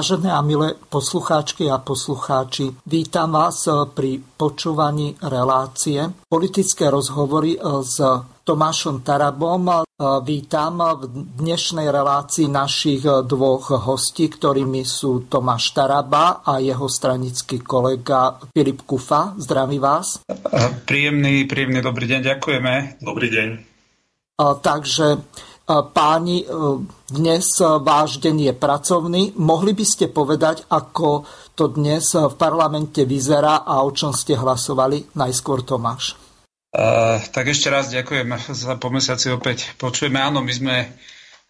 Vážené a milé poslucháčky a poslucháči, vítam vás pri počúvaní relácie politické rozhovory s Tomášom Tarabom. Vítam v dnešnej relácii našich dvoch hostí, ktorými sú Tomáš Taraba a jeho stranický kolega Filip Kufa. Zdraví vás. Príjemný, príjemný dobrý deň, ďakujeme. Dobrý deň. Takže Páni, e, dnes váš deň je pracovný. Mohli by ste povedať, ako to dnes v parlamente vyzerá a o čom ste hlasovali? Najskôr Tomáš. Uh, tak ešte raz ďakujem za po mesiaci opäť počujeme. Áno, my sme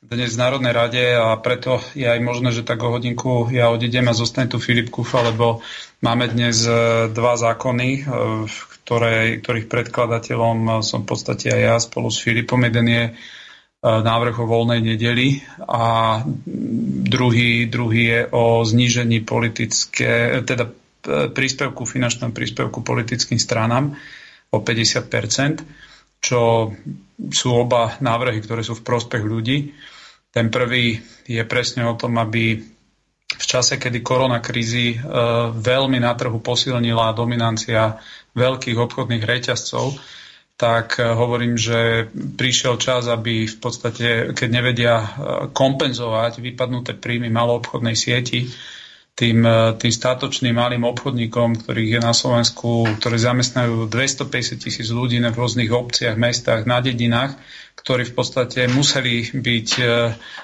dnes v Národnej rade a preto je aj možné, že tak o hodinku ja odidem a zostane tu Filip Kufa, lebo máme dnes e, dva zákony, e, ktoré, ktorých predkladateľom som v podstate aj ja spolu s Filipom. Jeden je E, návrh o voľnej nedeli a druhý, druhý je o znížení politické, teda e, príspevku, finančnom príspevku politickým stranám o 50% čo sú oba návrhy, ktoré sú v prospech ľudí. Ten prvý je presne o tom, aby v čase, kedy korona krízy e, veľmi na trhu posilnila dominancia veľkých obchodných reťazcov, tak eh, hovorím, že prišiel čas, aby v podstate, keď nevedia eh, kompenzovať vypadnuté príjmy maloobchodnej sieti, tým, eh, tým státočným malým obchodníkom, ktorých je na Slovensku, ktorí zamestnajú 250 tisíc ľudí na rôznych obciach, mestách, na dedinách, ktorí v podstate museli byť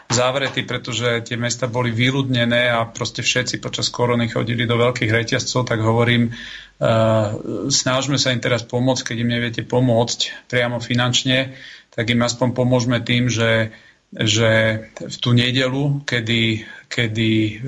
zavretí, pretože tie mesta boli vyľudnené a proste všetci počas korony chodili do veľkých reťazcov, tak hovorím, Eh, snažme sa im teraz pomôcť, keď im neviete pomôcť priamo finančne, tak im aspoň pomôžme tým, že, že v tú nedelu, kedy, kedy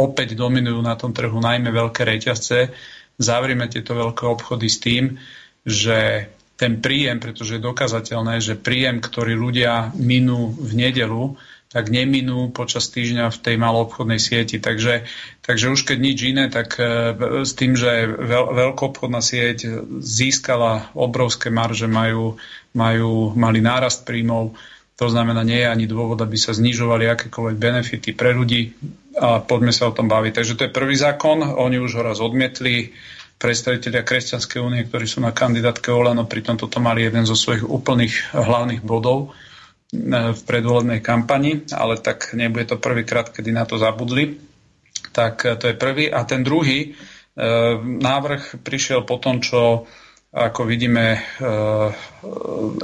opäť dominujú na tom trhu najmä veľké reťazce, zavrieme tieto veľké obchody s tým, že ten príjem, pretože je dokazateľné, že príjem, ktorý ľudia minú v nedelu, tak neminú počas týždňa v tej maloobchodnej sieti. Takže, takže už keď nič iné, tak e, s tým, že veľ, veľkoobchodná sieť získala obrovské marže, majú, majú, mali nárast príjmov, to znamená, nie je ani dôvod, aby sa znižovali akékoľvek benefity pre ľudí a poďme sa o tom baviť. Takže to je prvý zákon, oni už ho raz odmietli, predstavitelia Kresťanskej únie, ktorí sú na kandidátke Olano, pritom toto mali jeden zo svojich úplných hlavných bodov v predvolebnej kampani, ale tak nebude to prvýkrát, kedy na to zabudli. Tak e, to je prvý. A ten druhý e, návrh prišiel po tom, čo ako vidíme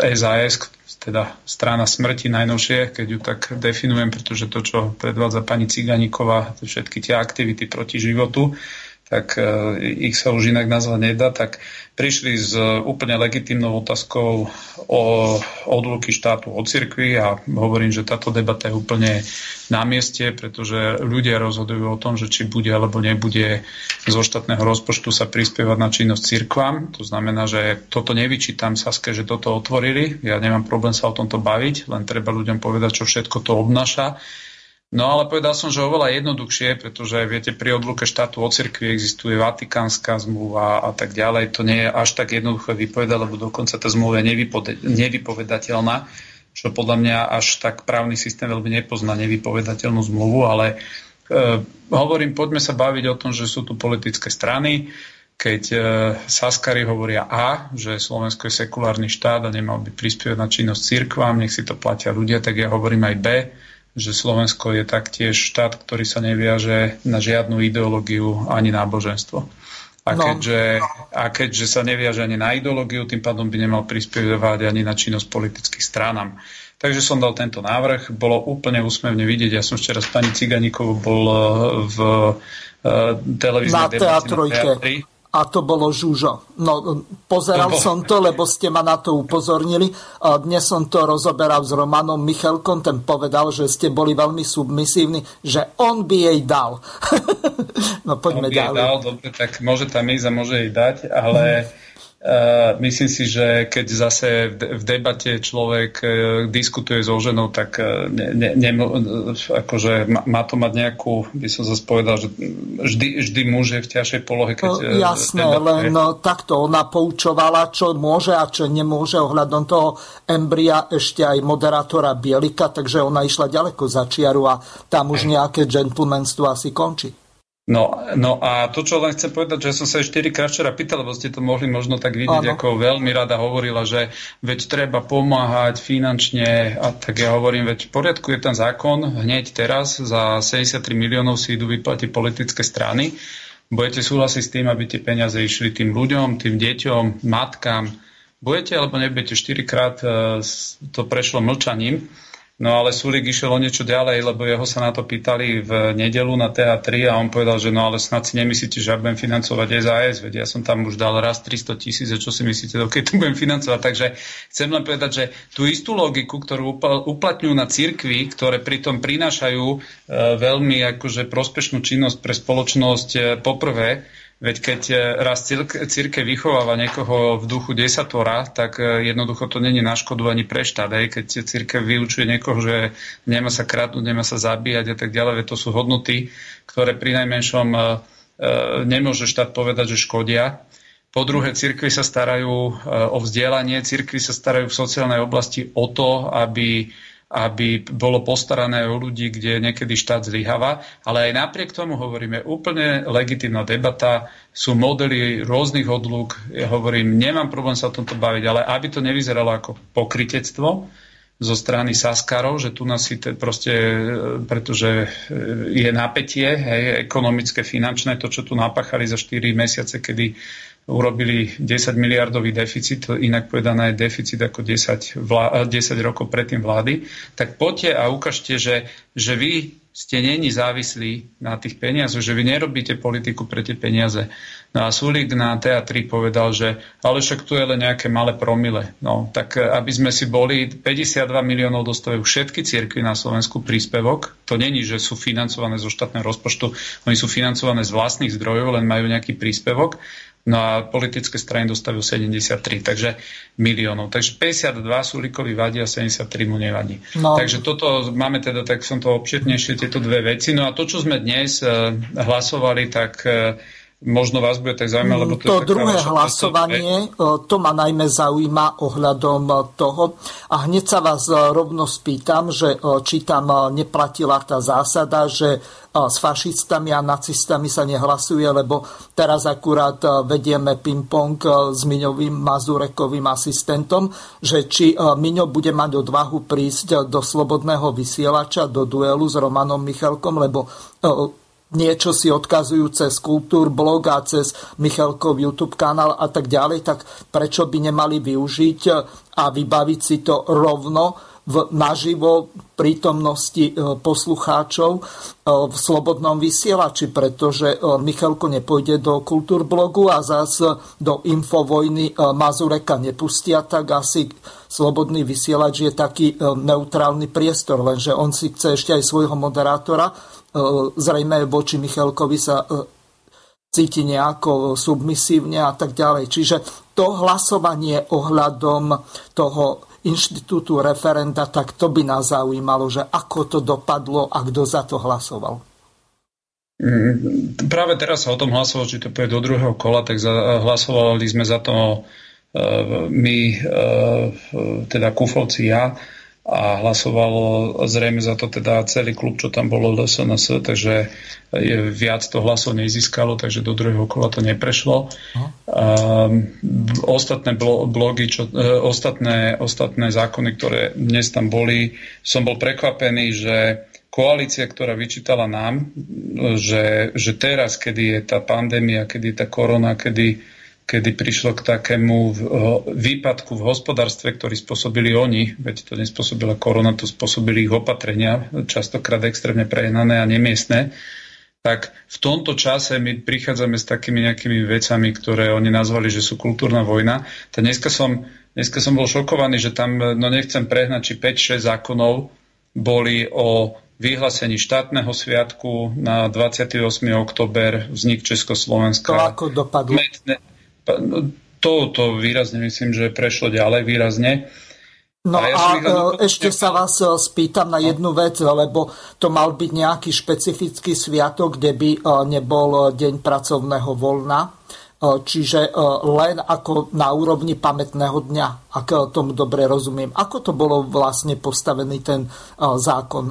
SAS, e, teda strana smrti najnovšie, keď ju tak definujem, pretože to, čo predvádza pani Ciganíková, všetky tie aktivity proti životu, tak ich sa už inak nazvať nedá, tak prišli s úplne legitimnou otázkou o odluky štátu od cirkvi a hovorím, že táto debata je úplne na mieste, pretože ľudia rozhodujú o tom, že či bude alebo nebude zo štátneho rozpočtu sa prispievať na činnosť cirkvám. To znamená, že toto nevyčítam Saske, že toto otvorili. Ja nemám problém sa o tomto baviť, len treba ľuďom povedať, čo všetko to obnáša No ale povedal som, že oveľa jednoduchšie, pretože viete, pri odluke štátu od cirkvi existuje vatikánska zmluva a tak ďalej. To nie je až tak jednoduché vypovedať, lebo dokonca tá zmluva je nevypovedateľná, čo podľa mňa až tak právny systém veľmi nepozná nevypovedateľnú zmluvu, ale e, hovorím, poďme sa baviť o tom, že sú tu politické strany, keď e, Saskari hovoria A, že Slovensko je sekulárny štát a nemal by prispievať na činnosť cirkvám, nech si to platia ľudia, tak ja hovorím aj B, že Slovensko je taktiež štát, ktorý sa neviaže na žiadnu ideológiu ani náboženstvo. A, no. keďže, a keďže sa neviaže ani na ideológiu, tým pádom by nemal prispievať ani na činnosť politických stranám. Takže som dal tento návrh, bolo úplne úsmevne vidieť, ja som včera s pani Ciganíkovou bol v televíznej debate na teatri a to bolo žúžo. No, pozeral som to, lebo ste ma na to upozornili. Dnes som to rozoberal s Romanom Michalkom, ten povedal, že ste boli veľmi submisívni, že on by jej dal. no poďme on by ďalej. Jej dal, dobre, tak môže tam ísť a môže jej dať, ale... Uh, myslím si, že keď zase v, debate človek uh, diskutuje so ženou, tak uh, ne, ne, ne, akože má, to mať nejakú, by som zase povedal, že vždy, vždy muž je v ťažšej polohe. Keď, no, jasné, debatuje. len no, takto ona poučovala, čo môže a čo nemôže ohľadom toho embria ešte aj moderátora Bielika, takže ona išla ďaleko za čiaru a tam už nejaké gentlemanstvo asi končí. No, no a to, čo len chcem povedať, že som sa 4 krát včera pýtal, lebo ste to mohli možno tak vidieť, ano. ako veľmi rada hovorila, že veď treba pomáhať finančne a tak ja hovorím, veď v poriadku je ten zákon, hneď teraz za 73 miliónov si idú vyplatiť politické strany. Budete súhlasiť s tým, aby tie peniaze išli tým ľuďom, tým deťom, matkám. Budete alebo nebudete 4 krát e, to prešlo mlčaním. No ale Sulik išiel o niečo ďalej, lebo jeho sa na to pýtali v nedelu na TA3 a on povedal, že no ale snad si nemyslíte, že ja budem financovať SAS, veď ja som tam už dal raz 300 tisíc a čo si myslíte, keď to budem financovať. Takže chcem len povedať, že tú istú logiku, ktorú uplatňujú na cirkvi, ktoré pritom prinášajú e, veľmi akože prospešnú činnosť pre spoločnosť e, poprvé, Veď keď e, raz círke vychováva niekoho v duchu desatora, tak e, jednoducho to není na škodu ani pre štát. Aj keď církev vyučuje niekoho, že nemá sa kradnúť, nemá sa zabíjať a tak ďalej, veď to sú hodnoty, ktoré pri najmenšom e, nemôže štát povedať, že škodia. Po druhé, cirkvi sa starajú o vzdielanie, cirkvi sa starajú v sociálnej oblasti o to, aby aby bolo postarané o ľudí, kde niekedy štát zlyháva. Ale aj napriek tomu hovoríme, úplne legitimná debata, sú modely rôznych odlúk. Ja hovorím, nemám problém sa o tomto baviť, ale aby to nevyzeralo ako pokritectvo, zo strany Saskarov, že tu nás si te, proste, pretože je napätie hej, ekonomické, finančné, to, čo tu napáchali za 4 mesiace, kedy urobili 10 miliardový deficit, inak povedané deficit ako 10, vlá, 10 rokov predtým vlády, tak poďte a ukážte, že, že vy ste není závislí na tých peniazoch, že vy nerobíte politiku pre tie peniaze. No a Sulik na TA3 povedal, že ale však tu je len nejaké malé promile. No, tak aby sme si boli, 52 miliónov dostávajú všetky cirkvy na Slovensku príspevok. To není, že sú financované zo štátneho rozpočtu, oni sú financované z vlastných zdrojov, len majú nejaký príspevok. No a politické strany dostavujú 73, takže miliónov. Takže 52 Sulikovi vadí a 73 mu nevadí. No. Takže toto máme teda, tak som to obšetnejšie, tieto dve veci. No a to, čo sme dnes uh, hlasovali, tak uh, možno vás bude tak zaujímať, lebo to, to druhé hlasovanie, e, to ma najmä zaujíma ohľadom e, toho. A hneď sa vás e, rovno spýtam, že či tam neplatila tá zásada, že s fašistami a nacistami sa nehlasuje, lebo teraz akurát vedieme ping-pong s Miňovým Mazurekovým asistentom, že či Miňo bude mať odvahu prísť do slobodného vysielača, do duelu s Romanom Michalkom, lebo niečo si odkazujú cez Kultúr blog a cez Michalkov YouTube kanál a tak ďalej, tak prečo by nemali využiť a vybaviť si to rovno v naživo prítomnosti e, poslucháčov e, v slobodnom vysielači, pretože e, Michalko nepôjde do kultúrblogu a zás do infovojny Mazureka nepustia, tak asi slobodný vysielač je taký neutrálny priestor, lenže on si chce ešte aj svojho moderátora E, zrejme voči Michalkovi sa e, cíti nejako submisívne a tak ďalej. Čiže to hlasovanie ohľadom toho inštitútu referenda, tak to by nás zaujímalo, že ako to dopadlo a kto za to hlasoval. Mm, práve teraz sa o tom hlasovalo, či to pôjde do druhého kola, tak hlasovali sme za to e, my, teda Kufovci ja, a hlasovalo zrejme za to teda celý klub, čo tam bolo LSNS, takže je, viac to hlasov nezískalo, takže do druhého kola to neprešlo. Um, ostatné blogy, čo, uh, ostatné, ostatné zákony, ktoré dnes tam boli, som bol prekvapený, že koalícia, ktorá vyčítala nám, že, že teraz, kedy je tá pandémia, kedy je tá korona, kedy kedy prišlo k takému výpadku v hospodárstve, ktorý spôsobili oni, veď to nespôsobila korona, to spôsobili ich opatrenia, častokrát extrémne prehnané a nemiestne, tak v tomto čase my prichádzame s takými nejakými vecami, ktoré oni nazvali, že sú kultúrna vojna. Tak dneska som, dneska som bol šokovaný, že tam, no nechcem prehnať, či 5-6 zákonov boli o vyhlásení štátneho sviatku na 28. október vznik Československa. To ako dopadlo? To, to výrazne myslím, že prešlo ďalej výrazne. No a, ja a e, ešte sa vás e, spýtam na jednu vec, lebo to mal byť nejaký špecifický sviatok, kde by e, nebol deň pracovného voľna. Čiže len ako na úrovni pamätného dňa, ak tomu dobre rozumiem. Ako to bolo vlastne postavený ten zákon?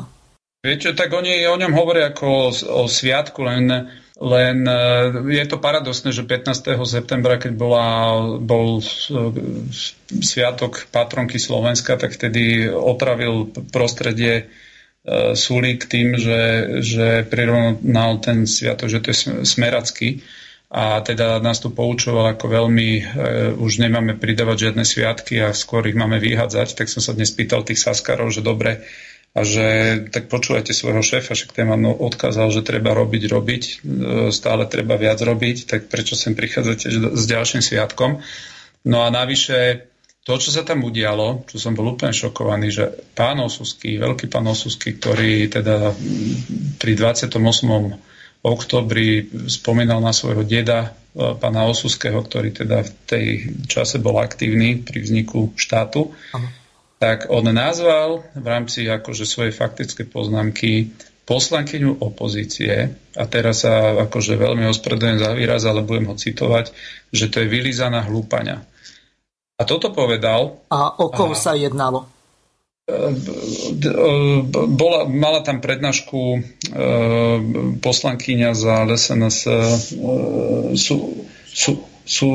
Viete, tak oni o ňom hovoria ako o, o sviatku, len len e, je to paradoxné, že 15. septembra, keď bola, bol e, sviatok patronky Slovenska, tak vtedy otravil prostredie e, Sulík tým, že, že prirovnal ten sviatok, že to je smeracký a teda nás tu poučoval ako veľmi, e, už nemáme pridávať žiadne sviatky a skôr ich máme vyhádzať, tak som sa dnes pýtal tých saskarov, že dobre, a že tak počúvajte svojho šéfa, však ten vám odkázal, že treba robiť, robiť, e, stále treba viac robiť, tak prečo sem prichádzate s ďalším sviatkom. No a navyše to, čo sa tam udialo, čo som bol úplne šokovaný, že pán Osusky, veľký pán Osusky, ktorý teda pri 28. oktobri spomínal na svojho deda, e, pána Osuského, ktorý teda v tej čase bol aktívny pri vzniku štátu, Aha tak on nazval v rámci akože svojej faktické poznámky poslankyňu opozície, a teraz sa akože veľmi ospravedlňujem za výraz, ale budem ho citovať, že to je vylizaná hlúpaňa. A toto povedal. A o koho a, sa jednalo? Bola, mala tam prednášku e, poslankyňa za LSNS e, sú, sú, sú,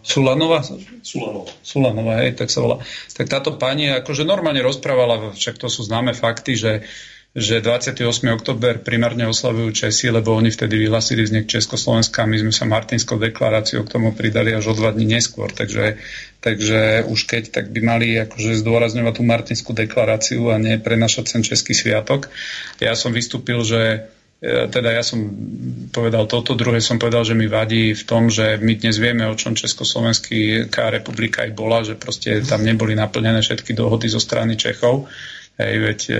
Sulanova? Sulanova. Sulanova, hej, tak sa volá. Tak táto pani akože normálne rozprávala, však to sú známe fakty, že že 28. október primárne oslavujú Česi, lebo oni vtedy vyhlasili vznik Československa my sme sa Martinskou deklaráciou k tomu pridali až o dva dní neskôr. Takže, takže už keď, tak by mali akože zdôrazňovať tú Martinskú deklaráciu a nie prenašať ten Český sviatok. Ja som vystúpil, že teda ja som povedal toto, druhé som povedal, že mi vadí v tom, že my dnes vieme, o čom Československá republika aj bola, že proste tam neboli naplnené všetky dohody zo strany Čechov. Hej, veď e,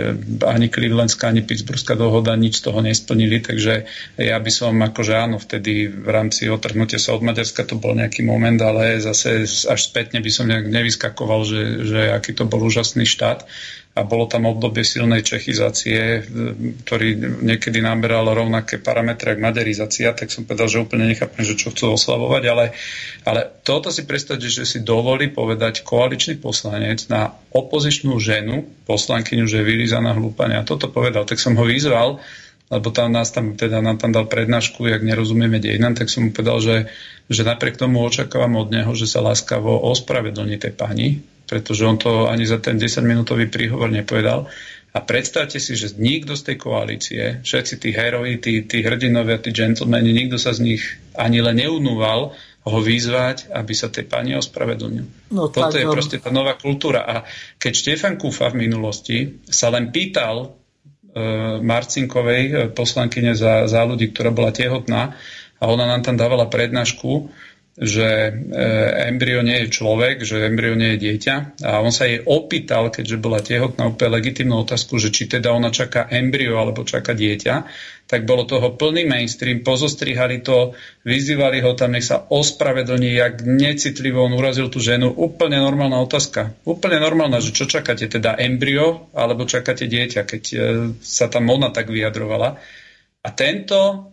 ani Clevelandská, ani Pittsburghská dohoda nič z toho nesplnili, takže ja by som akože áno, vtedy v rámci otrhnutia sa od Maďarska to bol nejaký moment, ale zase až spätne by som nejak nevyskakoval, že, že aký to bol úžasný štát a bolo tam obdobie silnej čechizácie, ktorý niekedy naberal rovnaké parametre ako maďarizácia, tak som povedal, že úplne nechápem, že čo chcú oslavovať, ale, ale toto si predstavte, že si dovolí povedať koaličný poslanec na opozičnú ženu, poslankyňu, že je vylizaná hlúpania. Toto povedal, tak som ho vyzval, lebo tam nás tam, teda nám tam dal prednášku, jak nerozumieme dejinám, tak som mu povedal, že, že napriek tomu očakávam od neho, že sa láskavo ospravedlní tej pani, pretože on to ani za ten 10-minútový príhovor nepovedal. A predstavte si, že nikto z tej koalície, všetci tí heroji, tí, tí hrdinovia, tí gentlemani, nikto sa z nich ani len neunúval ho vyzvať, aby sa tej pani ospravedlnil. No, Toto je proste tá nová kultúra. A keď Štefan Kúfa v minulosti sa len pýtal e, Marcinkovej, e, poslankyne za, za ľudí, ktorá bola tehotná, a ona nám tam dávala prednášku, že e, embryo nie je človek, že embryo nie je dieťa. A on sa jej opýtal, keďže bola tehotná, úplne legitimnú otázku, že či teda ona čaká embryo alebo čaká dieťa, tak bolo toho plný mainstream, pozostrihali to, vyzývali ho tam, nech sa ospravedlní, jak necitlivo on urazil tú ženu. Úplne normálna otázka. Úplne normálna, že čo čakáte, teda embryo alebo čakáte dieťa, keď e, sa tam ona tak vyjadrovala. A tento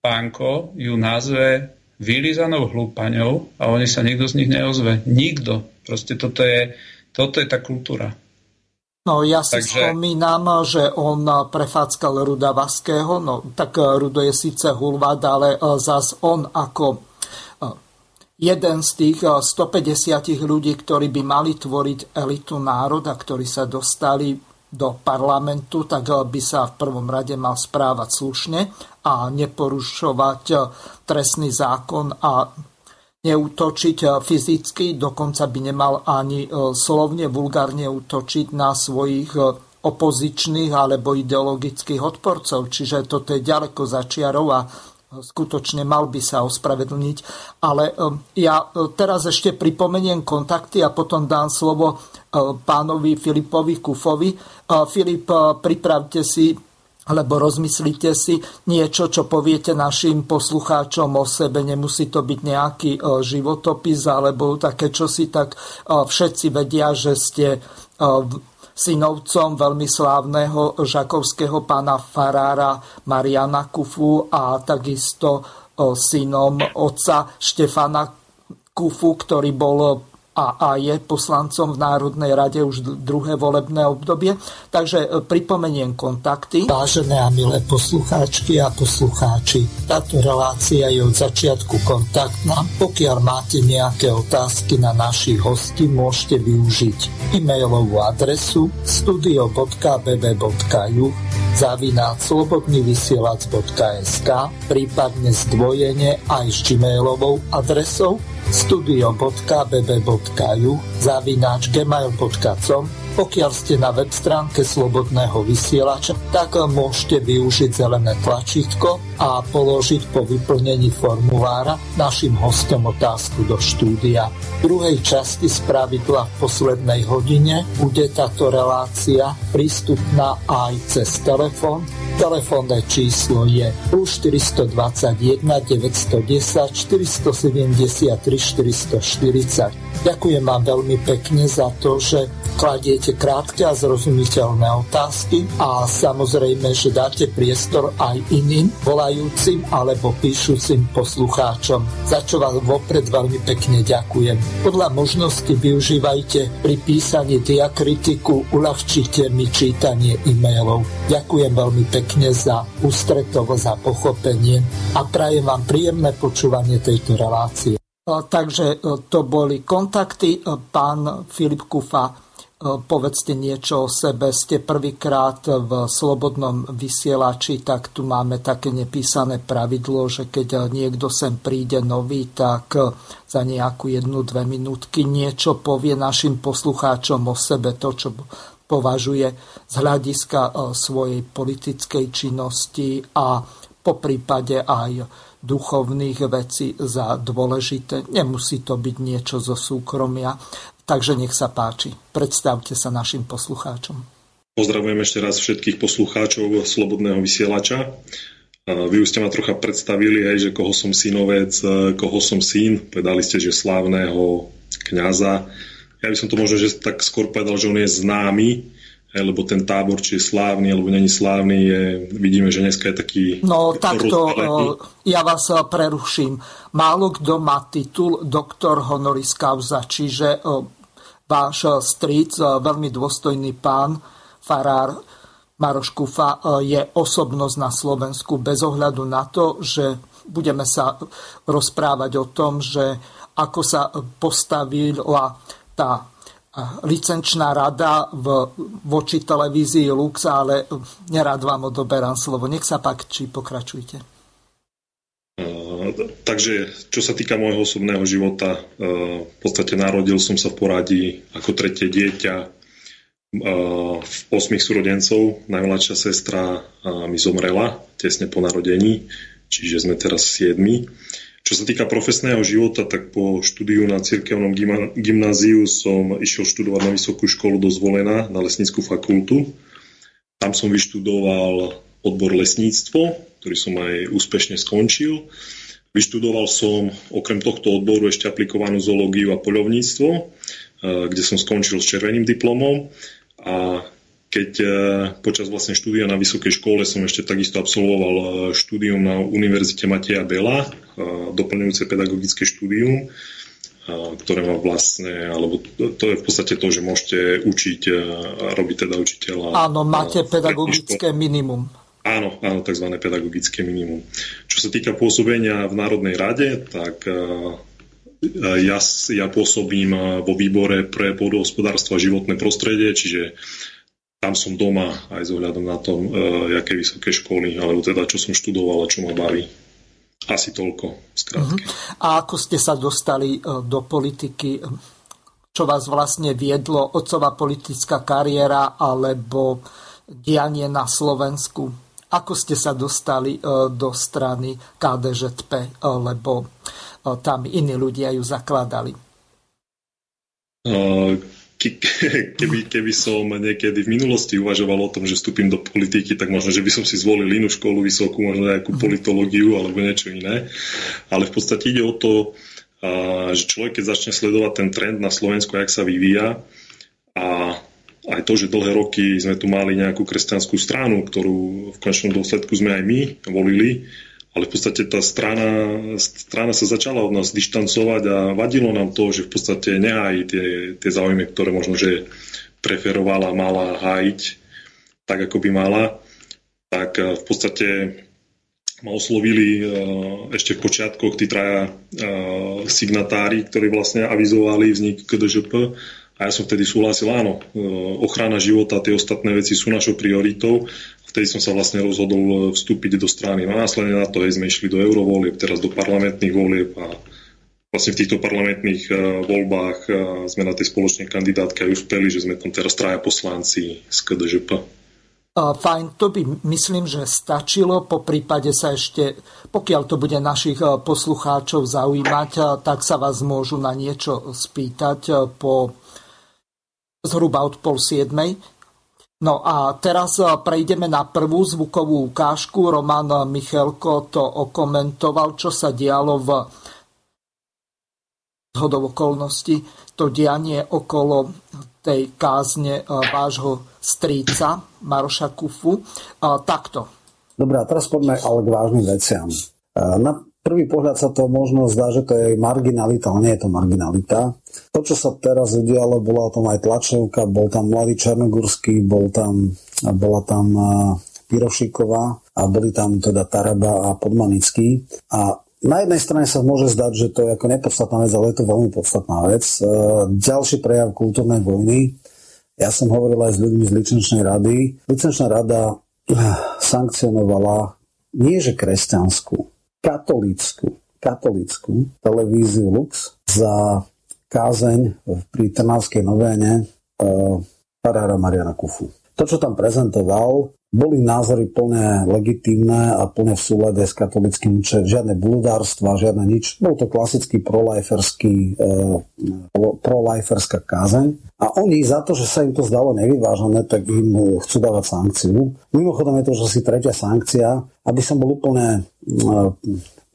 pánko ju nazve vylizanou hlúpaňou a oni sa nikto z nich neozve. Nikto. Proste toto je, toto je tá kultúra. No ja si Takže... spomínam, že on prefáckal Ruda Vaského, no tak Rudo je síce hulvát, ale e, zas on ako e, jeden z tých 150 e, ľudí, ktorí by mali tvoriť elitu národa, ktorí sa dostali do parlamentu, tak by sa v prvom rade mal správať slušne a neporušovať trestný zákon a neútočiť fyzicky, dokonca by nemal ani slovne vulgárne útočiť na svojich opozičných alebo ideologických odporcov. Čiže toto je ďaleko za čiarou a skutočne mal by sa ospravedlniť. Ale ja teraz ešte pripomeniem kontakty a potom dám slovo pánovi Filipovi Kufovi. Filip, pripravte si alebo rozmyslíte si niečo, čo poviete našim poslucháčom o sebe. Nemusí to byť nejaký e, životopis alebo také čosi, tak e, všetci vedia, že ste e, synovcom veľmi slávneho žakovského pána Farára Mariana Kufu a takisto synom otca Štefana Kufu, ktorý bol a, a je poslancom v Národnej rade už druhé volebné obdobie. Takže e, pripomeniem kontakty. Vážené a milé poslucháčky a poslucháči, táto relácia je od začiatku kontaktná. Pokiaľ máte nejaké otázky na našich hostí, môžete využiť e-mailovú adresu studio.bb.ju zavináč slobodnyvysielac.sk prípadne zdvojene aj s gmailovou adresou studio.bb.ju zavináč gmail.com pokiaľ ste na web stránke Slobodného vysielača, tak môžete využiť zelené tlačítko a položiť po vyplnení formulára našim hostom otázku do štúdia. V druhej časti z pravidla v poslednej hodine bude táto relácia prístupná aj cez telefón. Telefónne číslo je plus 421 910 473 440. Ďakujem vám veľmi pekne za to, že kladiete krátke a zrozumiteľné otázky a samozrejme, že dáte priestor aj iným volajúcim alebo píšucim poslucháčom, za čo vám vopred veľmi pekne ďakujem. Podľa možnosti využívajte pri písaní diakritiku, uľahčite mi čítanie e-mailov. Ďakujem veľmi pekne za ústretovosť a pochopenie a prajem vám príjemné počúvanie tejto relácie. Takže e, to boli kontakty. E, pán Filip Kufa, e, povedzte niečo o sebe. Ste prvýkrát v slobodnom vysielači, tak tu máme také nepísané pravidlo, že keď niekto sem príde nový, tak za nejakú jednu, dve minútky niečo povie našim poslucháčom o sebe, to, čo považuje z hľadiska svojej politickej činnosti a po prípade aj duchovných vecí za dôležité. Nemusí to byť niečo zo súkromia. Takže nech sa páči. Predstavte sa našim poslucháčom. Pozdravujem ešte raz všetkých poslucháčov Slobodného vysielača. Vy už ste ma trocha predstavili, hej, že koho som synovec, koho som syn. Povedali ste, že slávneho kňaza. Ja by som to možno že tak skôr povedal, že on je známy, lebo ten tábor, či je slávny alebo není slávny, je, vidíme, že dneska je taký... No takto, ja vás eh, preruším. Málo kto má titul doktor honoris causa, čiže váš eh, stric, eh, veľmi dôstojný pán, farár Maroš Kufa, je osobnosť na Slovensku bez ohľadu na to, že budeme sa rozprávať o tom, že ako sa postavila tá licenčná rada v, voči televízii Lux, ale nerad vám odoberám slovo. Nech sa či pokračujte. Uh, takže, čo sa týka môjho osobného života, uh, v podstate narodil som sa v poradí ako tretie dieťa uh, osmých súrodencov. Najmladšia sestra mi zomrela tesne po narodení, čiže sme teraz siedmi. Čo sa týka profesného života, tak po štúdiu na cirkevnom gymnáziu som išiel študovať na vysokú školu do Zvolena, na lesníckú fakultu. Tam som vyštudoval odbor lesníctvo, ktorý som aj úspešne skončil. Vyštudoval som okrem tohto odboru ešte aplikovanú zoológiu a poľovníctvo, eh, kde som skončil s červeným diplomom. A keď e, počas vlastne štúdia na vysokej škole som ešte takisto absolvoval e, štúdium na Univerzite Mateja Bela, e, doplňujúce pedagogické štúdium, ktoré má vlastne, alebo to je v podstate to, že môžete učiť robiť teda učiteľa. Áno, máte pedagogické minimum. Áno, áno, tzv. pedagogické minimum. Čo sa týka pôsobenia v Národnej rade, tak ja, ja pôsobím vo výbore pre pôdohospodárstvo a životné prostredie, čiže tam som doma aj s ohľadom na tom, uh, aké vysoké školy, alebo teda čo som študoval a čo ma baví. Asi toľko, skrátke. Uh-huh. A ako ste sa dostali do politiky? Čo vás vlastne viedlo? Otcová politická kariéra alebo dianie na Slovensku? Ako ste sa dostali do strany KDŽP, lebo tam iní ľudia ju zakladali? Keby, keby som niekedy v minulosti uvažoval o tom, že vstúpim do politiky, tak možno, že by som si zvolil inú školu vysokú, možno nejakú mhm. politológiu alebo niečo iné. Ale v podstate ide o to, že človek, keď začne sledovať ten trend na Slovensku, jak sa vyvíja a aj to, že dlhé roky sme tu mali nejakú kresťanskú stranu, ktorú v končnom dôsledku sme aj my volili, ale v podstate tá strana, strana sa začala od nás dištancovať a vadilo nám to, že v podstate nehájí tie, tie záujmy, ktoré možno, že preferovala, mala hájiť tak, ako by mala, tak eh, v podstate ma oslovili eh, ešte v počiatkoch tí traja eh, signatári, ktorí vlastne avizovali vznik KDŽP a ja som vtedy súhlasil, áno, ochrana života, tie ostatné veci sú našou prioritou vtedy som sa vlastne rozhodol e, vstúpiť do strany. No a následne na to hej, sme išli do eurovolieb, teraz do parlamentných volieb a vlastne v týchto parlamentných uh, voľbách sme na tej spoločnej kandidátke aj uspeli, že sme tam teraz traja poslanci z KDŽP. Fajn, to by myslím, že stačilo. Po prípade sa ešte, pokiaľ to bude našich poslucháčov zaujímať, tak sa vás môžu na niečo spýtať po zhruba od pol siedmej. No a teraz e, prejdeme na prvú zvukovú ukážku. Roman Michelko to okomentoval, čo sa dialo v zhodov okolností, to dianie okolo tej kázne e, vášho stríca Maroša Kufu. Takto. Dobre, a teraz poďme ale k vážnym veciam. Na prvý pohľad sa to možno zdá, že to je marginalita, ale nie je to marginalita. To, čo sa teraz udialo, bola o tom aj tlačovka, bol tam mladý Černogurský, bol tam, bola tam Pirošiková a boli tam teda Taraba a Podmanický. A na jednej strane sa môže zdať, že to je ako nepodstatná vec, ale je to veľmi podstatná vec. Ďalší prejav kultúrnej vojny. Ja som hovoril aj s ľuďmi z licenčnej rady. Licenčná rada sankcionovala nie že kresťanskú, katolícku, katolícku televíziu Lux za kázeň pri Trnavskej novéne e, farára Mariana Kufu. To, čo tam prezentoval, boli názory plne legitímne a plne v súlade s katolickým učením. Žiadne bludárstva, žiadne nič. Bol to klasický proliferský, e, proliferská kázeň. A oni za to, že sa im to zdalo nevyvážené, tak im chcú dávať sankciu. Mimochodom je to už asi tretia sankcia. Aby som bol úplne e,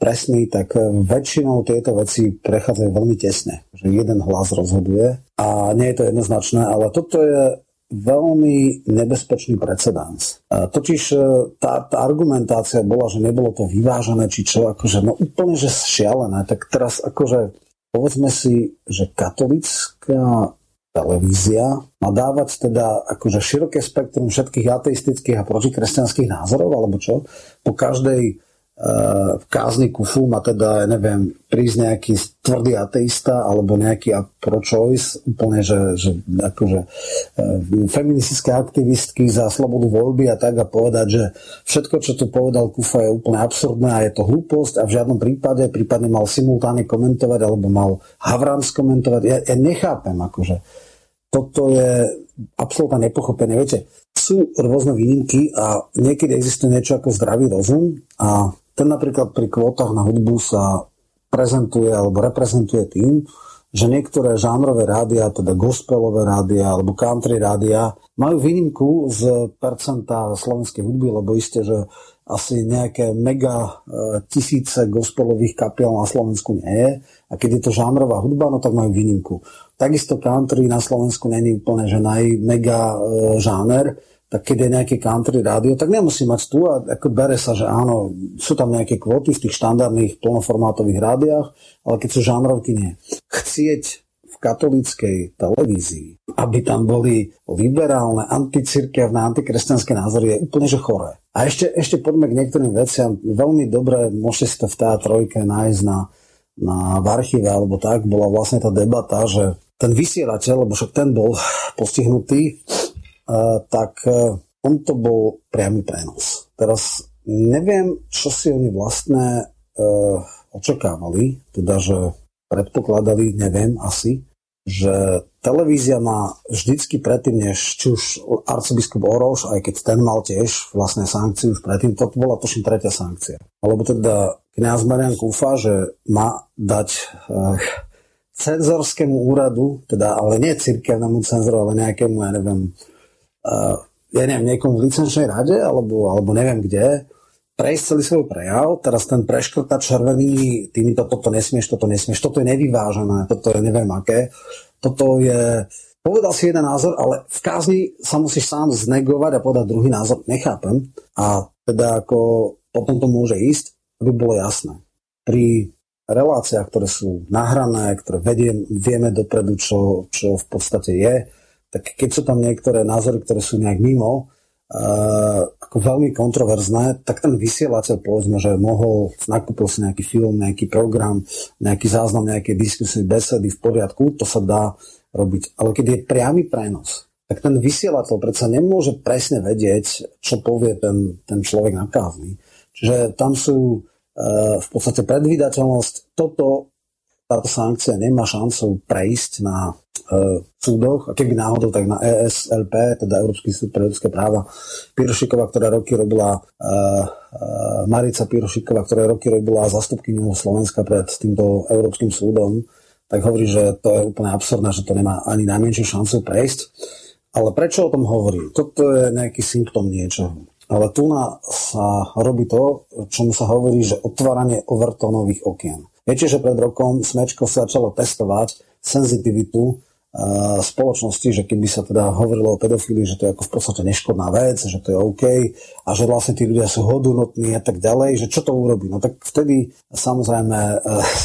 presný, tak väčšinou tieto veci prechádzajú veľmi tesne. Že jeden hlas rozhoduje a nie je to jednoznačné, ale toto je veľmi nebezpečný precedens. Totiž e, tá, tá argumentácia bola, že nebolo to vyvážené, či čo, akože no úplne, že šialené. Tak teraz akože povedzme si, že katolická televízia má dávať teda akože široké spektrum všetkých ateistických a protikresťanských názorov, alebo čo? Po každej v kázni kufu má teda, ja neviem, prísť nejaký tvrdý ateista alebo nejaký pro-choice, úplne, že, že akože e, feministické aktivistky za slobodu voľby a tak a povedať, že všetko, čo tu povedal Kufa je úplne absurdné a je to hlúposť a v žiadnom prípade, prípadne mal simultáne komentovať alebo mal Havrams komentovať. Ja, ja nechápem, akože toto je absolútne nepochopené. Viete, sú rôzne výnimky a niekedy existuje niečo ako zdravý rozum a ten napríklad pri kvótach na hudbu sa prezentuje alebo reprezentuje tým, že niektoré žánrové rádia, teda gospelové rádia alebo country rádia, majú výnimku z percenta slovenskej hudby, lebo isté, že asi nejaké mega e, tisíce gospelových kapiel na Slovensku nie je. A keď je to žánrová hudba, no tak majú výnimku. Takisto country na Slovensku není úplne, že najmega e, žáner, tak keď je nejaký country rádio, tak nemusí mať tu a ako bere sa, že áno, sú tam nejaké kvóty v tých štandardných plnoformátových rádiách, ale keď sú žánrovky, nie. Chcieť v katolíckej televízii, aby tam boli liberálne, anticirkevné, antikresťanské názory, je úplne že choré. A ešte, ešte poďme k niektorým veciam. Veľmi dobre môžete si to v TA3 nájsť na, na v archíve alebo tak. Bola vlastne tá debata, že ten vysielateľ, lebo však ten bol postihnutý, tak e, on to bol priamy prenos. Teraz neviem, čo si oni vlastné očakávali, teda že predpokladali, neviem asi, že televízia má vždycky predtým, než či už arcibiskup Oroš, aj keď ten mal tiež vlastne sankciu už predtým, to bola tuším tretia sankcia. Alebo teda kniaz Marian Kúfa, že má dať eh, cenzorskému úradu, teda ale nie cirkevnému cenzoru, ale nejakému, ja neviem, ja neviem, niekomu v licenčnej rade, alebo, alebo neviem kde, prejsť celý svoj prejav, teraz ten preškrta červený, týmito toto nesmieš, toto nesmieš, toto je nevyvážené, toto je neviem aké, toto je, povedal si jeden názor, ale v kázni sa musíš sám znegovať a povedať druhý názor, nechápem. A teda ako potom to môže ísť, aby bolo jasné. Pri reláciách, ktoré sú nahrané, ktoré vediem, vieme dopredu, čo, čo v podstate je, tak keď sú tam niektoré názory, ktoré sú nejak mimo, Uh, ako veľmi kontroverzné, tak ten vysielateľ povedzme, že mohol, nakúpil si nejaký film, nejaký program, nejaký záznam, nejaké diskusie, besedy v poriadku, to sa dá robiť. Ale keď je priamy prenos, tak ten vysielateľ predsa nemôže presne vedieť, čo povie ten, ten človek na. Čiže tam sú uh, v podstate predvídateľnosť. Toto táto sankcia nemá šancu prejsť na e, súdoch a keby náhodou, tak na ESLP, teda Európsky súd pre ľudské práva, Pirošiková, ktorá roky robila e, e, Marica Pirošiková, ktorá roky robila zastupkyňu Slovenska pred týmto Európskym súdom, tak hovorí, že to je úplne absurdné, že to nemá ani najmenšiu šancu prejsť. Ale prečo o tom hovorí? Toto je nejaký symptom niečoho. Ale tu sa robí to, čomu sa hovorí, že otváranie overtónových okien. Viete, že pred rokom Smečko sa začalo testovať senzitivitu spoločnosti, že keby sa teda hovorilo o pedofílii, že to je ako v podstate neškodná vec, že to je OK a že vlastne tí ľudia sú hodnotní a tak ďalej, že čo to urobí? No tak vtedy samozrejme e,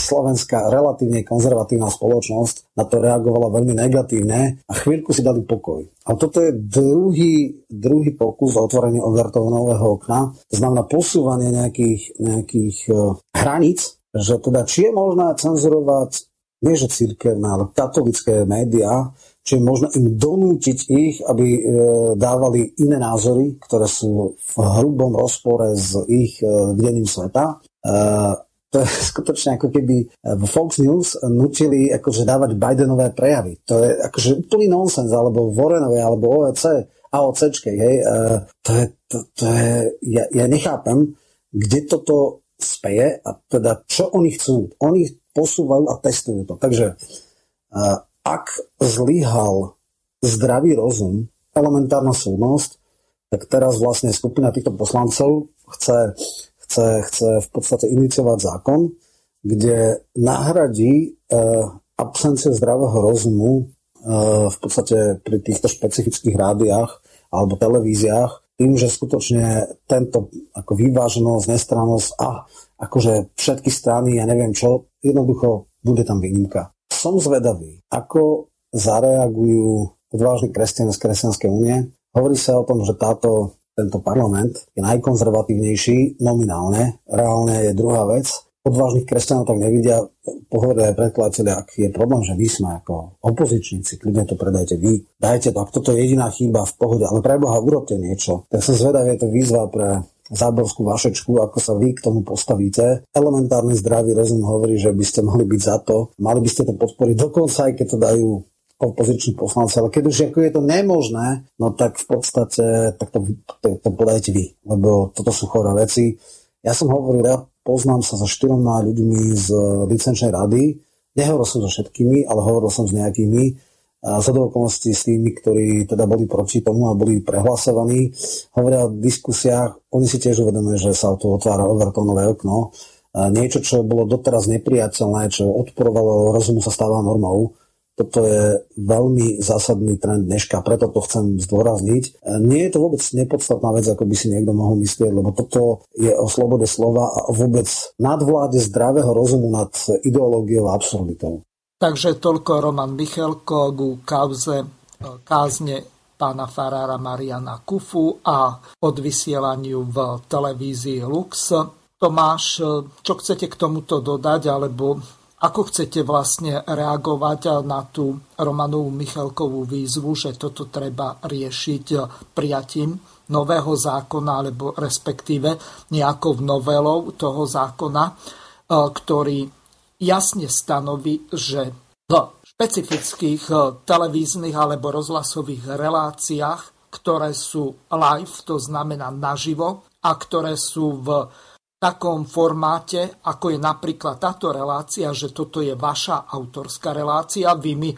slovenská relatívne konzervatívna spoločnosť na to reagovala veľmi negatívne a chvíľku si dali pokoj. A toto je druhý, druhý pokus o otvorenie overtónového okna, to znamená posúvanie nejakých, nejakých e, hraníc že teda či je možné cenzurovať nie že církevné, ale katolické médiá, či je možné im donútiť ich, aby e, dávali iné názory, ktoré sú v hrubom rozpore s ich e, videním sveta. E, to je skutočne ako keby v Fox News nutili akože dávať Bidenové prejavy. To je akože úplný nonsens, alebo Warrenové, alebo OEC, AOCčke, hej. E, to je, to, to je ja, ja nechápem, kde toto speje a teda čo oni chcú. Oni posúvajú a testujú to. Takže ak zlyhal zdravý rozum, elementárna súdnosť, tak teraz vlastne skupina týchto poslancov chce, chce, chce v podstate iniciovať zákon, kde nahradí e, absenciu zdravého rozumu e, v podstate pri týchto špecifických rádiách alebo televíziách tým, že skutočne tento ako vyváženosť, nestrannosť a akože všetky strany, ja neviem čo, jednoducho bude tam výnimka. Som zvedavý, ako zareagujú odvážni kresťania z Kresťanskej únie. Hovorí sa o tom, že táto, tento parlament je najkonzervatívnejší nominálne, reálne je druhá vec, odvážnych kresťanov tak nevidia. Pohovorili aj predkladateľi, ak je problém, že vy sme ako opozičníci, kľudne to predajte vy, dajte to, ak toto je jediná chyba v pohode, ale pre Boha urobte niečo. Tak som zvedavý, je to výzva pre záborskú vašečku, ako sa vy k tomu postavíte. Elementárny zdravý rozum hovorí, že by ste mali byť za to, mali by ste to podporiť, dokonca aj keď to dajú opoziční poslanci, ale keď už ako je to nemožné, no tak v podstate tak to, to, to podajte vy, lebo toto sú choré veci. Ja som hovoril, ja poznám sa so štyroma ľuďmi z licenčnej rady. Nehovoril som so všetkými, ale hovoril som s nejakými a za okolností s tými, ktorí teda boli proti tomu a boli prehlasovaní. Hovoria o diskusiách, oni si tiež uvedomujú, že sa tu otvára overtónové okno. A niečo, čo bolo doteraz nepriateľné, čo odporovalo rozumu, sa stáva normou. Toto je veľmi zásadný trend dneška, preto to chcem zdôrazniť. Nie je to vôbec nepodstatná vec, ako by si niekto mohol myslieť, lebo toto je o slobode slova a vôbec nadvláde zdravého rozumu nad ideológiou a absurditou. Takže toľko Roman Michelko ku kauze e, kázne pána Farára Mariana Kufu a odvysielaniu v televízii Lux. Tomáš, e, čo chcete k tomuto dodať, alebo ako chcete vlastne reagovať na tú Romanovú Michalkovú výzvu, že toto treba riešiť prijatím nového zákona, alebo respektíve nejakou novelou toho zákona, e, ktorý jasne stanoví, že v špecifických e, televíznych alebo rozhlasových reláciách, ktoré sú live, to znamená naživo, a ktoré sú v takom formáte, ako je napríklad táto relácia, že toto je vaša autorská relácia, vy mi e,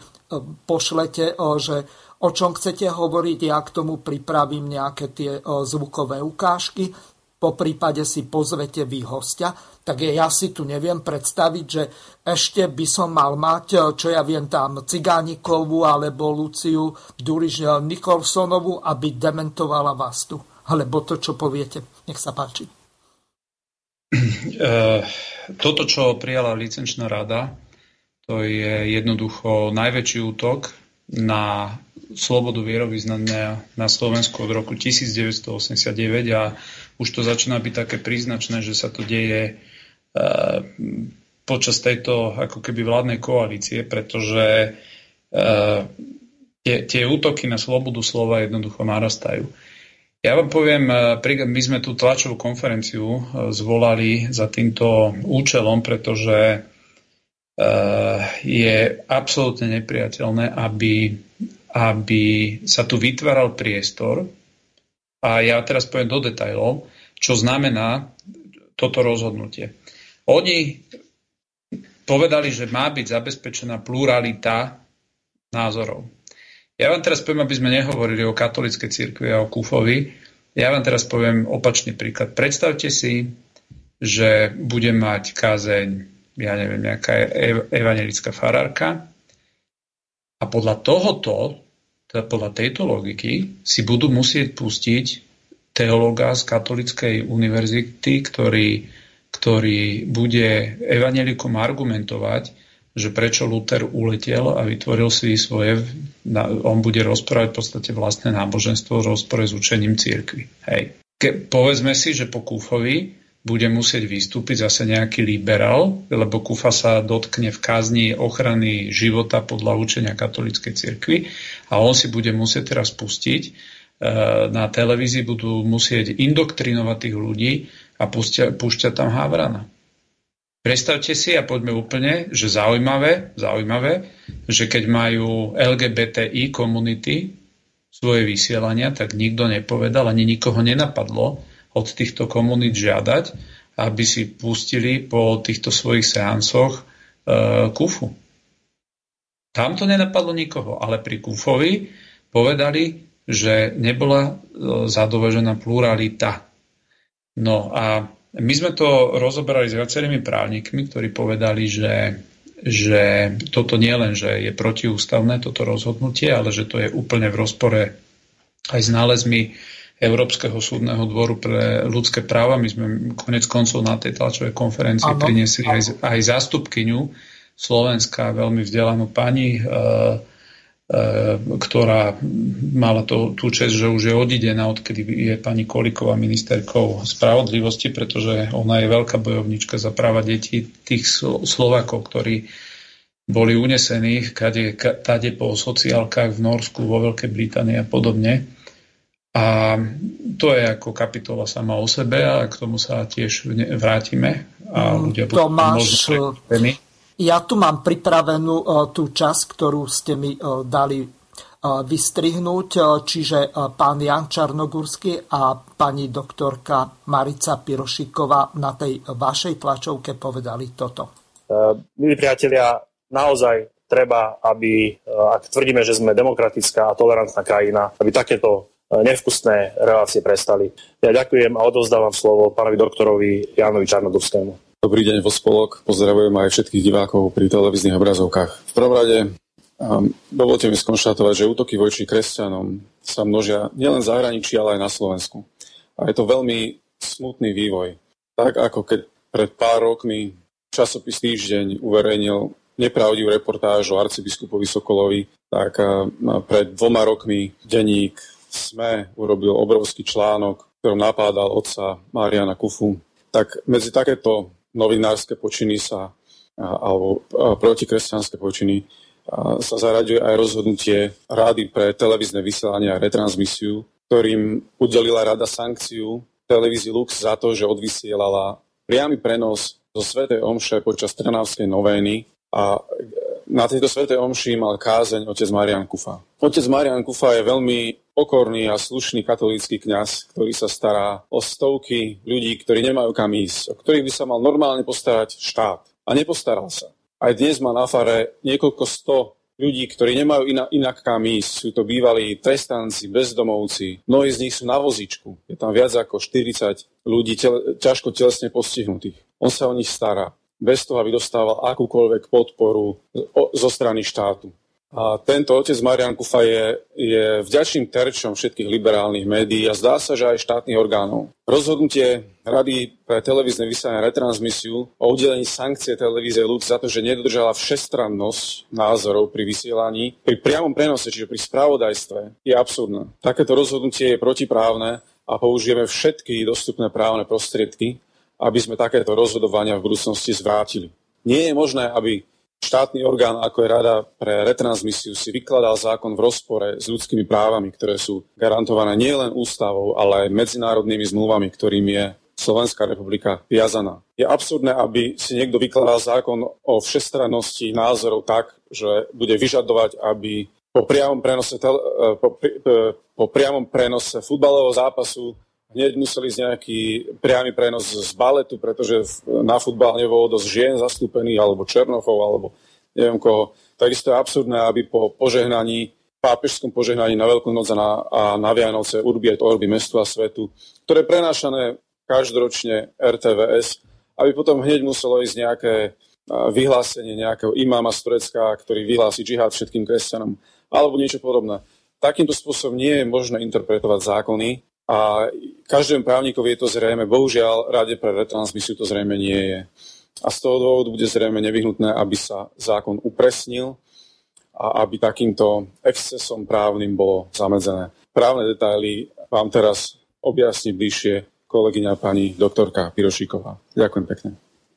pošlete, že o čom chcete hovoriť, ja k tomu pripravím nejaké tie zvukové ukážky, po prípade si pozvete vy hostia, tak ja si tu neviem predstaviť, že ešte by som mal mať, čo ja viem tam, Cigánikovú alebo Luciu Duriš Nikolsonovú, aby dementovala vás tu. Alebo to, čo poviete. Nech sa páči. Eh, toto, čo prijala licenčná rada, to je jednoducho najväčší útok na slobodu vierovýznania na Slovensku od roku 1989 a už to začína byť také príznačné, že sa to deje uh, počas tejto ako keby vládnej koalície, pretože uh, tie, tie útoky na slobodu slova jednoducho narastajú. Ja vám poviem, my sme tú tlačovú konferenciu zvolali za týmto účelom, pretože je absolútne nepriateľné, aby aby sa tu vytváral priestor, a ja teraz poviem do detajlov, čo znamená toto rozhodnutie. Oni povedali, že má byť zabezpečená pluralita názorov. Ja vám teraz poviem, aby sme nehovorili o katolíckej cirkvi a o Kufovi, ja vám teraz poviem opačný príklad. Predstavte si, že bude mať kázeň, ja neviem, nejaká evangelická farárka a podľa tohoto, teda podľa tejto logiky, si budú musieť pustiť teológa z katolickej univerzity, ktorý, ktorý bude evanelikom argumentovať, že prečo Luther uletel a vytvoril si svoje, on bude rozprávať v podstate vlastné náboženstvo v rozpore s učením církvy. Hej. Ke, povedzme si, že po Kúfovi bude musieť vystúpiť zase nejaký liberál, lebo Kufa sa dotkne v kázni ochrany života podľa učenia katolíckej cirkvi a on si bude musieť teraz pustiť e, na televízii, budú musieť indoktrinovať tých ľudí a púšťať tam Havrana. Predstavte si a poďme úplne, že zaujímavé, zaujímavé, že keď majú LGBTI komunity svoje vysielania, tak nikto nepovedal, ani nikoho nenapadlo, od týchto komunít žiadať, aby si pustili po týchto svojich seansoch e, kufu. Tam to nenapadlo nikoho, ale pri kufovi povedali, že nebola e, zadovežená pluralita. No a my sme to rozoberali s viacerými právnikmi, ktorí povedali, že, že toto nie len, že je protiústavné toto rozhodnutie, ale že to je úplne v rozpore aj s nálezmi Európskeho súdneho dvoru pre ľudské práva. My sme konec koncov na tej tlačovej konferencii ano. priniesli aj, aj zástupkyňu Slovenska, veľmi vzdelanú pani, e, ktorá mala to, tú čest, že už je odidená, odkedy je pani Koliková ministerkou spravodlivosti, pretože ona je veľká bojovnička za práva detí tých Slovakov, ktorí boli unesení kade, kade po sociálkach v Norsku, vo Veľkej Británii a podobne. A to je ako kapitola sama o sebe a k tomu sa tiež vrátime. A mm, ľudia Tomáš, ja tu mám pripravenú uh, tú časť, ktorú ste mi uh, dali uh, vystrihnúť, čiže pán Jan Čarnogurský a pani doktorka Marica Pirošiková na tej vašej tlačovke povedali toto. Milí priatelia, naozaj treba, aby, ak tvrdíme, že sme demokratická a tolerantná krajina, aby takéto nevkusné relácie prestali. Ja ďakujem a odovzdávam slovo pánovi doktorovi Jánovi Čarnodurskému. Dobrý deň vo spolok, pozdravujem aj všetkých divákov pri televíznych obrazovkách. V prvom rade um, dovolte mi skonštatovať, že útoky voči kresťanom sa množia nielen v zahraničí, ale aj na Slovensku. A je to veľmi smutný vývoj. Tak ako keď pred pár rokmi časopis Týždeň uverejnil nepravdivú reportáž o arcibiskupovi Sokolovi, tak pred dvoma rokmi denník SME urobil obrovský článok, ktorom napádal otca Mariana Kufu. Tak medzi takéto novinárske počiny sa, alebo protikresťanské počiny sa zaraďuje aj rozhodnutie Rády pre televízne vysielanie a retransmisiu ktorým udelila rada sankciu televízii Lux za to, že odvysielala priamy prenos zo Svetej Omše počas Trnavskej novény a na tejto Svetej Omši mal kázeň otec Marian Kufa. Otec Marian Kufa je veľmi pokorný a slušný katolícky kňaz, ktorý sa stará o stovky ľudí, ktorí nemajú kam ísť, o ktorých by sa mal normálne postarať štát. A nepostaral sa. Aj dnes má na fare niekoľko sto ľudí, ktorí nemajú inak, inak kam ísť. Sú to bývalí trestanci, bezdomovci. Mnohí z nich sú na vozičku. Je tam viac ako 40 ľudí tel, ťažko telesne postihnutých. On sa o nich stará. Bez toho, aby dostával akúkoľvek podporu zo strany štátu. A tento otec Marian Kufa je, je vďačným terčom všetkých liberálnych médií a zdá sa, že aj štátnych orgánov. Rozhodnutie Rady pre televízne vysielanie retransmisiu o udelení sankcie televízie Lux za to, že nedodržala všestrannosť názorov pri vysielaní, pri priamom prenose, čiže pri spravodajstve, je absurdné. Takéto rozhodnutie je protiprávne a použijeme všetky dostupné právne prostriedky, aby sme takéto rozhodovania v budúcnosti zvrátili. Nie je možné, aby štátny orgán, ako je Rada pre retransmisiu, si vykladal zákon v rozpore s ľudskými právami, ktoré sú garantované nielen ústavou, ale aj medzinárodnými zmluvami, ktorým je Slovenská republika viazaná. Je absurdné, aby si niekto vykladal zákon o všestrannosti názorov tak, že bude vyžadovať, aby po priamom prenose, e, po, e, po priamom prenose futbalového zápasu hneď museli ísť nejaký priamy prenos z baletu, pretože na futbal nebolo dosť žien zastúpených, alebo Černochov, alebo neviem koho. Takisto je absurdné, aby po požehnaní, pápežskom požehnaní na Veľkú noc a na, a na Vianoce Urbi et Orbi mestu a svetu, ktoré prenášané každoročne RTVS, aby potom hneď muselo ísť nejaké vyhlásenie nejakého imáma z Turecka, ktorý vyhlási džihad všetkým kresťanom, alebo niečo podobné. Takýmto spôsobom nie je možné interpretovať zákony a každému právnikovi je to zrejme, bohužiaľ, Rade pre retransmisiu to zrejme nie je. A z toho dôvodu bude zrejme nevyhnutné, aby sa zákon upresnil a aby takýmto excesom právnym bolo zamedzené. Právne detaily vám teraz objasní bližšie kolegyňa pani doktorka Pirošíková. Ďakujem pekne.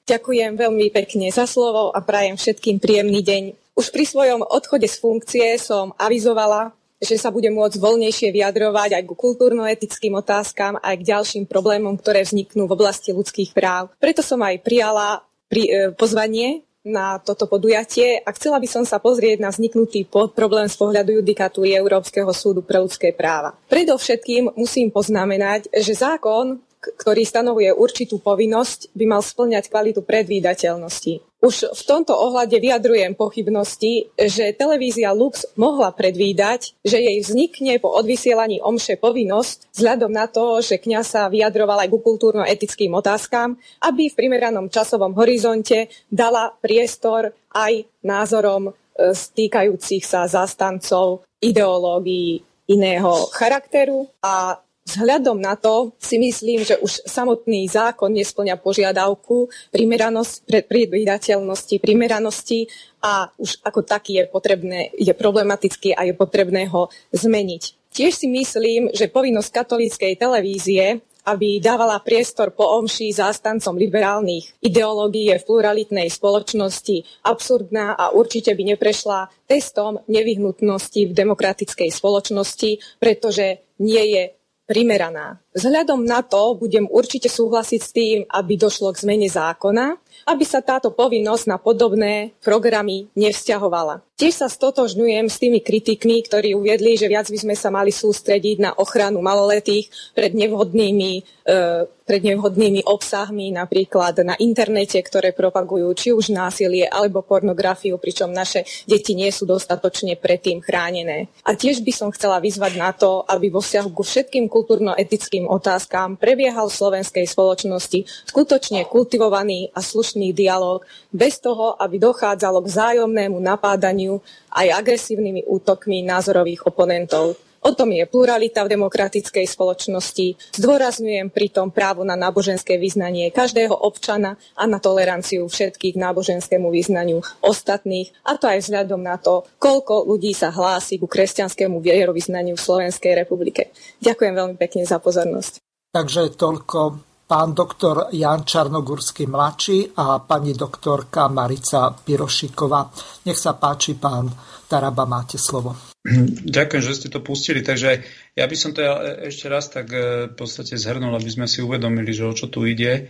Ďakujem veľmi pekne za slovo a prajem všetkým príjemný deň. Už pri svojom odchode z funkcie som avizovala, že sa bude môcť voľnejšie vyjadrovať aj ku kultúrno-etickým otázkam, aj k ďalším problémom, ktoré vzniknú v oblasti ľudských práv. Preto som aj prijala pri, e, pozvanie na toto podujatie a chcela by som sa pozrieť na vzniknutý problém z pohľadu judikatúry Európskeho súdu pre ľudské práva. Predovšetkým musím poznamenať, že zákon ktorý stanovuje určitú povinnosť, by mal splňať kvalitu predvídateľnosti. Už v tomto ohľade vyjadrujem pochybnosti, že televízia Lux mohla predvídať, že jej vznikne po odvysielaní omše povinnosť vzhľadom na to, že kňaz sa vyjadroval aj ku kultúrno-etickým otázkam, aby v primeranom časovom horizonte dala priestor aj názorom e, stýkajúcich sa zastancov ideológií iného charakteru. A Vzhľadom na to si myslím, že už samotný zákon nesplňa požiadavku primeranosť, predvídateľnosti, primeranosti a už ako taký je, potrebné, je problematický a je potrebné ho zmeniť. Tiež si myslím, že povinnosť katolíckej televízie aby dávala priestor po omši zástancom liberálnych ideológií v pluralitnej spoločnosti absurdná a určite by neprešla testom nevyhnutnosti v demokratickej spoločnosti, pretože nie je primeraná. Vzhľadom na to budem určite súhlasiť s tým, aby došlo k zmene zákona, aby sa táto povinnosť na podobné programy nevzťahovala. Tiež sa stotožňujem s tými kritikmi, ktorí uviedli, že viac by sme sa mali sústrediť na ochranu maloletých pred nevhodnými, e, pred nevhodnými obsahmi, napríklad na internete, ktoré propagujú či už násilie alebo pornografiu, pričom naše deti nie sú dostatočne predtým chránené. A tiež by som chcela vyzvať na to, aby vo vzťahu ku všetkým kultúrno-etickým otázkam prebiehal v slovenskej spoločnosti skutočne kultivovaný a slušný dialog, bez toho, aby dochádzalo k vzájomnému napádaniu aj agresívnymi útokmi názorových oponentov. O tom je pluralita v demokratickej spoločnosti. Zdôrazňujem pritom právo na náboženské vyznanie každého občana a na toleranciu všetkých náboženskému vyznaniu ostatných, a to aj vzhľadom na to, koľko ľudí sa hlási ku kresťanskému vierovyznaniu v Slovenskej republike. Ďakujem veľmi pekne za pozornosť. Takže toľko pán doktor Jan Čarnogurský mladší a pani doktorka Marica Pirošiková. Nech sa páči, pán Taraba, máte slovo. Ďakujem, že ste to pustili. Takže ja by som to ešte raz tak e, v podstate zhrnul, aby sme si uvedomili, že o čo tu ide. E,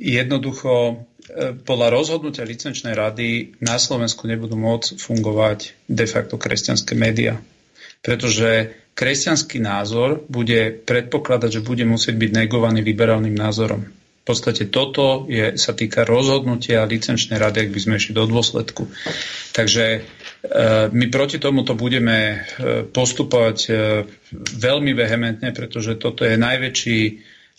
jednoducho e, podľa rozhodnutia licenčnej rady na Slovensku nebudú môcť fungovať de facto kresťanské médiá. Pretože kresťanský názor bude predpokladať, že bude musieť byť negovaný liberálnym názorom. V podstate toto je, sa týka rozhodnutia licenčnej rady, ak by sme išli do dôsledku. Takže e, my proti tomuto budeme e, postupovať e, veľmi vehementne, pretože toto je najväčší,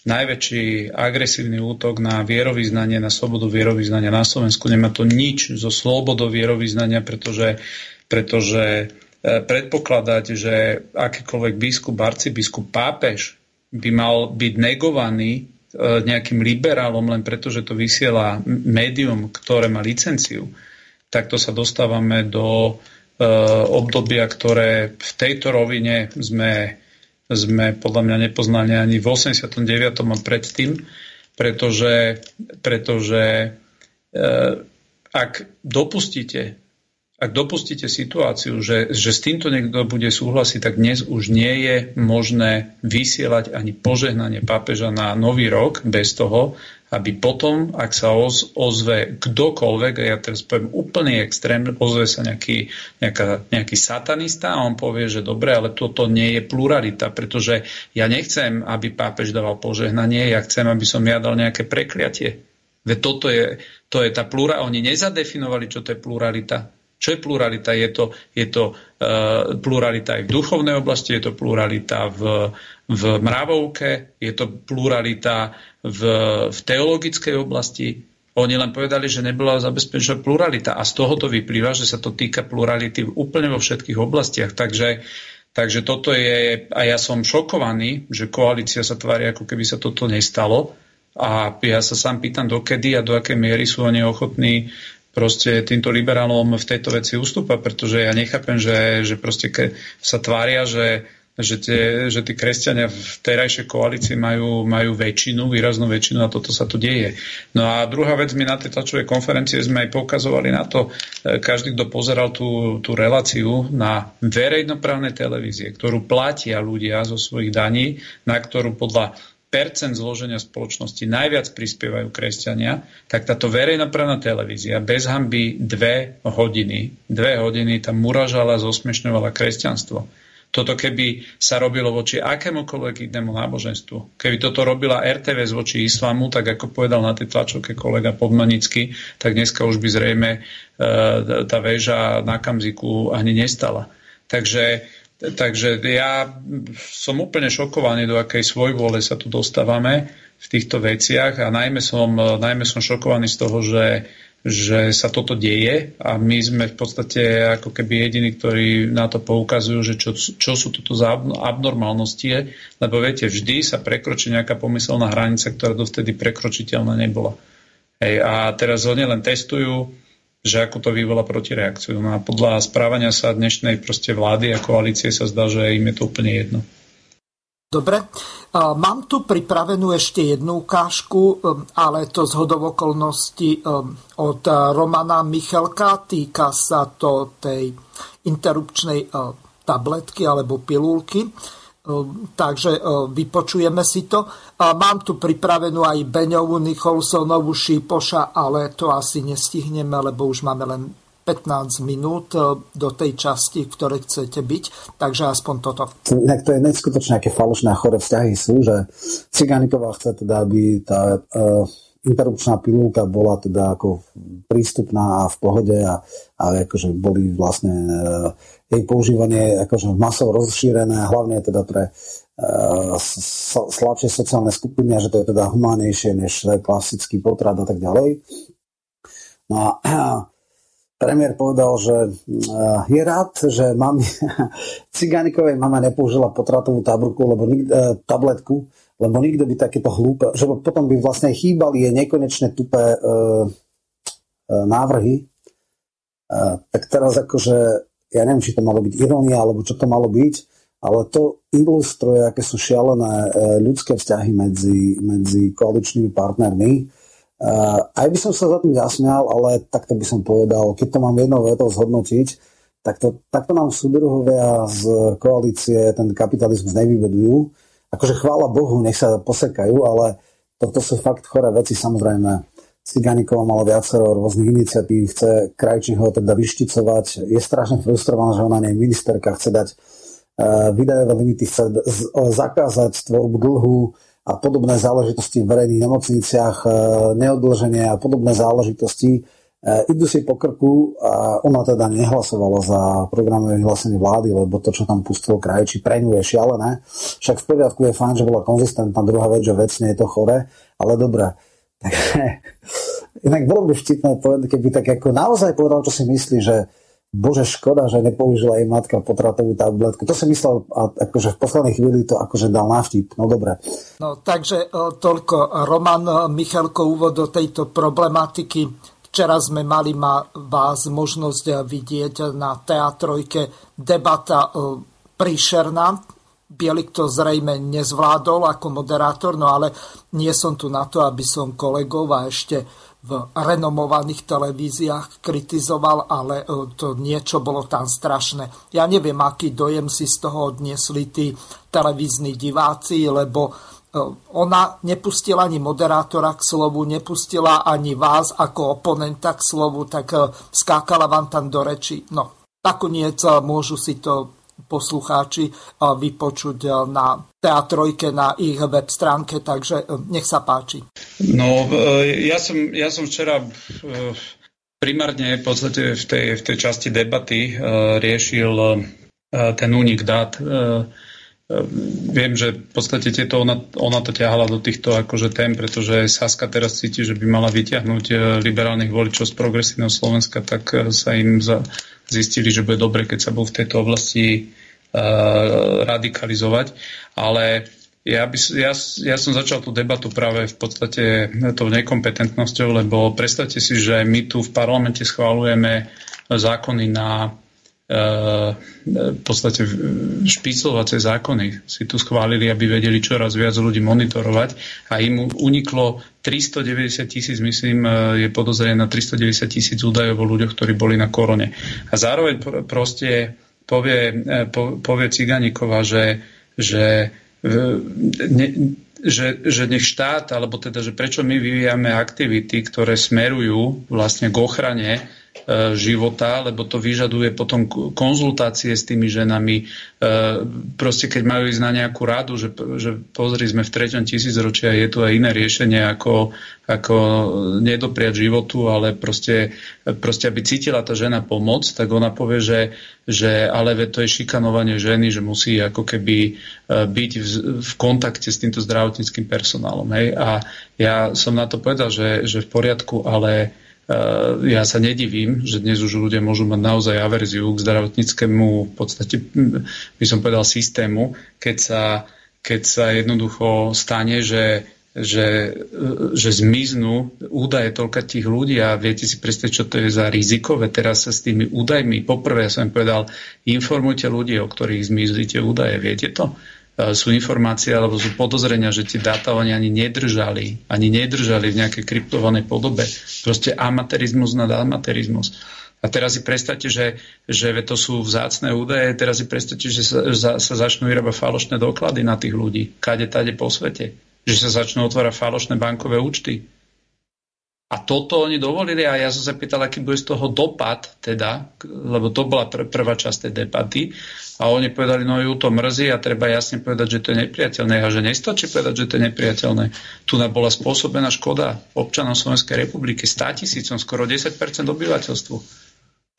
najväčší agresívny útok na vierovýznanie, na slobodu vierovýznania na Slovensku. Nemá to nič zo slobodou vierovýznania, pretože, pretože predpokladať, že akýkoľvek biskup, arcibiskup, pápež by mal byť negovaný e, nejakým liberálom len preto, že to vysiela médium, ktoré má licenciu, tak to sa dostávame do e, obdobia, ktoré v tejto rovine sme, sme podľa mňa nepoznali ani v 89. a predtým, pretože, pretože ak dopustíte ak dopustíte situáciu, že, že s týmto niekto bude súhlasiť, tak dnes už nie je možné vysielať ani požehnanie pápeža na nový rok bez toho, aby potom, ak sa oz, ozve kdokoľvek, a ja teraz poviem úplný extrém, ozve sa nejaký, nejaká, nejaký satanista a on povie, že dobre, ale toto nie je pluralita, pretože ja nechcem, aby pápež dával požehnanie, ja chcem, aby som ja dal nejaké prekliatie. Veď toto je, to je tá pluralita. Oni nezadefinovali, čo to je pluralita. Čo je pluralita? Je to, je to uh, pluralita aj v duchovnej oblasti, je to pluralita v, v mravovke, je to pluralita v, v teologickej oblasti. Oni len povedali, že nebola zabezpečená pluralita a z toho to vyplýva, že sa to týka plurality úplne vo všetkých oblastiach. Takže, takže toto je, a ja som šokovaný, že koalícia sa tvári, ako keby sa toto nestalo. A ja sa sám pýtam, dokedy a do akej miery sú oni ochotní proste týmto liberálom v tejto veci ústupa, pretože ja nechápem, že, že proste ke, sa tvária, že, že, tie, že tí kresťania v terajšej koalícii majú, majú väčšinu, výraznú väčšinu a toto sa tu deje. No a druhá vec, my na tej tlačovej konferencie sme aj poukazovali na to, e, každý, kto pozeral tú, tú reláciu na verejnoprávne televízie, ktorú platia ľudia zo svojich daní, na ktorú podľa percent zloženia spoločnosti najviac prispievajú kresťania, tak táto verejnoprávna televízia bez hamby dve hodiny, dve hodiny tam uražala, zosmiešňovala kresťanstvo. Toto keby sa robilo voči akémukoľvek inému náboženstvu. Keby toto robila RTVS voči islamu, tak ako povedal na tej tlačovke kolega Podmanický, tak dneska už by zrejme e, tá väža na Kamziku ani nestala. Takže Takže ja som úplne šokovaný, do akej svojvôle sa tu dostávame v týchto veciach a najmä som, najmä som šokovaný z toho, že, že sa toto deje a my sme v podstate ako keby jediní, ktorí na to poukazujú, že čo, čo sú toto za abnormálnosti, lebo viete, vždy sa prekročí nejaká pomyselná hranica, ktorá dovtedy prekročiteľná nebola. Hej, a teraz oni len testujú, že ako to vyvolá protireakciu. No a podľa správania sa dnešnej proste vlády a koalície sa zdá, že im je to úplne jedno. Dobre, mám tu pripravenú ešte jednu ukážku, um, ale to z hodov okolností um, od Romana Michalka. Týka sa to tej interrupčnej uh, tabletky alebo pilulky. Ehm, takže ehm, vypočujeme si to. Mám tu pripravenú aj Beňovú, Nicholsonovú, Šípoša, ale to asi nestihneme, lebo už máme len 15 minút ehm, do tej časti, v ktorej chcete byť, takže aspoň toto. Tak to je neskutočné, aké falošné a chore vzťahy sú, že Cigániková chce teda, aby tá uh, interrupčná pilulka bola teda ako prístupná a v pohode a, a akože boli vlastne uh, jej používanie akože masovo rozšírené, hlavne teda pre uh, slabšie sociálne skupiny že to je teda humánejšie než klasický potrat a tak ďalej. No a premiér povedal, že uh, je rád, že mami, Cigánikovej mama nepoužila potratovú tabletku, lebo, uh, tabletku, lebo nikto by takéto hlúpe, že potom by vlastne chýbali jej nekonečné tupé uh, návrhy. Tak teraz akože, ja neviem, či to malo byť ironia, alebo čo to malo byť, ale to ilustruje, aké sú šialené e, ľudské vzťahy medzi, medzi koaličnými partnermi. E, aj by som sa za tým zasmial, ale takto by som povedal, keď to mám jednou vetou zhodnotiť, tak to, takto nám súdruhovia z koalície ten kapitalizmus nevyvedujú. Akože chvála Bohu, nech sa posekajú, ale toto sú fakt choré veci, samozrejme. Ciganíková mala viacero rôznych iniciatív, chce Krajčího teda vyšticovať, je strašne frustrovaná, že ona nie je ministerka, chce dať uh, výdajové limity, chce zakázať tvorbu dlhu a podobné záležitosti v verejných nemocniciach, uh, neodlženie a podobné záležitosti E, idú si po krku a ona teda nehlasovala za programové vyhlásenie vlády, lebo to, čo tam pustil či pre ňu je šialené. Však v poriadku je fajn, že bola konzistentná, druhá vec, že vecne je to chore, ale dobré. Inak bolo by vtipné povedať, keby tak ako naozaj povedal, čo si myslí, že bože škoda, že nepoužila jej matka potratovú tabletku. To si myslel, a akože v poslednej chvíli to akože dal na vtip. No dobre. No takže e, toľko Roman e, Michalko úvod do tejto problematiky. Včera sme mali ma vás možnosť vidieť na teatrojke debata e, príšerná. Bielik to zrejme nezvládol ako moderátor, no ale nie som tu na to, aby som kolegov a ešte v renomovaných televíziách kritizoval, ale e, to niečo bolo tam strašné. Ja neviem, aký dojem si z toho odniesli tí televízni diváci, lebo E, ona nepustila ani moderátora k slovu, nepustila ani vás ako oponenta k slovu, tak e, skákala vám tam do reči. No, nakoniec môžu si to poslucháči vypočuť na teatrojke na ich web stránke, takže nech sa páči. No, ja som, ja som včera primárne v podstate v tej, v tej časti debaty riešil ten únik dát viem, že v podstate tieto ona, ona to ťahala do týchto akože tém, pretože Saska teraz cíti, že by mala vyťahnuť liberálnych voličov z progresívneho Slovenska, tak sa im za, zistili, že bude dobre, keď sa budú v tejto oblasti uh, radikalizovať. Ale ja, by, ja, ja som začal tú debatu práve v podstate tou nekompetentnosťou, lebo predstavte si, že my tu v parlamente schválujeme zákony na v podstate špíclovacie zákony si tu schválili, aby vedeli čoraz viac ľudí monitorovať a im uniklo 390 tisíc, myslím, je podozrenie na 390 tisíc údajov o ľuďoch, ktorí boli na korone. A zároveň proste povie, povie Ciganíková, že, že ne, že, že nech štát, alebo teda, že prečo my vyvíjame aktivity, ktoré smerujú vlastne k ochrane E, života, lebo to vyžaduje potom konzultácie s tými ženami. E, proste keď majú ísť na nejakú radu, že, že pozri, sme v treťom tisícročí a je tu aj iné riešenie ako, ako nedopriať životu, ale proste, proste aby cítila tá žena pomoc, tak ona povie, že, že ale to je šikanovanie ženy, že musí ako keby e, byť v, v kontakte s týmto zdravotníckým personálom. Hej? A ja som na to povedal, že, že v poriadku, ale ja sa nedivím, že dnes už ľudia môžu mať naozaj averziu k zdravotníckému v podstate, hm, by som povedal, systému, keď sa, keď sa jednoducho stane, že že, že zmiznú údaje toľka tých ľudí a viete si predstaviť, čo to je za rizikové teraz sa s tými údajmi. Poprvé som povedal, informujte ľudí, o ktorých zmizli tie údaje. Viete to? E, sú informácie alebo sú podozrenia, že tie dáta oni ani nedržali, ani nedržali v nejakej kryptovanej podobe. Proste amatérizmus nad amatérizmus. A teraz si predstavte, že, že to sú vzácne údaje, teraz si predstavte, že sa, sa začnú vyrábať falošné doklady na tých ľudí, kade tade po svete. Že sa začnú otvárať falošné bankové účty. A toto oni dovolili a ja som sa pýtal, aký bude z toho dopad, teda, lebo to bola pr- prvá časť tej debaty. A oni povedali, no ju to mrzí a treba jasne povedať, že to je nepriateľné a že nestačí povedať, že to je nepriateľné. Tu bola spôsobená škoda občanom Slovenskej republiky 100 tisícom, skoro 10% obyvateľstvu.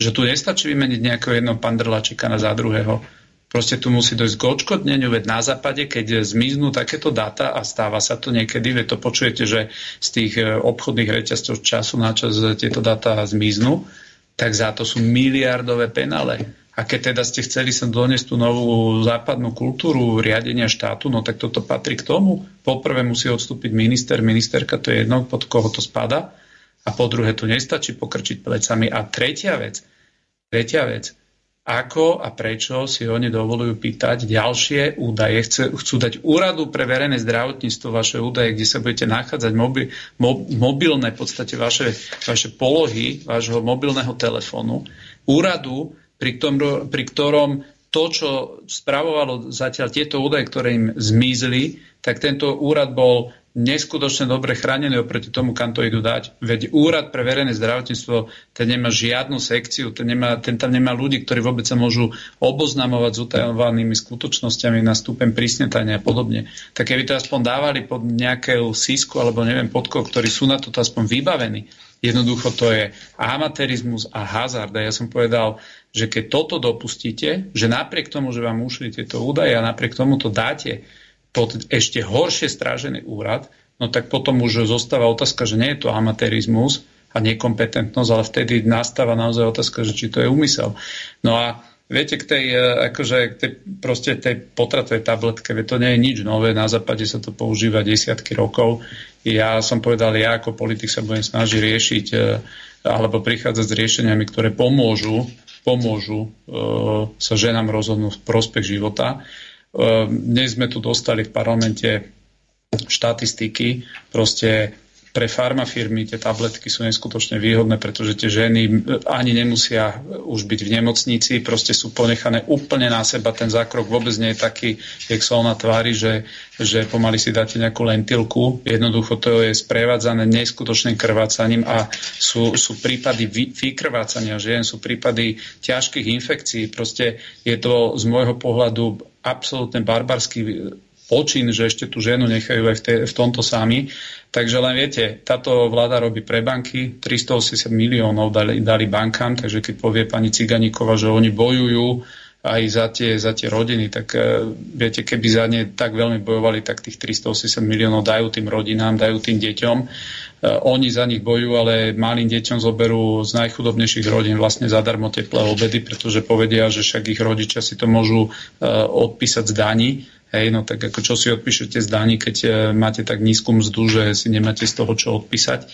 Že tu nestačí vymeniť nejakého jedného pandrlačika na za druhého Proste tu musí dojsť k odškodneniu, veď na západe, keď zmiznú takéto dáta a stáva sa to niekedy, veď to počujete, že z tých e, obchodných reťazcov času na čas tieto dáta zmiznú, tak za to sú miliardové penále. A keď teda ste chceli sa doniesť tú novú západnú kultúru riadenia štátu, no tak toto patrí k tomu. Poprvé musí odstúpiť minister, ministerka, to je jedno, pod koho to spada. A po druhé, tu nestačí pokrčiť plecami. A tretia vec, tretia vec, ako a prečo si oni dovolujú pýtať ďalšie údaje. Chce, chcú dať úradu pre verejné zdravotníctvo vaše údaje, kde sa budete nachádzať mobi, mo, mobilné, v podstate vaše, vaše polohy vášho mobilného telefónu. Úradu, pri, tom, pri ktorom to, čo spravovalo zatiaľ tieto údaje, ktoré im zmizli, tak tento úrad bol neskutočne dobre chránený oproti tomu, kam to idú dať. Veď úrad pre verejné zdravotníctvo, ten nemá žiadnu sekciu, ten, nemá, ten tam nemá ľudí, ktorí vôbec sa môžu oboznamovať s utajovanými skutočnosťami na stupen prísnetania a podobne. Tak keby to aspoň dávali pod nejakého sísku alebo neviem pod koho, ktorí sú na to aspoň vybavení, Jednoducho to je amatérizmus a hazard. A ja som povedal, že keď toto dopustíte, že napriek tomu, že vám ušli tieto údaje a napriek tomu to dáte pod ešte horšie strážený úrad, no tak potom už zostáva otázka, že nie je to amatérizmus a nekompetentnosť, ale vtedy nastáva naozaj otázka, že či to je úmysel. No a viete, k tej, e, akože, k tej, proste tej potratovej tabletke, to nie je nič nové, na západe sa to používa desiatky rokov. Ja som povedal, ja ako politik sa budem snažiť riešiť e, alebo prichádzať s riešeniami, ktoré pomôžu, pomôžu uh, sa ženám rozhodnúť v prospech života. Uh, dnes sme tu dostali v parlamente štatistiky, proste pre farmafirmy tie tabletky sú neskutočne výhodné, pretože tie ženy ani nemusia už byť v nemocnici, proste sú ponechané úplne na seba. Ten zákrok vôbec nie je taký, jak sa ona tvári, že, že pomaly si dáte nejakú lentilku. Jednoducho to je sprevádzané neskutočným krvácaním a sú, sú prípady vykrvácania žien, sú prípady ťažkých infekcií. Proste je to z môjho pohľadu absolútne barbarský počin, že ešte tú ženu nechajú aj v, te, v tomto sami. Takže len viete, táto vláda robí pre banky, 380 miliónov dali, dali bankám, takže keď povie pani Ciganíková, že oni bojujú aj za tie, za tie rodiny, tak uh, viete, keby za ne tak veľmi bojovali, tak tých 380 miliónov dajú tým rodinám, dajú tým deťom. Uh, oni za nich bojujú, ale malým deťom zoberú z najchudobnejších rodín vlastne zadarmo teplé obedy, pretože povedia, že však ich rodičia si to môžu uh, odpísať z daní Hej, no tak ako čo si odpíšete z daní, keď e, máte tak nízku mzdu, že si nemáte z toho čo odpísať.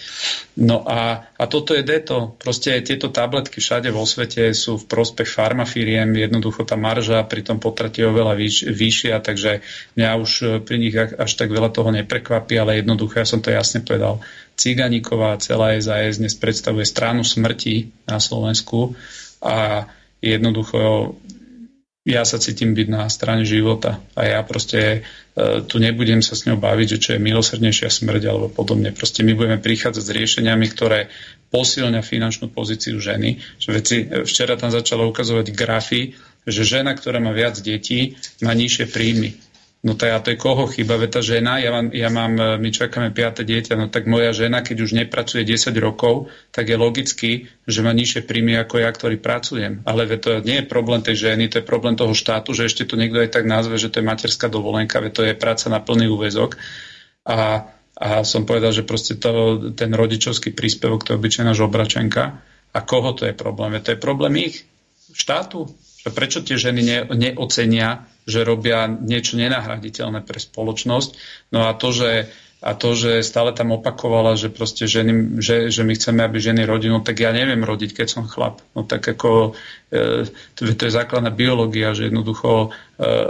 No a, a toto je deto. Proste tieto tabletky všade vo svete sú v prospech farmafíriem, jednoducho tá marža pri tom potrate je oveľa vyš, vyššia, takže mňa už e, pri nich až tak veľa toho neprekvapí, ale jednoducho, ja som to jasne povedal, Ciganíková celá SAS dnes predstavuje stranu smrti na Slovensku a jednoducho ja sa cítim byť na strane života a ja proste e, tu nebudem sa s ňou baviť, že čo je milosrdnejšia smrť alebo podobne. Proste my budeme prichádzať s riešeniami, ktoré posilňa finančnú pozíciu ženy. Že veci, e, včera tam začalo ukazovať grafy, že žena, ktorá má viac detí, má nižšie príjmy. No to, a to je koho chyba? Veď tá žena, ja mám, ja mám, e, my čakáme piate dieťa, no tak moja žena, keď už nepracuje 10 rokov, tak je logicky, že má nižšie príjmy ako ja, ktorý pracujem. Ale to nie je problém tej ženy, to je problém toho štátu, že ešte to niekto aj tak nazve, že to je materská dovolenka, veď to je práca na plný úvezok. A, a som povedal, že proste to, ten rodičovský príspevok, to je obyčajná žobračenka. A koho to je problém? Veď to je problém ich, štátu. Prečo tie ženy ne, neocenia že robia niečo nenahraditeľné pre spoločnosť. No a to, že a to, že stále tam opakovala, že proste ženy, že, že my chceme, aby ženy rodinu, tak ja neviem rodiť, keď som chlap. No tak ako e, to, je základná biológia, že jednoducho e,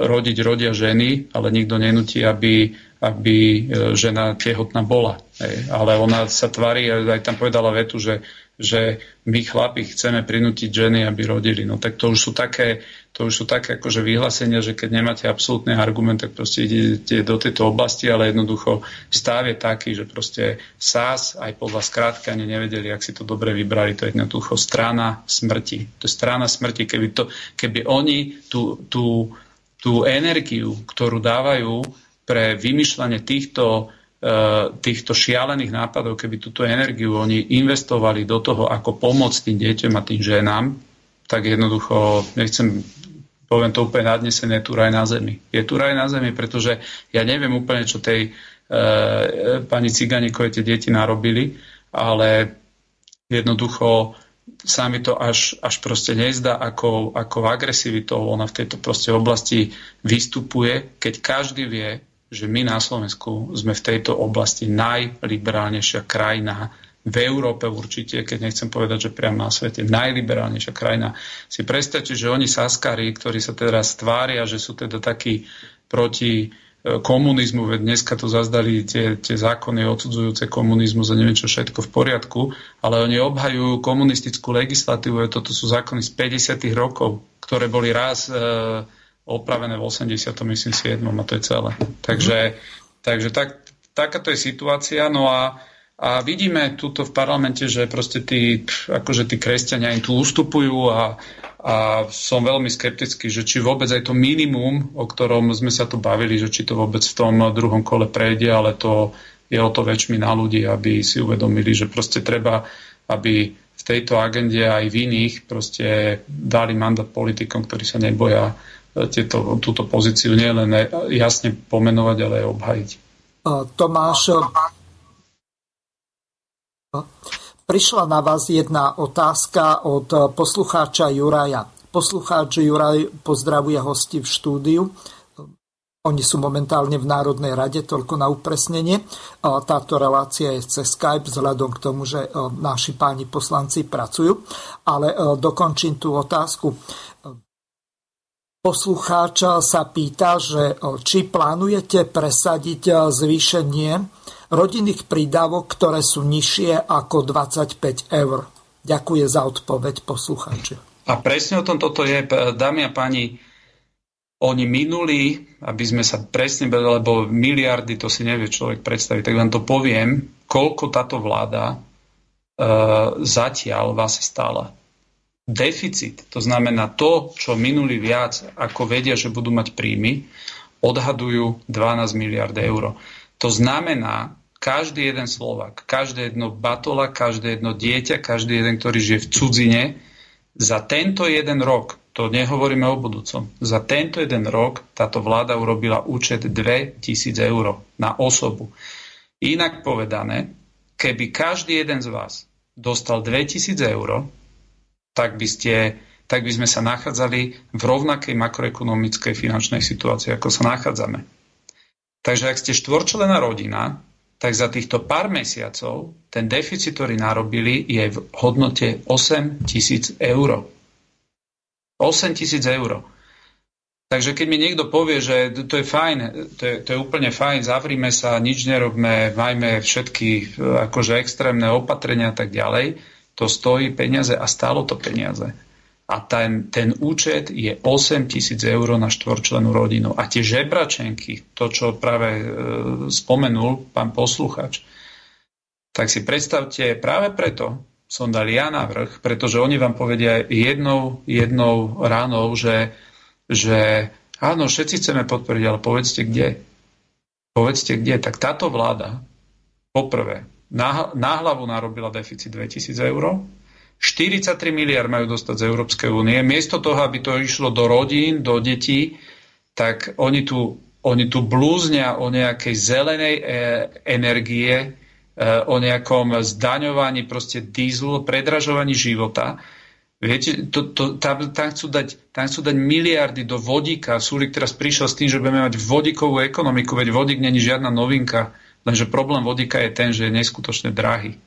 rodiť rodia ženy, ale nikto nenutí, aby, aby e, žena tehotná bola. Ale ona sa tvári, aj tam povedala vetu, že že my chlapi chceme prinútiť ženy, aby rodili. No tak to už sú také, to už sú také akože vyhlásenia, že keď nemáte absolútny argument, tak proste idete do tejto oblasti, ale jednoducho stav je taký, že proste SAS aj podľa skrátky ani nevedeli, ak si to dobre vybrali, to je jednoducho strana smrti. To je strana smrti, keby, to, keby oni tú, tú, tú energiu, ktorú dávajú pre vymýšľanie týchto Eh, týchto šialených nápadov, keby túto energiu oni investovali do toho, ako pomôcť tým deťom a tým ženám, tak jednoducho, nechcem, poviem to úplne nadnesené, je tu raj na zemi. Je tu raj na zemi, pretože ja neviem úplne, čo tej e, pani Ciganíkovej tie deti narobili, ale jednoducho sa mi to až, až proste nezdá, ako, ako agresivitou ona v tejto proste oblasti vystupuje, keď každý vie, že my na Slovensku sme v tejto oblasti najliberálnejšia krajina v Európe určite, keď nechcem povedať, že priamo na svete, najliberálnejšia krajina. Si predstavte, že oni saskári, ktorí sa teraz stvária, že sú teda takí proti e, komunizmu, veď dneska to zazdali tie, tie zákony odsudzujúce komunizmu za neviem čo všetko v poriadku, ale oni obhajujú komunistickú legislatívu, toto sú zákony z 50. rokov, ktoré boli raz e, opravené v 80. myslím 7. a to je celé. Takže, takže tak, takáto je situácia. No a a vidíme tuto v parlamente, že proste tí, akože tí kresťania im tu ustupujú a, a som veľmi skeptický, že či vôbec aj to minimum, o ktorom sme sa tu bavili, že či to vôbec v tom druhom kole prejde, ale to je o to väčšmi na ľudí, aby si uvedomili, že proste treba, aby v tejto agende aj v iných proste dali mandát politikom, ktorí sa neboja tieto, túto pozíciu nielen jasne pomenovať, ale aj obhajiť. Tomáš, Prišla na vás jedna otázka od poslucháča Juraja. Poslucháč Juraj pozdravuje hosti v štúdiu. Oni sú momentálne v Národnej rade, toľko na upresnenie. Táto relácia je cez Skype, vzhľadom k tomu, že naši páni poslanci pracujú. Ale dokončím tú otázku. Poslucháč sa pýta, že či plánujete presadiť zvýšenie rodinných prídavok, ktoré sú nižšie ako 25 eur. Ďakujem za odpoveď poslucháči. A presne o tom toto je, dámy a páni, oni minuli, aby sme sa presne, lebo miliardy, to si nevie človek predstaviť, tak vám to poviem, koľko táto vláda e, zatiaľ vás stála. Deficit, to znamená to, čo minuli viac, ako vedia, že budú mať príjmy, odhadujú 12 miliard eur. To znamená, každý jeden Slovak, každé jedno batola, každé jedno dieťa, každý jeden, ktorý žije v cudzine, za tento jeden rok, to nehovoríme o budúcom, za tento jeden rok táto vláda urobila účet 2000 eur na osobu. Inak povedané, keby každý jeden z vás dostal 2000 eur, tak by, ste, tak by sme sa nachádzali v rovnakej makroekonomickej finančnej situácii, ako sa nachádzame. Takže ak ste štvorčlená rodina, tak za týchto pár mesiacov ten deficit, ktorý narobili, je v hodnote 8 tisíc eur. 8 tisíc eur. Takže keď mi niekto povie, že to je fajn, to je, to je úplne fajn, zavrime sa, nič nerobme, majme všetky akože extrémne opatrenia a tak ďalej, to stojí peniaze a stálo to peniaze a ten, ten účet je 8 tisíc eur na štvorčlenú rodinu. A tie žebračenky, to, čo práve e, spomenul pán posluchač, tak si predstavte, práve preto som dal ja návrh, pretože oni vám povedia jednou, jednou ránou, že, že áno, všetci chceme podporiť, ale povedzte kde. Povedzte kde. Tak táto vláda poprvé na, na hlavu narobila deficit 2000 eur, 43 miliard majú dostať z Európskej únie. Miesto toho, aby to išlo do rodín, do detí, tak oni tu, oni tu blúznia o nejakej zelenej e, energie, e, o nejakom zdaňovaní proste dízlu, predražovaní života. Viete, to, to, tam, tam, chcú dať, tam chcú dať miliardy do vodíka. Súlik teraz prišiel s tým, že budeme mať vodíkovú ekonomiku, veď vodík není žiadna novinka, lenže problém vodíka je ten, že je neskutočne drahý.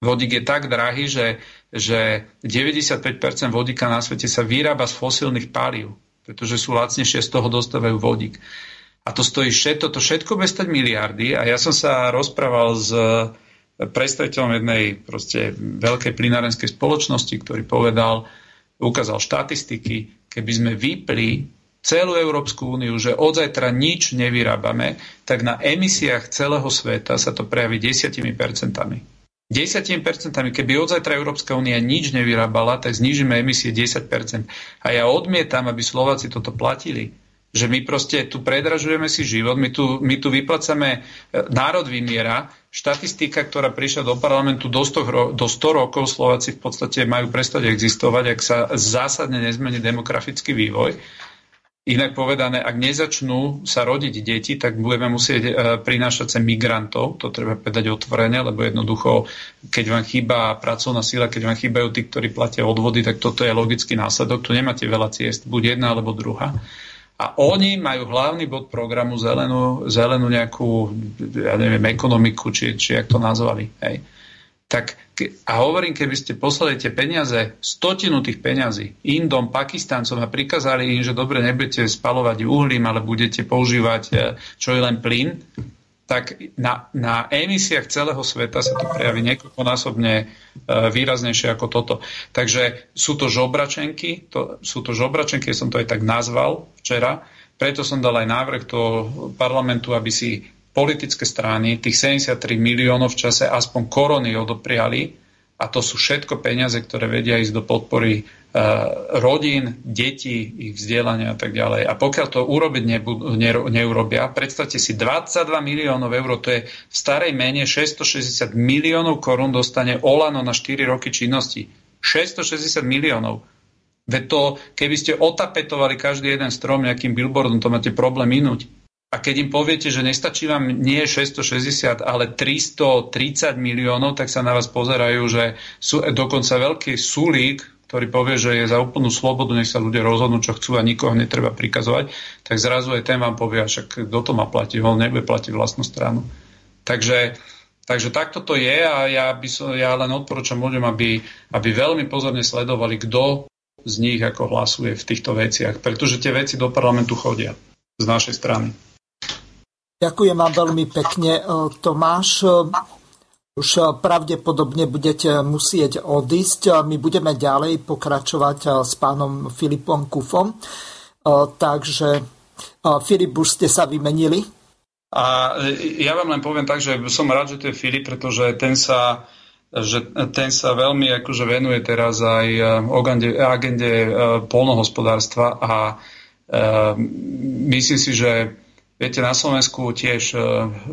Vodík je tak drahý, že, že 95% vodíka na svete sa vyrába z fosílnych palív, pretože sú lacnejšie, z toho dostávajú vodík. A to stojí všetko, to všetko bez stať miliardy. A ja som sa rozprával s predstaviteľom jednej proste veľkej plinárenskej spoločnosti, ktorý povedal, ukázal štatistiky, keby sme vypli celú Európsku úniu, že od zajtra nič nevyrábame, tak na emisiách celého sveta sa to prejaví 10 percentami. 10%, keby od zajtra Európska únia nič nevyrábala, tak znížime emisie 10%. A ja odmietam, aby Slováci toto platili. Že my proste tu predražujeme si život, my tu, my tu vyplacame, e, národ vymiera, štatistika, ktorá prišla do parlamentu do 100, do 100 rokov, Slováci v podstate majú prestať existovať, ak sa zásadne nezmení demografický vývoj. Inak povedané, ak nezačnú sa rodiť deti, tak budeme musieť e, prinášať sem migrantov, to treba povedať otvorene, lebo jednoducho, keď vám chýba pracovná sila, keď vám chýbajú tí, ktorí platia odvody, tak toto je logický následok. Tu nemáte veľa ciest, buď jedna alebo druhá. A oni majú hlavný bod programu zelenú, zelenú nejakú, ja neviem, ekonomiku, či, či jak to nazvali. Hej. Tak a hovorím, keby ste poslali tie peniaze, stotinu tých peňazí Indom, Pakistancom a prikázali im, že dobre, nebudete spalovať uhlím, ale budete používať e, čo je len plyn, tak na, na emisiách celého sveta sa to prejaví niekoľkonásobne e, výraznejšie ako toto. Takže sú to žobračenky, to, sú to žobračenky, som to aj tak nazval včera, preto som dal aj návrh do parlamentu, aby si politické strany tých 73 miliónov v čase aspoň korony odopriali a to sú všetko peniaze, ktoré vedia ísť do podpory uh, rodín, detí, ich vzdelania a tak ďalej. A pokiaľ to urobiť nebudú, ne, neurobia, predstavte si 22 miliónov eur, to je v starej mene 660 miliónov korún dostane Olano na 4 roky činnosti. 660 miliónov. Veď to, keby ste otapetovali každý jeden strom nejakým billboardom, to máte problém minúť. A keď im poviete, že nestačí vám nie 660, ale 330 miliónov, tak sa na vás pozerajú, že sú dokonca veľký súlík, ktorý povie, že je za úplnú slobodu, nech sa ľudia rozhodnú, čo chcú a nikoho netreba prikazovať, tak zrazu aj ten vám povie, však kto to má platiť, on nebude platiť vlastnú stranu. Takže, takže takto to je a ja, by som, ja len odporúčam ľuďom, aby, aby veľmi pozorne sledovali, kto z nich ako hlasuje v týchto veciach, pretože tie veci do parlamentu chodia z našej strany. Ďakujem vám veľmi pekne, e, Tomáš. Už e, pravdepodobne budete musieť odísť. My budeme ďalej pokračovať e, s pánom Filipom Kufom. Takže Filip, už ste sa vymenili? A ja vám len poviem tak, že som rád, že to je Filip, pretože ten sa že ten sa veľmi akože venuje teraz aj agende, agende polnohospodárstva a myslím si, že Viete, na Slovensku tiež e,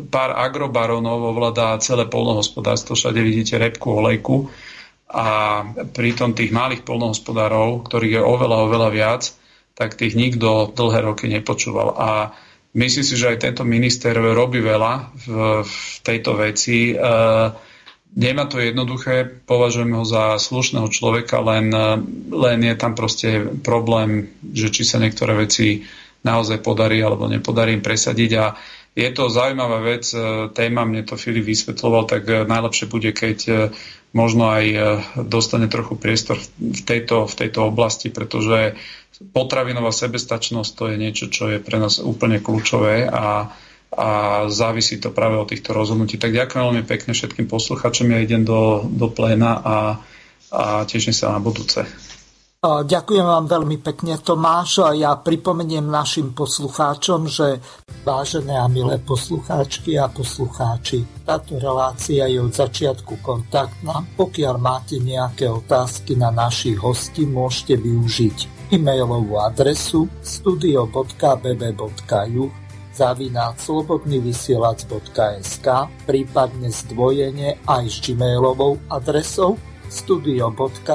pár agrobaronov ovládá celé polnohospodárstvo, všade vidíte repku, olejku a pritom tých malých polnohospodárov, ktorých je oveľa, oveľa viac, tak tých nikto dlhé roky nepočúval. A myslím si, že aj tento minister robí veľa v, v tejto veci. E, nemá to jednoduché, považujem ho za slušného človeka, len, len je tam proste problém, že či sa niektoré veci naozaj podarí alebo nepodarí im presadiť. A je to zaujímavá vec, e, téma, mne to Filip vysvetloval, tak e, najlepšie bude, keď e, možno aj dostane trochu priestor v tejto, v tejto oblasti, pretože potravinová sebestačnosť to je niečo, čo je pre nás úplne kľúčové a, a závisí to práve od týchto rozhodnutí. Tak ďakujem veľmi pekne všetkým posluchačom, ja idem do, do pléna a, a teším sa na budúce. Ďakujem vám veľmi pekne, Tomáš. Ja pripomeniem našim poslucháčom, že vážené a milé poslucháčky a poslucháči, táto relácia je od začiatku kontaktná. Pokiaľ máte nejaké otázky na našich hostí, môžete využiť e-mailovú adresu studio.bb.ju zavináč slobodnyvysielac.sk prípadne zdvojenie aj s gmailovou adresou studio.bb.ju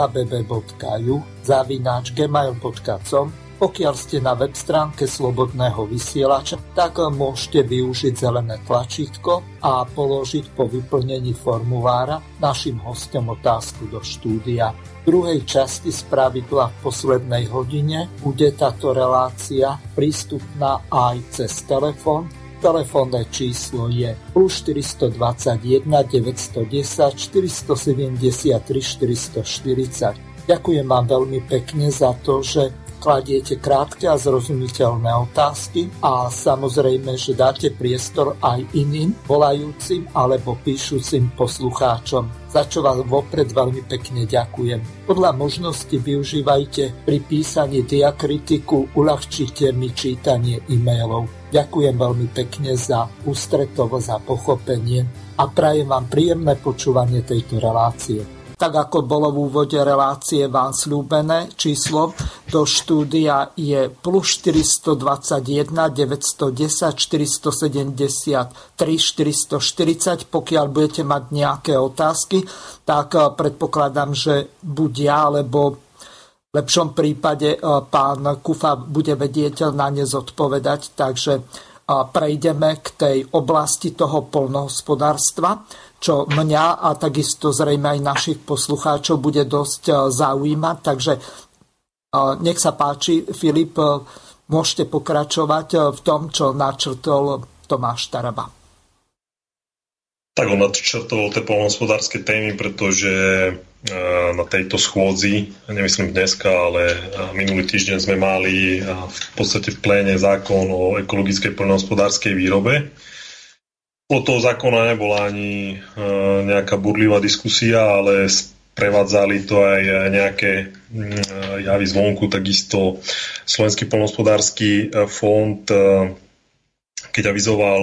zavináč gmail.com pokiaľ ste na web stránke Slobodného vysielača, tak môžete využiť zelené tlačítko a položiť po vyplnení formulára našim hostom otázku do štúdia. V druhej časti z pravidla v poslednej hodine bude táto relácia prístupná aj cez telefón Telefónne číslo je plus 421 910 473 440. Ďakujem vám veľmi pekne za to, že kladiete krátke a zrozumiteľné otázky a samozrejme, že dáte priestor aj iným volajúcim alebo píšucim poslucháčom za čo vám vopred veľmi pekne ďakujem. Podľa možnosti využívajte pri písaní diakritiku, uľahčite mi čítanie e-mailov. Ďakujem veľmi pekne za ústretovosť a pochopenie a prajem vám príjemné počúvanie tejto relácie tak ako bolo v úvode relácie vám slúbené, číslo do štúdia je plus 421 910 473 440. Pokiaľ budete mať nejaké otázky, tak predpokladám, že buď ja, alebo lepšom prípade eh, pán Kufa bude vedieť na ne zodpovedať, takže eh, prejdeme k tej oblasti toho polnohospodárstva čo mňa a takisto zrejme aj našich poslucháčov bude dosť e, zaujímať. Takže e, nech sa páči, Filip, e, môžete pokračovať v tom, čo načrtol Tomáš Taraba. Tak on nadčrtoval tie polnohospodárske témy, pretože na tejto schôdzi, nemyslím dneska, ale minulý týždeň sme mali v podstate v pléne zákon o ekologickej poľnohospodárskej výrobe. O toho zákona nebola ani nejaká burlivá diskusia, ale prevádzali to aj nejaké javy zvonku, takisto Slovenský poľnohospodársky fond, keď avizoval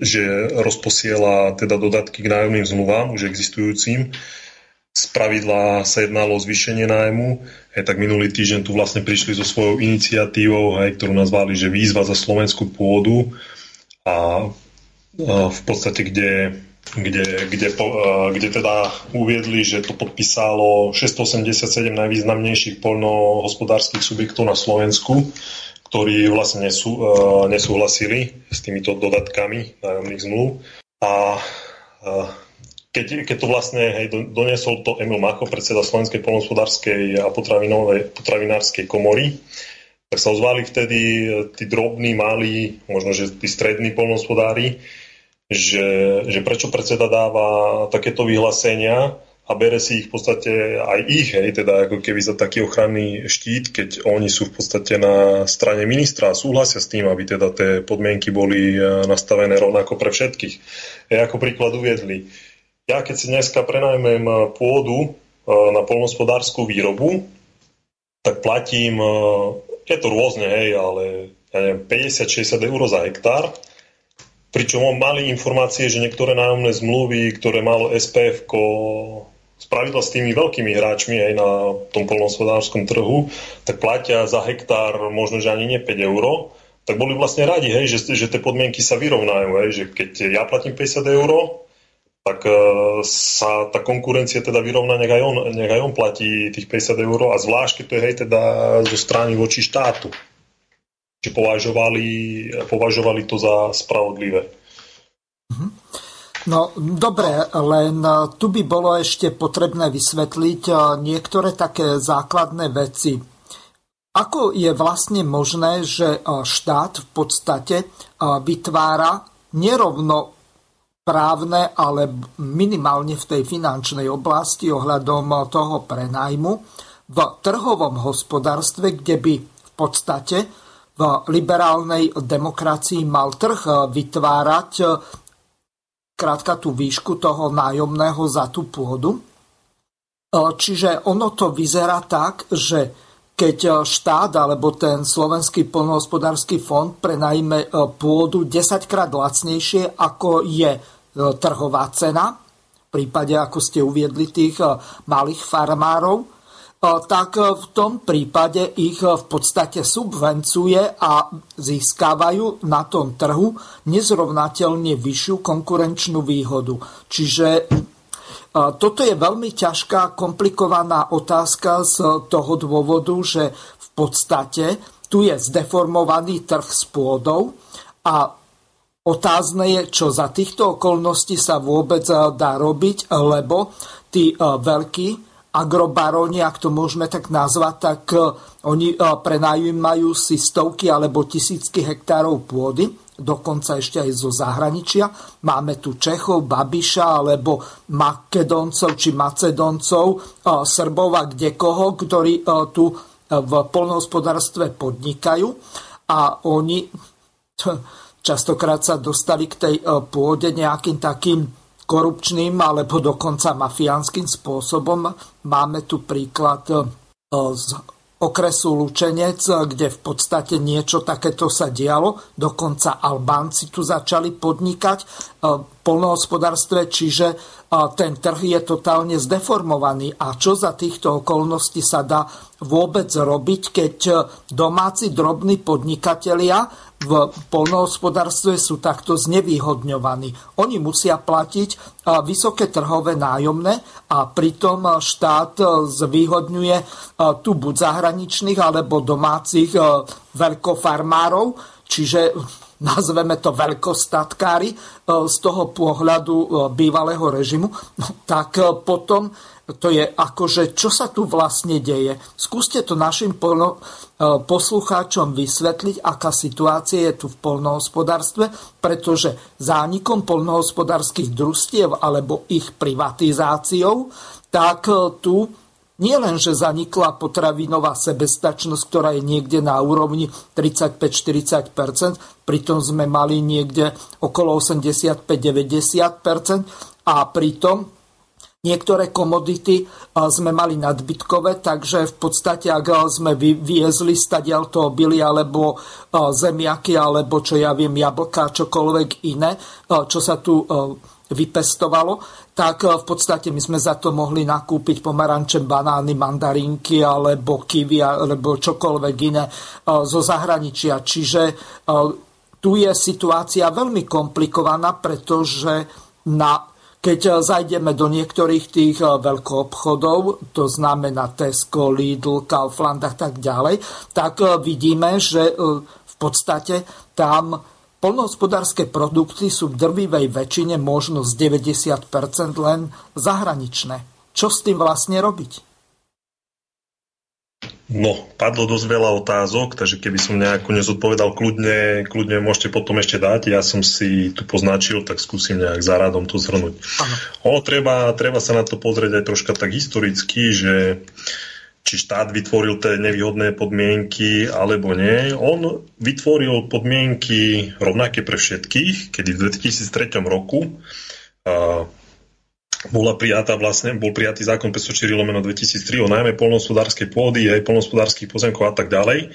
že rozposiela teda dodatky k nájomným zmluvám, už existujúcim, z pravidla sa jednalo o zvýšenie nájmu, hej, tak minulý týždeň tu vlastne prišli so svojou iniciatívou, hej, ktorú nazvali, že výzva za slovenskú pôdu. A, a v podstate, kde, kde, kde, a, kde teda uviedli, že to podpísalo 687 najvýznamnejších poľnohospodárskych subjektov na Slovensku, ktorí vlastne nesú, a, nesúhlasili s týmito dodatkami nájomných zmluv. A, a keď, keď to vlastne hej, doniesol to Emil Macho, predseda Slovenskej polnospodárskej a potravinárskej komory, tak sa ozvali vtedy tí drobní, malí, možno, že tí strední polnospodári, že, že prečo predseda dáva takéto vyhlásenia a bere si ich v podstate aj ich, hej, teda ako keby za taký ochranný štít, keď oni sú v podstate na strane ministra a súhlasia s tým, aby teda tie podmienky boli eh, nastavené rovnako pre všetkých. Hej, ako príklad uviedli, ja keď si dneska prenajmem eh, pôdu na polnospodárskú výrobu, tak platím, je to rôzne, hej, ale ja neviem, 50-60 eur za hektár, pričom mali informácie, že niektoré nájomné zmluvy, ktoré malo SPF spravidla s tými veľkými hráčmi aj na tom polnohospodárskom trhu, tak platia za hektár možno, že ani nie 5 eur, tak boli vlastne radi, hej, že, že tie podmienky sa vyrovnajú, hej, že keď ja platím 50 eur, tak e, sa tá konkurencia teda vyrovná, nech aj on, nech aj on platí tých 50 eur a zvlášť, keď to je hej, teda zo strany voči štátu. Čiže považovali, považovali to za spravodlivé. Mhm. No dobre, len e, tu by bolo ešte potrebné vysvetliť e, niektoré také základné veci. Ako je vlastne možné, že štát v podstate vytvára nerovno právne, ale minimálne v tej finančnej oblasti ohľadom toho prenajmu v trhovom hospodárstve, kde by v podstate v liberálnej demokracii mal trh vytvárať krátka tú výšku toho nájomného za tú pôdu. Čiže ono to vyzerá tak, že keď štát alebo ten slovenský polnohospodársky fond prenajme pôdu 10 krát lacnejšie ako je E, trhová cena, v prípade, ako ste uviedli, tých e, malých farmárov, e, tak v tom prípade ich v podstate subvencuje a získávajú na tom trhu nezrovnateľne vyššiu konkurenčnú výhodu. Čiže toto je veľmi ťažká, komplikovaná otázka z toho dôvodu, že v podstate tu je zdeformovaný trh s pôdou a Otázne je, čo za týchto okolností sa vôbec dá robiť, lebo tí veľkí agrobaroni, ak to môžeme tak nazvať, tak eh, oni prenajímajú si stovky alebo tisícky hektárov pôdy, dokonca ešte aj zo zahraničia. Máme tu Čechov, Babiša alebo Makedoncov či Macedoncov, Srbov a kdekoho, ktorí tu v polnohospodárstve podnikajú a oni Častokrát sa dostali k tej e, pôde nejakým takým korupčným alebo dokonca mafiánskym spôsobom. Máme tu príklad e, z okresu Lučenec, kde v podstate niečo takéto sa dialo. Dokonca Albánci tu začali podnikať e, polnohospodárstve, čiže ten trh je totálne zdeformovaný. A čo za týchto okolností sa dá vôbec robiť, keď domáci drobní podnikatelia v polnohospodárstve sú takto znevýhodňovaní. Oni musia platiť vysoké trhové nájomné a pritom štát zvýhodňuje tu buď zahraničných alebo domácich veľkofarmárov, čiže nazveme to veľkostatkári z toho pohľadu bývalého režimu, no, tak potom to je akože, čo sa tu vlastne deje. Skúste to našim polno, poslucháčom vysvetliť, aká situácia je tu v polnohospodárstve, pretože zánikom polnohospodárskych družstiev alebo ich privatizáciou, tak tu nie len, že zanikla potravinová sebestačnosť, ktorá je niekde na úrovni 35-40%, pritom sme mali niekde okolo 85-90% a pritom niektoré komodity sme mali nadbytkové, takže v podstate, ak sme vyviezli stadiaľ to obily alebo zemiaky, alebo čo ja viem, jablka, čokoľvek iné, čo sa tu vypestovalo, tak eh, v podstate my sme za to mohli nakúpiť pomaranče, banány, mandarinky alebo kivy alebo čokoľvek iné eh, zo zahraničia. Čiže eh, tu je situácia veľmi komplikovaná, pretože na keď zajdeme do niektorých tých veľkoobchodov, to znamená Tesco, Lidl, Kaufland a tak ďalej, tak vidíme, že v podstate tam Polnohospodárske produkty sú v drvivej väčšine možno z 90% len zahraničné. Čo s tým vlastne robiť? No, padlo dosť veľa otázok, takže keby som nejako nezodpovedal, kľudne, kľudne môžete potom ešte dať. Ja som si tu poznačil, tak skúsim nejak za rádom to zhrnúť. O, treba, treba sa na to pozrieť aj troška tak historicky, že uh, či štát vytvoril tie nevýhodné podmienky alebo nie. On vytvoril podmienky rovnaké pre všetkých, kedy v 2003 roku uh, bola prijatá vlastne, bol prijatý zákon 504 lomeno 2003 o najmä polnohospodárskej pôdy, aj polnohospodárskych pozemkov a tak ďalej.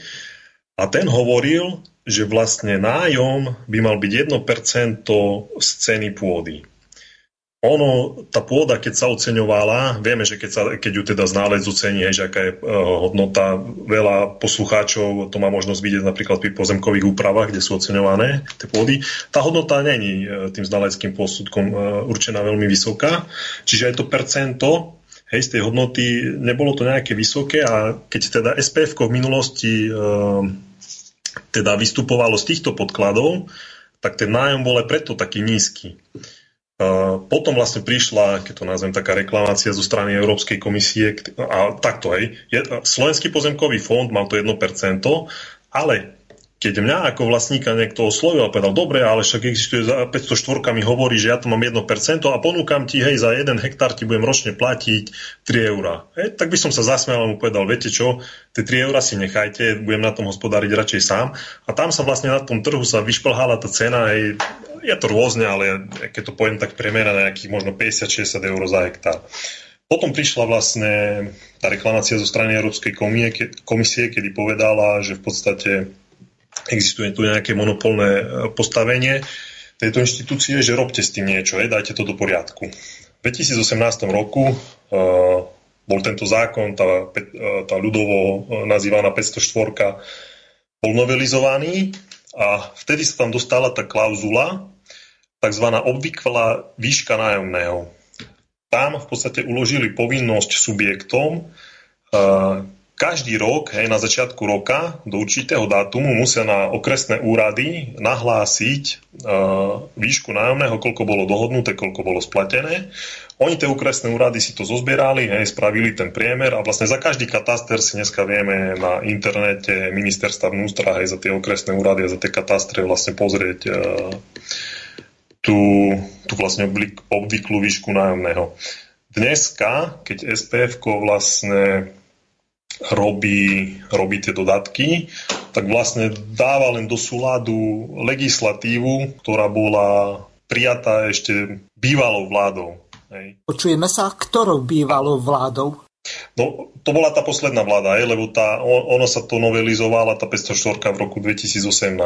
A ten hovoril, že vlastne nájom by mal byť 1% z ceny pôdy ono, tá pôda, keď sa oceňovala, vieme, že keď, sa, keď ju teda ználec ocení, že aká je uh, hodnota, veľa poslucháčov to má možnosť vidieť napríklad pri pozemkových úpravách, kde sú oceňované tie pôdy. Tá hodnota není uh, tým znaleckým posudkom uh, určená veľmi vysoká, čiže aj to percento hej, z tej hodnoty nebolo to nejaké vysoké a keď teda SPF v minulosti uh, teda vystupovalo z týchto podkladov, tak ten nájom bol aj preto taký nízky. Potom vlastne prišla, keď to nazvem, taká reklamácia zo strany Európskej komisie a takto, hej, Slovenský pozemkový fond mal to 1%, ale keď mňa ako vlastníka niekto oslovil a povedal, dobre, ale však existuje za 504 mi hovorí, že ja to mám 1% a ponúkam ti, hej, za 1 hektár ti budem ročne platiť 3 eurá. Hej, tak by som sa zasmial a mu povedal, viete čo, tie 3 eurá si nechajte, budem na tom hospodáriť radšej sám. A tam sa vlastne na tom trhu sa vyšplhala tá cena, hej, je to rôzne, ale keď to poviem tak premera na nejakých možno 50-60 eur za hektár. Potom prišla vlastne tá reklamácia zo strany Európskej komisie, kedy povedala, že v podstate existuje tu nejaké monopolné e, postavenie tejto inštitúcie, že robte s tým niečo, je, dajte to do poriadku. V 2018 roku uh, bol tento zákon, tá, e, tá ľudovo nazývaná 504, bol novelizovaný a vtedy sa tam dostala tá klauzula, tzv. obvyklá výška nájomného. Tam v podstate uložili povinnosť subjektom, každý rok, hej, na začiatku roka, do určitého dátumu musia na okresné úrady nahlásiť uh, výšku nájomného, koľko bolo dohodnuté, koľko bolo splatené. Oni tie okresné úrady si to zozbierali, hej, spravili ten priemer a vlastne za každý kataster si dneska vieme na internete ministerstva vnútra, hej, za tie okresné úrady a za tie katastre vlastne pozrieť uh, tú, tú vlastne obvyklú výšku nájomného. Dneska, keď SPF vlastne robí, robí tie dodatky, tak vlastne dáva len do súladu legislatívu, ktorá bola prijatá ešte bývalou vládou. Hej. Počujeme sa, ktorou bývalou vládou? No, to bola tá posledná vláda, aj, lebo tá, ono sa to novelizovala, tá 504 v roku 2018.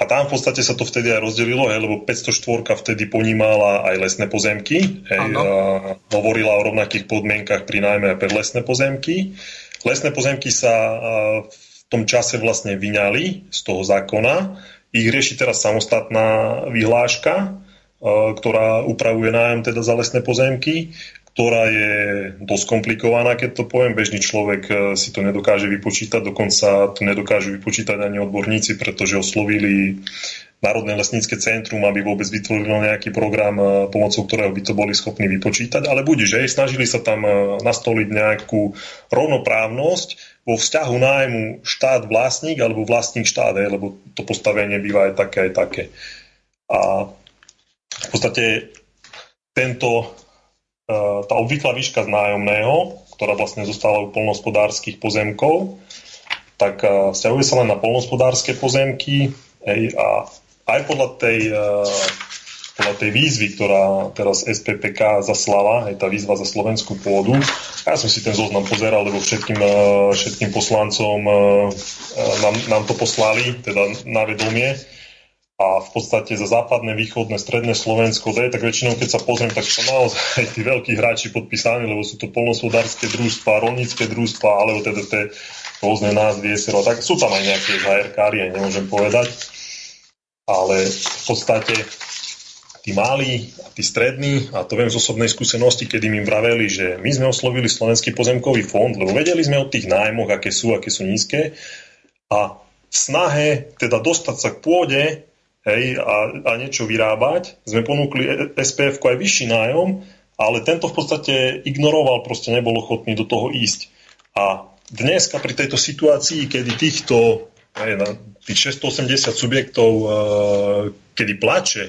A tam v podstate sa to vtedy aj rozdelilo, aj, lebo 504 vtedy ponímala aj lesné pozemky, aj, a hovorila o rovnakých podmienkach pri najmä pre lesné pozemky. Lesné pozemky sa v tom čase vlastne vyňali z toho zákona. Ich rieši teraz samostatná vyhláška, ktorá upravuje nájom teda za lesné pozemky, ktorá je dosť komplikovaná, keď to poviem. Bežný človek e, si to nedokáže vypočítať, dokonca to nedokážu vypočítať ani odborníci, pretože oslovili Národné lesnícke centrum, aby vôbec vytvorilo nejaký program, pomocou ktorého by to boli schopní vypočítať. Ale bude, že snažili sa tam nastoliť nejakú rovnoprávnosť vo vzťahu nájmu štát vlastník alebo vlastník štát, lebo to postavenie býva aj také, aj také. A v podstate tento, tá obvyklá výška z nájomného, ktorá vlastne zostala u polnospodárských pozemkov, tak vzťahuje sa len na polnospodárske pozemky hej, a aj podľa tej, eh, podľa tej výzvy, ktorá teraz SPPK zaslala, aj tá výzva za slovenskú pôdu, ja som si ten zoznam pozeral, lebo všetkým, eh, všetkým poslancom eh, nám, nám to poslali, teda na vedomie. A v podstate za západné, východné, stredné Slovensko, je, tak väčšinou, keď sa pozriem, tak sú naozaj tí veľkí hráči podpísaní, lebo sú to polnospodárske družstva, rolnícke družstva, alebo teda tie rôzne názvy, tak sú tam aj nejaké HRkári, nemôžem povedať ale v podstate tí malí a tí strední, a to viem z osobnej skúsenosti, kedy mi vraveli, že my sme oslovili Slovenský pozemkový fond, lebo vedeli sme o tých nájmoch, aké sú, aké sú nízke a v snahe teda dostať sa k pôde hej, a, a niečo vyrábať, sme ponúkli SPF aj vyšší nájom, ale tento v podstate ignoroval, proste nebol ochotný do toho ísť. A dneska pri tejto situácii, kedy týchto aj na tých 680 subjektov, uh, kedy plače,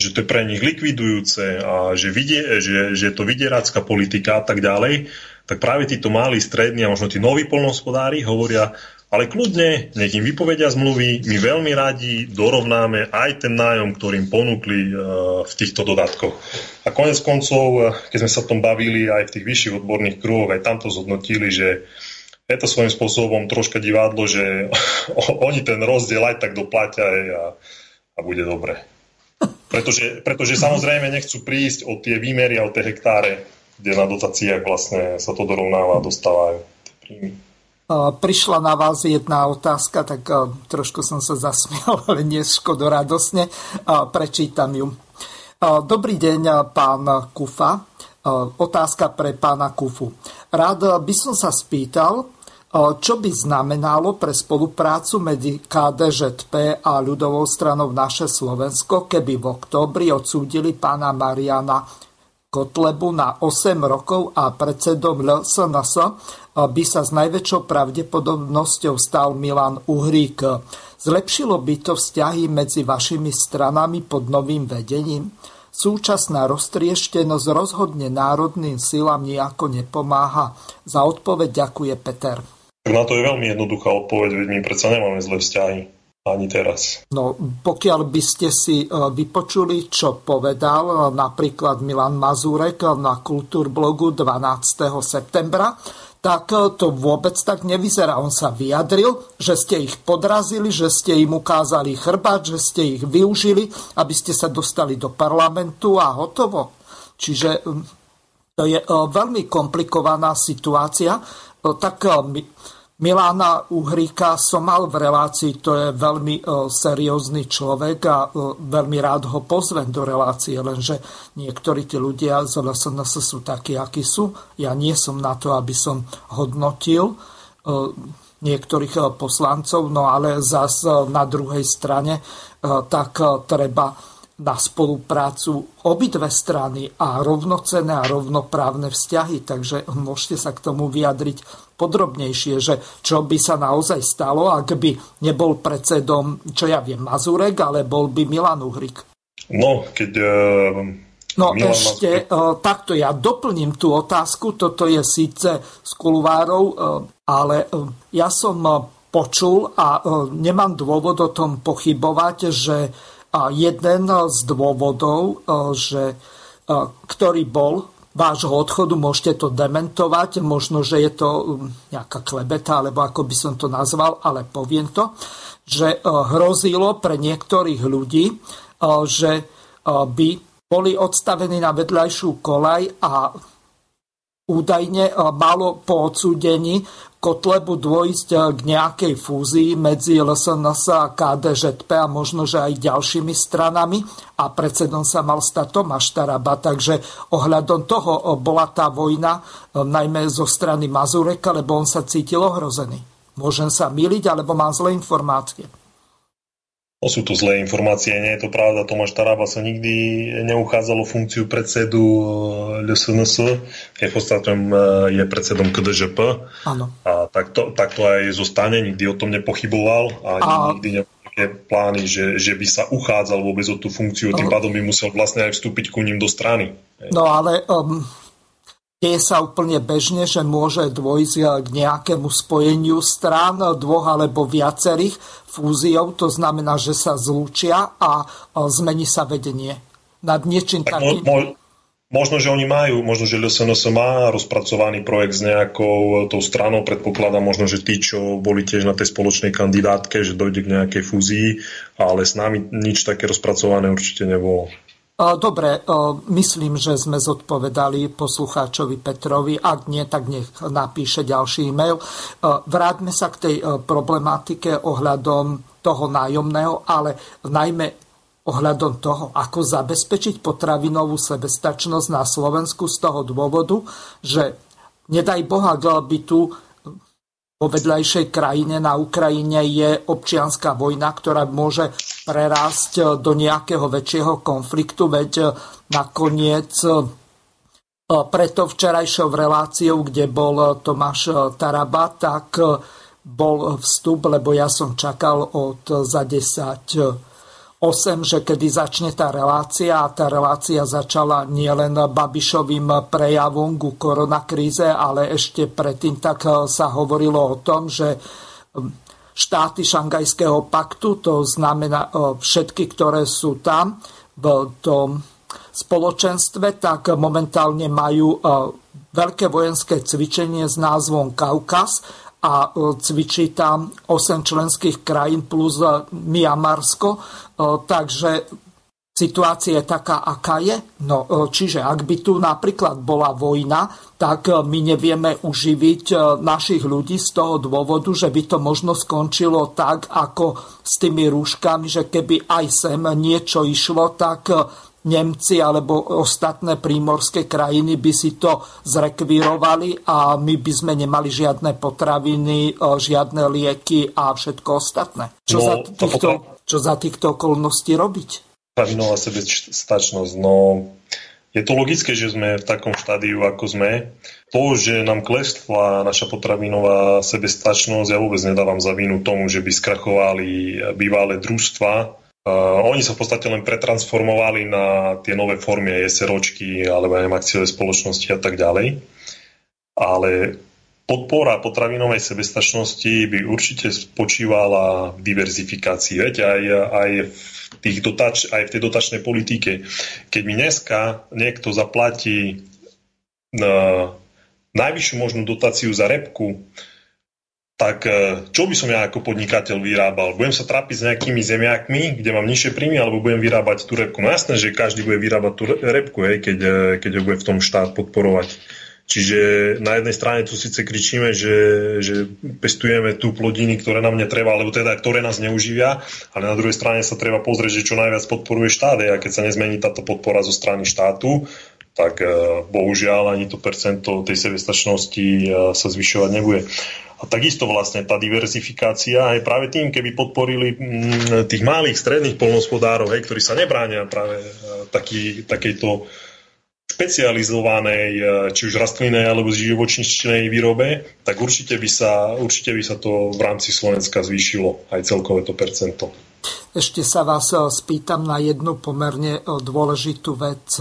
že to je pre nich likvidujúce a že, vidie, že, že je to vydierácká politika a tak ďalej, tak práve títo malí, strední a možno tí noví polnohospodári hovoria, ale kľudne, nech im vypovedia zmluvy, my veľmi radi dorovnáme aj ten nájom, ktorým ponúkli uh, v týchto dodatkoch. A konec koncov, uh, keď sme sa o tom bavili aj v tých vyšších odborných kruhoch, aj tamto zhodnotili, že je to svojím spôsobom troška divadlo, že oni ten rozdiel aj tak doplatia a, a bude dobre. Pretože, pretože samozrejme nechcú prísť o tie výmery a o tie hektáre, kde na dotáciách vlastne sa to dorovnáva a dostávajú tie príjmy. Prišla na vás jedna otázka, tak trošku som sa zasmial, ale nie škodoradosne. Prečítam ju. Dobrý deň, pán Kufa. Otázka pre pána Kufu. Rád by som sa spýtal, čo by znamenalo pre spoluprácu medzi KDŽP a ľudovou stranou naše Slovensko, keby v októbri odsúdili pána Mariana Kotlebu na 8 rokov a predsedom LSNS by sa s najväčšou pravdepodobnosťou stal Milan Uhrík. Zlepšilo by to vzťahy medzi vašimi stranami pod novým vedením? Súčasná roztrieštenosť rozhodne národným silám nejako nepomáha. Za odpoveď ďakuje Peter. Tak na to je veľmi jednoduchá odpoveď, veď my predsa nemáme zlé vzťahy ani teraz. No, pokiaľ by ste si e, vypočuli, čo povedal e, napríklad Milan Mazurek na Kultúrblogu 12. septembra, tak e, to vôbec tak nevyzerá. On sa vyjadril, že ste ich podrazili, že ste im ukázali chrbát, že ste ich využili, aby ste sa dostali do parlamentu a hotovo. Čiže to je veľmi komplikovaná situácia. Tak Milána Uhríka som mal v relácii, to je veľmi uh, seriózny človek a uh, veľmi rád ho pozvem do relácie, lenže niektorí tí ľudia z LSNS sú takí, akí sú. Ja nie som na to, aby som hodnotil niektorých poslancov, no ale zas uh, na druhej strane tak treba na spoluprácu obidve strany a rovnocené a rovnoprávne vzťahy. Takže môžete sa k tomu vyjadriť podrobnejšie, že čo by sa naozaj stalo, ak by nebol predsedom, čo ja viem, Mazurek, ale bol by Milan Uhrik. No, keď... Uh... No Milan ešte uh, takto ja doplním tú otázku, toto je síce z kulvárov, uh, ale ja som počul a nemám dôvod o tom pochybovať, že uh, jeden z dôvodov, uh, že, uh, ktorý bol vášho odchodu, môžete to dementovať, možno, že je to nejaká klebeta, alebo ako by som to nazval, ale poviem to, že uh, hrozilo pre niektorých ľudí, že by boli odstavení na vedľajšiu kolaj a údajne malo po odsúdení Kotlebu dôjsť eh, k nejakej fúzii medzi LSNS a KDŽP a možno, že aj ďalšími stranami a predsedom sa mal stať Tomáš Taraba, takže ohľadom toho eh, bola tá vojna eh, najmä zo strany Mazureka, lebo on sa cítil ohrozený. Môžem sa miliť, alebo mám zlé informácie. No, sú to zlé informácie, nie je to pravda. Tomáš Taraba sa nikdy neuchádzal o funkciu predsedu eh, LSNS. Je v podstate eh, je predsedom KDŽP. Áno. A tak to, tak to aj zostane, nikdy o tom nepochyboval a, a... nikdy nejaké plány, že, že by sa uchádzal vôbec o tú funkciu, tým pádom by musel vlastne aj vstúpiť ku ním do strany. No ale um, Deje sa úplne bežne, že môže dôjsť eh, k nejakému spojeniu strán, eh, dvoch alebo viacerých fúziou, to znamená, že sa zlúčia a eh, zmení sa vedenie. Nad niečím tak takým... Mo, možno, že oni majú, možno, že LSNS má rozpracovaný projekt s nejakou tou stranou, predpokladám, možno, že tí, čo boli tiež na tej spoločnej kandidátke, že dojde k nejakej fúzii, ale s nami nič také rozpracované určite nebolo. Dobre, myslím, že sme zodpovedali poslucháčovi Petrovi. Ak nie, tak nech napíše ďalší e-mail. Vráťme sa k tej problematike ohľadom toho nájomného, ale najmä ohľadom toho, ako zabezpečiť potravinovú sebestačnosť na Slovensku z toho dôvodu, že nedaj Boha, by tu vo vedľajšej krajine na Ukrajine je občianská vojna, ktorá môže prerásť e, do nejakého väčšieho konfliktu, veď e, nakoniec e, preto včerajšou reláciou, kde bol Tomáš Taraba, tak bol vstup, lebo ja som čakal od za 10 8, že kedy začne tá relácia a tá relácia začala nielen Babišovým prejavom ku koronakríze, ale ešte predtým tak eh, sa hovorilo o tom, že hm, štáty Šangajského paktu, to znamená eh, všetky, ktoré sú tam v tom spoločenstve, tak momentálne majú eh, veľké vojenské cvičenie s názvom Kaukaz a cvičí tam 8 členských krajín plus Miamarsko Takže situácia je taká, aká je. No, čiže ak by tu napríklad bola vojna, tak my nevieme uživiť našich ľudí z toho dôvodu, že by to možno skončilo tak, ako s tými rúškami, že keby aj sem niečo išlo, tak Nemci alebo ostatné prímorské krajiny by si to zrekvírovali a my by sme nemali žiadne potraviny, žiadne lieky a všetko ostatné. Čo no, za týchto čo za týchto okolností robiť? Potravinová sebestačnosť, no je to logické, že sme v takom štádiu, ako sme. To, že nám klesla naša potravinová sebestačnosť, ja vôbec nedávam za vínu tomu, že by skrachovali bývalé družstva. Uh, oni sa v podstate len pretransformovali na tie nové formy SROčky alebo aj akciové spoločnosti a tak ďalej. Ale podpora potravinovej sebestačnosti by určite spočívala v diverzifikácii. Veď aj, aj, v tých dotač, aj v tej dotačnej politike. Keď mi dneska niekto zaplatí na najvyššiu možnú dotáciu za repku, tak e, čo by som ja ako podnikateľ vyrábal? Budem sa trápiť s nejakými zemiakmi, kde mám nižšie príjmy, alebo budem vyrábať tú repku? No jasné, že každý bude vyrábať tú repku, hej, keď, e, keď ho bude v tom štát podporovať. Čiže na jednej strane tu síce kričíme, že, že pestujeme tu plodiny, ktoré nám netreba, alebo teda ktoré nás neuživia, ale na druhej strane sa treba pozrieť, že čo najviac podporuje štát. A keď sa nezmení táto podpora zo strany štátu, tak e, bohužiaľ ani to percento tej sebestačnosti sa zvyšovať nebude. A takisto vlastne tá diverzifikácia aj práve tým, keby podporili mm, tých malých stredných polnospodárov, hej, ktorí sa nebránia práve e, taký, takejto špecializovanej, e, či už rastlinnej alebo živočíšnej výrobe, tak určite by, sa, určite by sa to v rámci Slovenska zvýšilo, aj celkové to percento. Ešte sa vás e, spýtam na jednu pomerne dôležitú vec.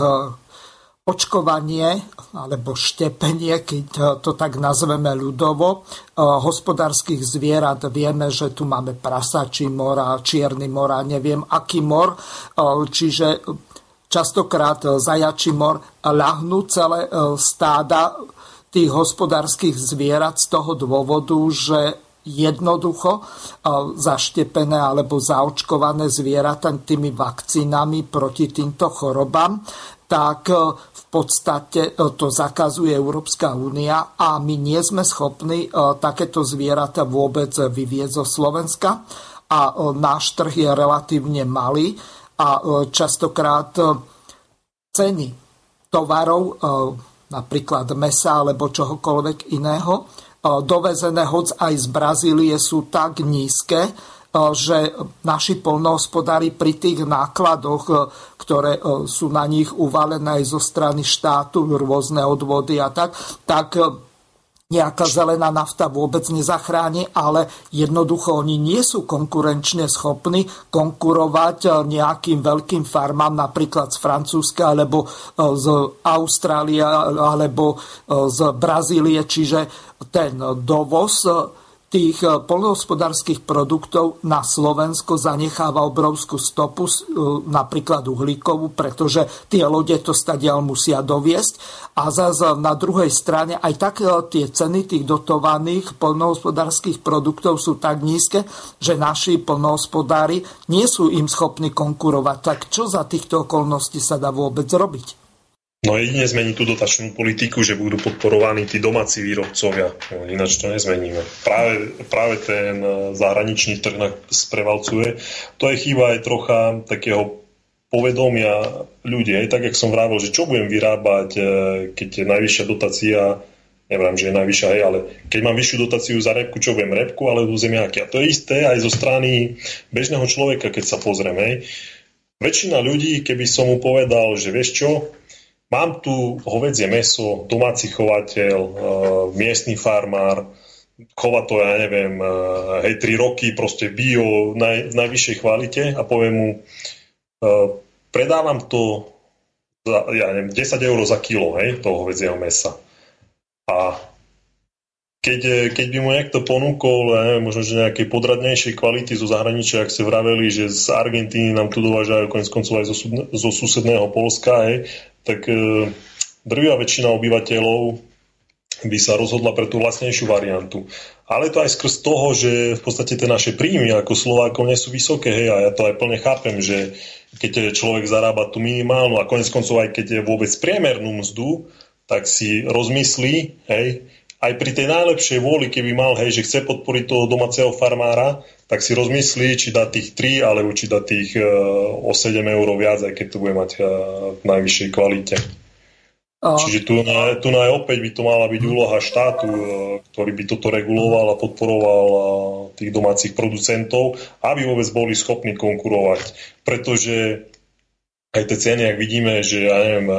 Očkovanie alebo štepenie, keď to tak nazveme ľudovo, hospodárskych zvierat. Vieme, že tu máme prasačí mora, čierny mora, neviem aký mor. Čiže častokrát e, zajačí mor ľahnú celé e, stáda tých hospodárskych zvierat z toho dôvodu, že jednoducho e, zaštepené alebo zaočkované zvieratá tými vakcínami proti týmto chorobám, tak podstate to zakazuje Európska únia a my nie sme schopní takéto zvieratá vôbec vyvieť zo Slovenska. A náš trh je relatívne malý a e, častokrát e, ceny tovarov, e, napríklad mesa alebo čohokoľvek iného, dovezené hoc aj z Brazílie sú tak nízke, že naši polnohospodári pri tých nákladoch, ktoré sú na nich uvalené aj zo strany štátu, rôzne odvody a tak, tak nejaká zelená nafta vôbec nezachráni, ale jednoducho oni nie sú konkurenčne schopní konkurovať nejakým veľkým farmám, napríklad z Francúzska, alebo z Austrálie, alebo z Brazílie, čiže ten dovoz tých eh, polnohospodárských produktov na Slovensko zanecháva obrovskú stopu, eh, napríklad uhlíkovú, pretože tie lode to stadiaľ musia doviesť. A zase na druhej strane aj tak eh, tie ceny tých dotovaných polnohospodárských produktov sú tak nízke, že naši polnohospodári nie sú im schopní konkurovať. Tak čo za týchto okolností sa dá vôbec robiť? No jedine zmení tú dotačnú politiku, že budú podporovaní tí domáci výrobcovia. No, ináč to nezmeníme. Práve, práve ten e, zahraničný trh nás prevalcuje. To je chyba aj trocha takého povedomia ľudí. Aj tak, jak som vravil, že čo budem vyrábať, e, keď je najvyššia dotácia, neviem, že je najvyššia, hej, ale keď mám vyššiu dotáciu za repku, čo budem repku alebo zemiaky. A to je isté aj zo strany bežného človeka, keď sa pozrieme. Väčšina ľudí, keby som mu povedal, že vieš čo, Mám tu hovedzie meso, domáci chovateľ, uh, miestny farmár, chová to, ja neviem, uh, hej, 3 roky, proste bio, naj, v najvyššej kvalite a poviem mu, uh, predávam to za, ja neviem, 10 eur za kilo, hej, toho hovedzieho mesa. A keď, keď by mu niekto ponúkol, ja možno, že nejakej podradnejšej kvality zo zahraničia, ak ste vraveli, že z Argentíny nám tu dovážajú konec koncov aj zo, zo susedného Polska, hej, tak e, drvia väčšina obyvateľov by sa rozhodla pre tú vlastnejšiu variantu. Ale to aj skrz toho, že v podstate tie naše príjmy ako Slovákov nie sú vysoké, hej, a ja to aj plne chápem, že keď človek zarába tú minimálnu a konec koncov aj keď je vôbec priemernú mzdu, tak si rozmyslí, hej, aj pri tej najlepšej vôli, keby mal, hej, že chce podporiť toho domáceho farmára, tak si rozmyslí, či dá tých 3, alebo či dá tých uh, o 7 eur viac, aj keď to bude mať uh, v najvyššej kvalite. A... Čiže tu na, tu na opäť by to mala byť úloha štátu, uh, ktorý by toto reguloval a podporoval uh, tých domácich producentov, aby vôbec boli schopní konkurovať. Pretože aj tie ceny, ak vidíme, že ja neviem,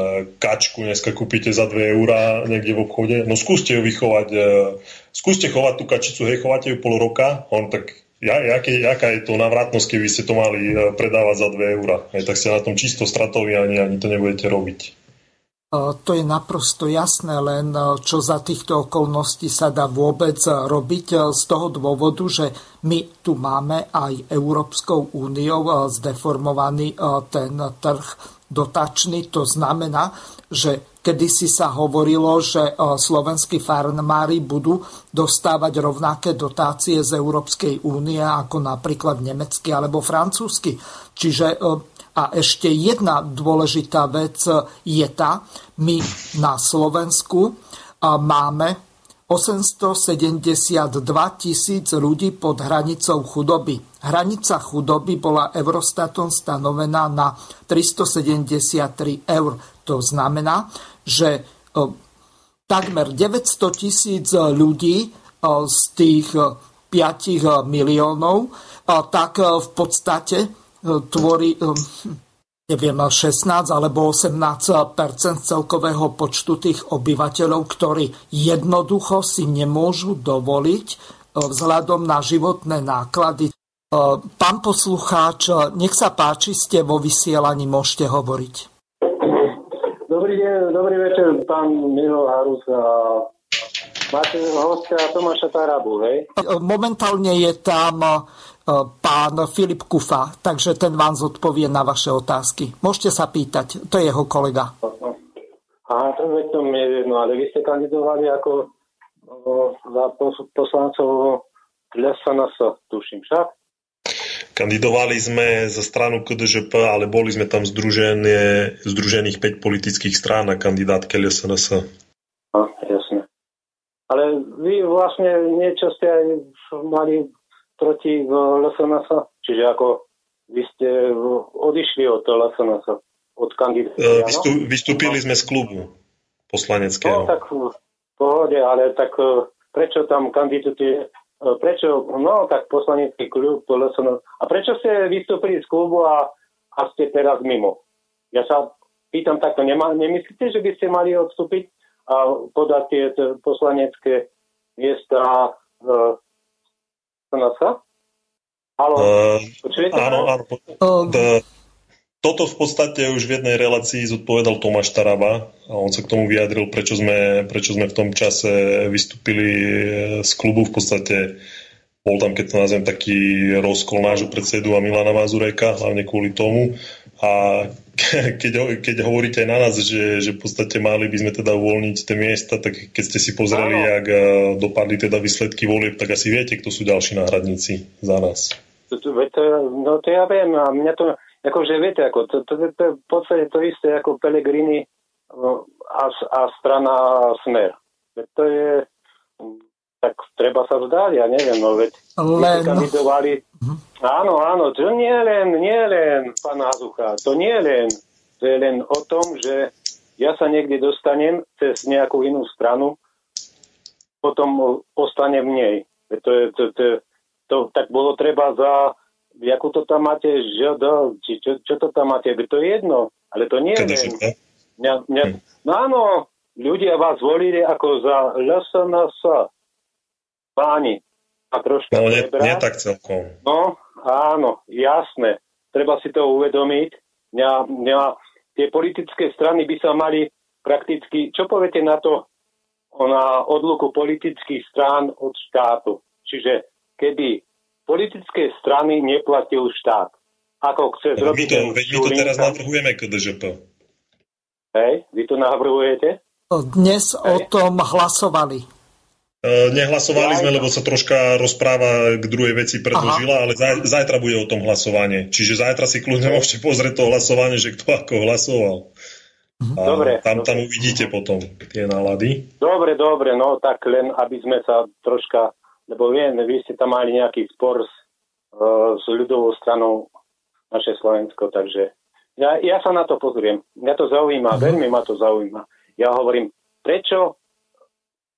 kačku dneska kúpite za 2 eurá niekde v obchode, no skúste ju vychovať, skúste chovať tú kačicu, hej, chovate ju pol roka, on tak ja, jaké, jaká je to navratnosť, keby ste to mali predávať za 2 eurá, tak ste na tom čisto stratovi ani, ani to nebudete robiť. To je naprosto jasné, len čo za týchto okolností sa dá vôbec robiť z toho dôvodu, že my tu máme aj Európskou úniou zdeformovaný ten trh dotačný. To znamená, že kedysi sa hovorilo, že slovenskí farmári budú dostávať rovnaké dotácie z Európskej únie ako napríklad nemecky alebo francúzsky. Čiže a ešte jedna dôležitá vec je tá, my na Slovensku máme 872 tisíc ľudí pod hranicou chudoby. Hranica chudoby bola Eurostatom stanovená na 373 eur. To znamená, že takmer 900 tisíc ľudí z tých 5 miliónov tak v podstate tvorí neviem, 16 alebo 18% celkového počtu tých obyvateľov, ktorí jednoducho si nemôžu dovoliť e, vzhľadom na životné náklady. E, pán poslucháč, nech sa páči, ste vo vysielaní, môžete hovoriť. Dobrý deň, dobrý večer, pán Milo Harus. Máte hostia Tomáša Tarabu, hej? Momentálne je tam pán Filip Kufa, takže ten vám zodpovie na vaše otázky. Môžete sa pýtať, to je jeho kolega. Aha, to je to jedno, ale vy ste kandidovali ako o, za poslancov LSNS, tuším však? Kandidovali sme za stranu KDŽP, ale boli sme tam združené, združených 5 politických strán na kandidátke LSNS. A, jasne. Ale vy vlastne niečo ste aj mali proti LSNS? Čiže ako vy ste odišli od LSNS, od kandidáta? Vystup, vystúpili sme z klubu poslaneckého. No tak v pohode, ale tak e, prečo tam kandidujete prečo, no tak poslanecký klub, LSN, a prečo ste vystúpili z klubu a, a ste teraz mimo? Ja sa pýtam takto, nemá, nemyslíte, že by ste mali odstúpiť a podať tie poslanecké miesta uh, Halo, uh, áno, áno. Uh, toto v podstate už v jednej relácii zodpovedal Tomáš Taraba a on sa k tomu vyjadril, prečo sme, prečo sme v tom čase vystúpili z klubu. V podstate bol tam, keď to nazvem, taký rozkol nášho predsedu a Milana Mazureka, hlavne kvôli tomu. A keď, keď hovoríte aj na nás, že, že v podstate mali by sme teda uvoľniť tie miesta, tak keď ste si pozreli, jak dopadli teda výsledky volieb, tak asi viete, kto sú ďalší náhradníci za nás. No to ja viem a mňa to akože viete, ako, to, to, to, to je v podstate to isté ako Pelegrini no, a, a strana Smer. To je, tak treba sa vzdať, ja neviem, no veď Len... kandidovali. Hm. Áno, áno, to nie len, nie len, pán Azucha, to nie len, to je len o tom, že ja sa niekde dostanem cez nejakú inú stranu, potom ostanem v nej. To, je, to, to, to, tak bolo treba za ako to tam máte, ŽD, či čo, čo to tam máte, to je jedno, ale to nie je. Mňa, mňa, no áno, ľudia vás volili ako za LSNS. Páni, a troška No, nie, nie tak celkom. No, áno, jasné. Treba si to uvedomiť. Mňa, mňa, tie politické strany by sa mali prakticky, čo poviete na to, na odluku politických strán od štátu. Čiže keby politické strany neplatil štát. Ako chce zrobiť... My to, veď my to teraz navrhujeme KDŽP. Hej, vy to navrhujete? Dnes Hej. o tom hlasovali. Uh, nehlasovali sme, lebo sa troška rozpráva k druhej veci predložila, Aha. ale zaj, zajtra bude o tom hlasovanie. Čiže zajtra si kľudne môžete pozrieť to hlasovanie, že kto ako hlasoval. Mhm. A dobre. Tam, dobre. tam uvidíte potom tie nálady. Dobre, dobre, no tak len, aby sme sa troška lebo viem, vy ste tam mali nejaký spor s, uh, s ľudovou stranou naše Slovensko, takže ja, ja sa na to pozriem. Mňa to zaujíma, mm-hmm. veľmi ma to zaujíma. Ja hovorím, prečo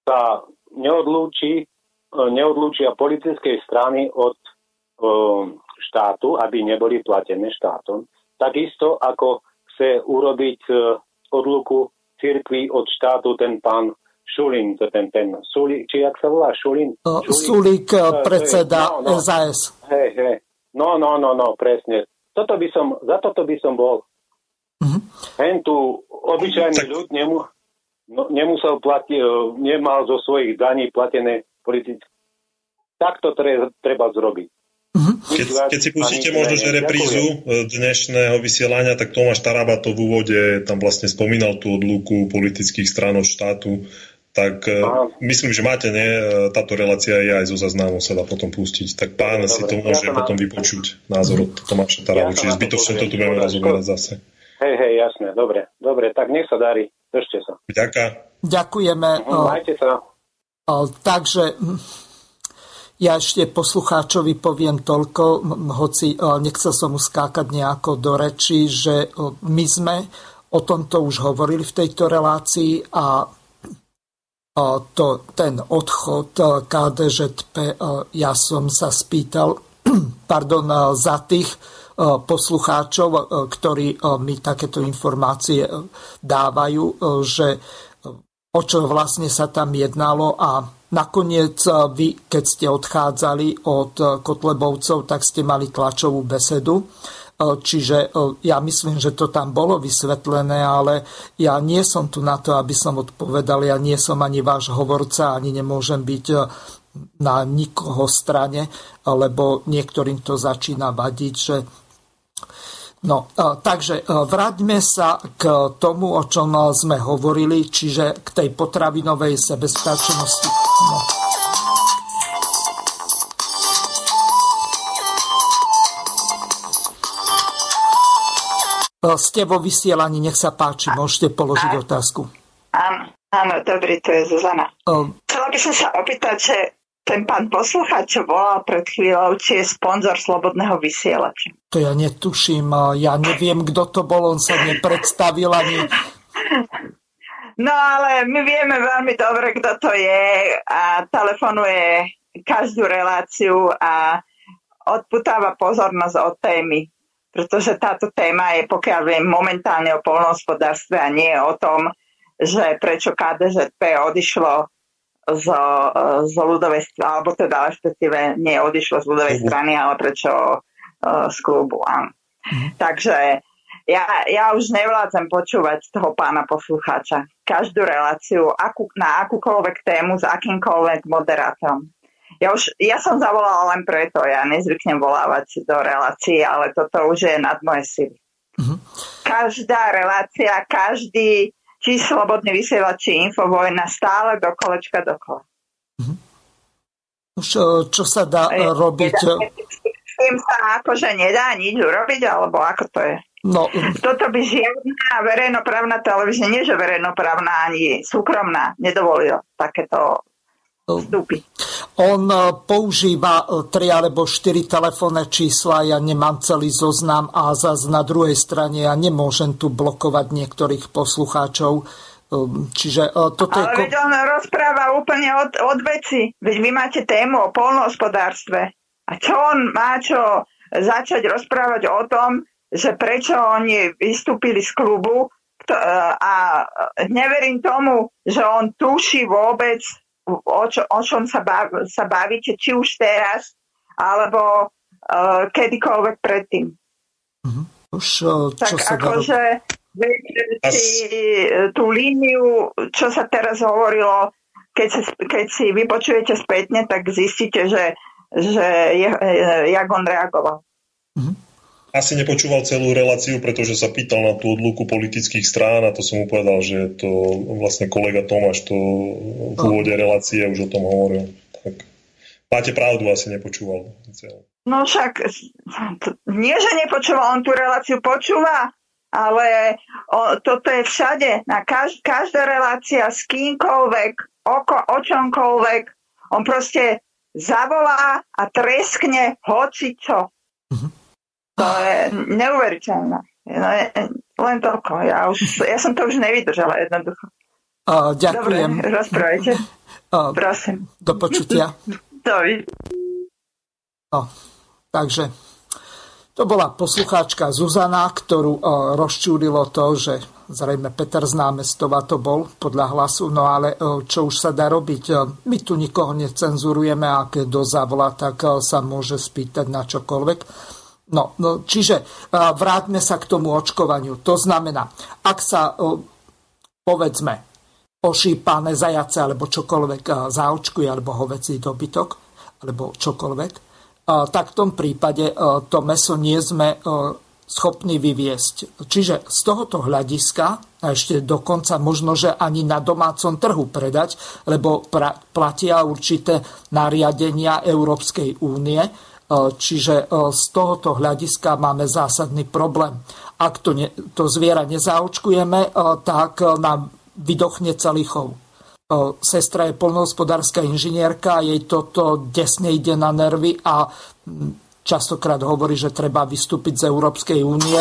sa neodlúči, uh, neodlúčia politickej strany od uh, štátu, aby neboli platené štátom. Takisto ako chce urobiť uh, odluku cirkvi od štátu ten pán Šulín, to ten, ten Sulík, či jak sa volá, Šulín? Šulík, Sulík predseda no, no, SAS. Hej, hej, no, no, no, no, presne. Toto by som, za toto by som bol. Mm-hmm. Hen tu obyčajný tak... ľud nemu, no, nemusel platiť, e, nemal zo svojich daní platené politické. Tak to treba, treba zrobiť. Mm-hmm. Keď, keď si pustíte možno, že reprízu e, dnešného vysielania, tak Tomáš Taraba to v úvode tam vlastne spomínal tú odluku politických strán od štátu tak Aha. myslím, že máte, nie? Táto relácia je aj zo záznamu, sa dá potom pustiť. Tak pán Dobre, si to môže ja potom vypočuť názor od Tomáša Taravu, ja čiže zbytočne to tu budeme rozoberať zase. Hej, hej, jasné, dobre, dobre, tak nech sa darí, držte sa. Ďakujem. Ďakujeme. Uh, majte sa. O, takže ja ešte poslucháčovi poviem toľko, hoci nechcel som uskákať nejako do reči, že my sme o tomto už hovorili v tejto relácii a to, ten odchod KDŽP, ja som sa spýtal pardon, za tých poslucháčov, ktorí mi takéto informácie dávajú, že o čo vlastne sa tam jednalo a nakoniec vy, keď ste odchádzali od Kotlebovcov, tak ste mali tlačovú besedu E, čiže e, ja myslím, že to tam bolo vysvetlené, ale ja nie som tu na to, aby som odpovedal. Ja nie som ani váš hovorca, ani nemôžem byť e, na nikoho strane, lebo niektorým to začína vadiť, že No, takže vráťme sa k tomu, o čom sme hovorili, čiže k tej potravinovej sebestačnosti. No. Ste vo vysielaní, nech sa páči, môžete položiť otázku. Áno, áno, dobrý, to je Zuzana. Um, Chcela by som sa opýtať, že ten pán poslucháč, volal pred chvíľou, či je sponzor Slobodného vysielača. To ja netuším, ja neviem, kto to bol, on sa nepredstavil ani... No ale my vieme veľmi dobre, kto to je a telefonuje každú reláciu a odputáva pozornosť od témy. Pretože táto téma je, pokiaľ viem, momentálne o polnohospodárstve a nie o tom, že prečo KDZP odišlo z, z ľudovej strany, alebo teda respektíve nie odišlo z ľudovej mhm. strany, ale prečo uh, z klubu. Mm. Takže ja, ja už nevládzem počúvať toho pána poslucháča. Každú reláciu akú, na akúkoľvek tému s akýmkoľvek moderátorom. Ja, už, ja som zavolala len preto, ja nezvyknem volávať do relácií, ale toto už je nad moje sily. Mm-hmm. Každá relácia, každý či slobodný vysielač, či infovojna, stále do kolečka dokola. Už čo sa dá je, robiť? S tým sa akože nedá nič urobiť, alebo ako to je? No. Toto by žiadna verejnoprávna televízia, nie že verejnoprávna ani súkromná, nedovolila takéto vstupy. On e, používa e, tri alebo štyri telefónne čísla, ja nemám celý zoznam a zase na druhej strane ja nemôžem tu blokovať niektorých poslucháčov. E, čiže toto Ale je... veď on rozpráva úplne od, od veci. Veď vy máte tému o polnohospodárstve. A čo on má čo začať rozprávať o tom, že prečo oni vystúpili z klubu a neverím tomu, že on tuší vôbec o, čo, o čom sa, bav, sa bavíte, či už teraz, alebo uh, kedykoľvek predtým. Uh-huh. Už, uh, tak akože si e, tú líniu, čo sa teraz hovorilo, keď si, keď si vypočujete spätne, tak zistíte, že, že je, jak on reagoval. Uh-huh asi nepočúval celú reláciu, pretože sa pýtal na tú odluku politických strán a to som mu povedal, že to vlastne kolega Tomáš to v úvode relácie už o tom hovoril. Tak máte pravdu, asi nepočúval. No však, nie, že nepočúval, on tú reláciu počúva, ale o, toto je všade, na kaž, každá relácia s kýmkoľvek, oko, o čomkoľvek, on proste zavolá a treskne hoci čo. Uh-huh. To je neuveriteľné. No, len toľko. Ja, už, ja som to už nevydržala jednoducho. Uh, ďakujem. Dobre, rozprávajte. Uh, Prosím. Do počutia. Dovi. No, takže to bola poslucháčka Zuzana, ktorú uh, rozčúrilo to, že zrejme Peter z námestova to bol podľa hlasu, no ale uh, čo už sa dá robiť? My tu nikoho necenzurujeme a keď do zavolá, tak sa môže spýtať na čokoľvek. No, no čiže vráťme sa k tomu očkovaniu. To znamená, ak sa, povedzme, ošípané zajace alebo čokoľvek zaočkuje, alebo hovecí dobytok, alebo čokoľvek, tak v tom prípade to meso nie sme schopní vyviesť. Čiže z tohoto hľadiska, a ešte dokonca možno, že ani na domácom trhu predať, lebo platia určité nariadenia Európskej únie, E, čiže e, z tohoto hľadiska máme zásadný problém. Ak to, ne, to zviera nezaočkujeme, e, tak nám vydochne celý chov. Sestra je polnohospodárska inžinierka, jej toto desne ide na nervy a častokrát hovorí, že treba vystúpiť z Európskej únie.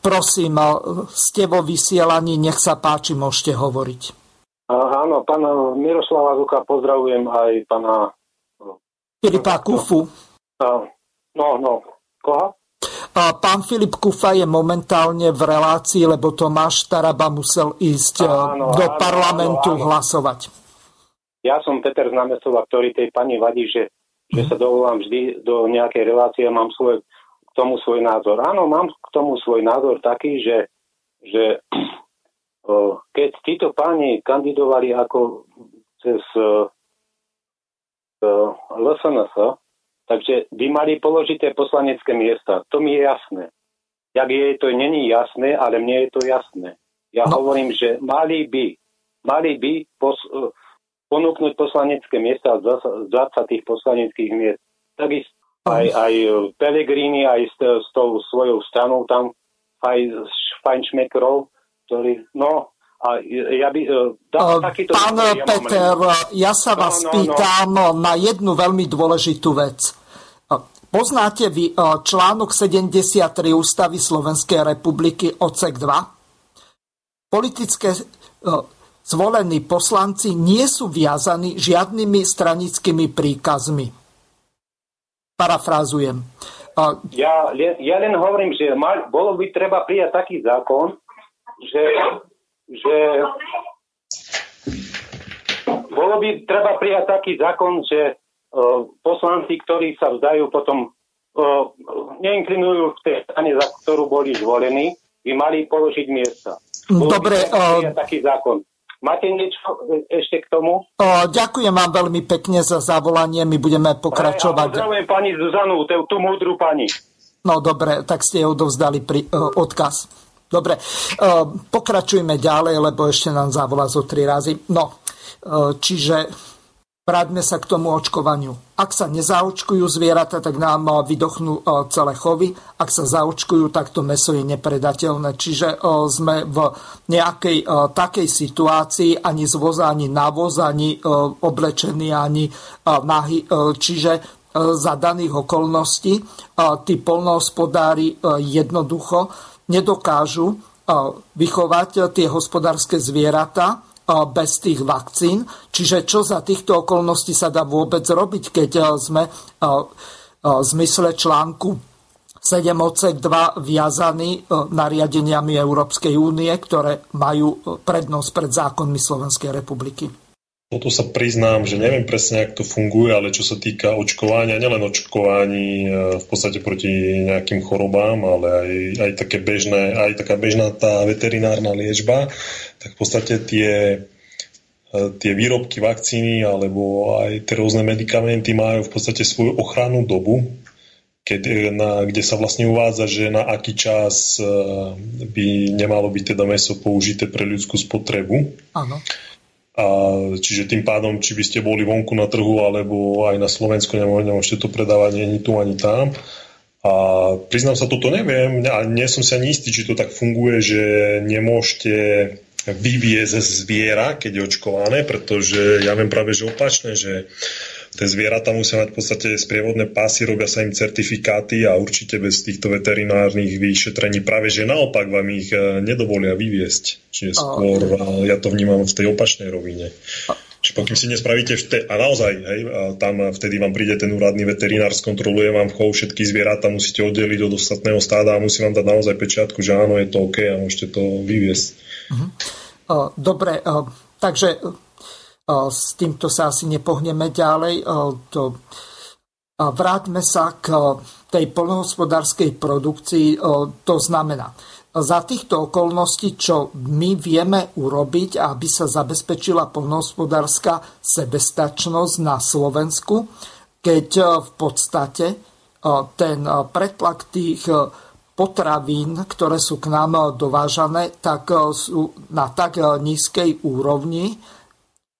Prosím, ste vo vysielaní, nech sa páči, môžete hovoriť. Áno, pána Miroslava Zuka pozdravujem aj pána... Filipa Kufu. No, no, koho? Pán Filip Kufa je momentálne v relácii, lebo Tomáš Taraba musel ísť áno, do áno, parlamentu áno, áno. hlasovať. Ja som Peter z námestova, ktorý tej pani vadí, že, že sa dovolám vždy do nejakej relácie a mám svoj tomu svoj názor. Áno, mám k tomu svoj názor taký, že, že keď títo páni kandidovali ako cez LSNS, takže by mali položité poslanecké miesta. To mi je jasné. Jak je to není jasné, ale mne je to jasné. Ja no. hovorím, že mali by, mali by pos, ponúknuť poslanecké miesta z 20 poslaneckých miest. Takisto aj, aj Pellegrini, aj s, s tou svojou stranou tam, aj s Feinschmeckerov, ktorý, no, a ja by, dá, takýto Pán ja Peter, ja sa no, vás no, no. pýtam no. na jednu veľmi dôležitú vec. Poznáte vy článok 73 Ústavy Slovenskej republiky odsek 2? Politické zvolení poslanci nie sú viazaní žiadnymi stranickými príkazmi. Parafrázujem. Ja, ja len hovorím, že mal, bolo by treba prijať taký zákon, že, že bolo by treba prijať taký zákon, že uh, poslanci, ktorí sa vzdajú potom uh, neinklinujú v tej strane, za ktorú boli zvolení, by mali položiť miesta. Bolo Dobre. By uh, taký zákon. Máte niečo ešte k tomu? O, ďakujem vám veľmi pekne za zavolanie, my budeme pokračovať. Pozdravujem pani Zuzanu, tú, tú múdru pani. No dobre, tak ste jej odovzdali pri, uh, odkaz. Dobre, uh, pokračujme ďalej, lebo ešte nám zavolá zo tri razy. No, uh, čiže Vráťme sa k tomu očkovaniu. Ak sa nezaočkujú zvieratá, tak nám vydochnú celé chovy. Ak sa zaočkujú, tak to meso je nepredateľné. Čiže sme v nejakej takej situácii ani z voza, ani na voz, ani oblečení, ani nahy. Čiže za daných okolností tí polnohospodári jednoducho nedokážu vychovať tie hospodárske zvieratá, bez tých vakcín. Čiže čo za týchto okolností sa dá vôbec robiť, keď sme v zmysle článku 7 odsek 2 viazaní nariadeniami Európskej únie, ktoré majú prednosť pred zákonmi Slovenskej republiky. Toto sa priznám, že neviem presne, ako to funguje, ale čo sa týka očkovania, nielen očkovaní e, v podstate proti nejakým chorobám, ale aj, aj, také bežné, aj taká bežná tá veterinárna liečba, tak v podstate tie, e, tie výrobky vakcíny alebo aj tie rôzne medikamenty majú v podstate svoju ochrannú dobu, keď, e, na, kde sa vlastne uvádza, že na aký čas by nemalo byť teda meso použité pre ľudskú spotrebu. Áno. A čiže tým pádom, či by ste boli vonku na trhu, alebo aj na Slovensku nemôžete to predávať ani tu, ani tam. A priznám sa, toto neviem a nie som si ani istý, či to tak funguje, že nemôžete vyviezť zviera, keď je očkované, pretože ja viem práve, že opačné, že tie zvieratá musia mať v podstate sprievodné pásy, robia sa im certifikáty a určite bez týchto veterinárnych vyšetrení práve, že naopak vám ich e, nedovolia vyviesť. Čiže skôr a... ja to vnímam v tej opačnej rovine. Čiže pokým si nespravíte vte- a naozaj, hej, a tam vtedy vám príde ten úradný veterinár, skontroluje vám chov všetky zvieratá, musíte oddeliť od ostatného stáda a musí vám dať naozaj pečiatku, že áno, je to OK a môžete to vyviesť. Uh-huh. Dobre, takže s týmto sa asi nepohneme ďalej. To, vráťme sa k tej polnohospodárskej produkcii. To znamená, za týchto okolností, čo my vieme urobiť, aby sa zabezpečila polnohospodárska sebestačnosť na Slovensku, keď v podstate ten pretlak tých potravín, ktoré sú k nám dovážané, tak sú na tak nízkej úrovni,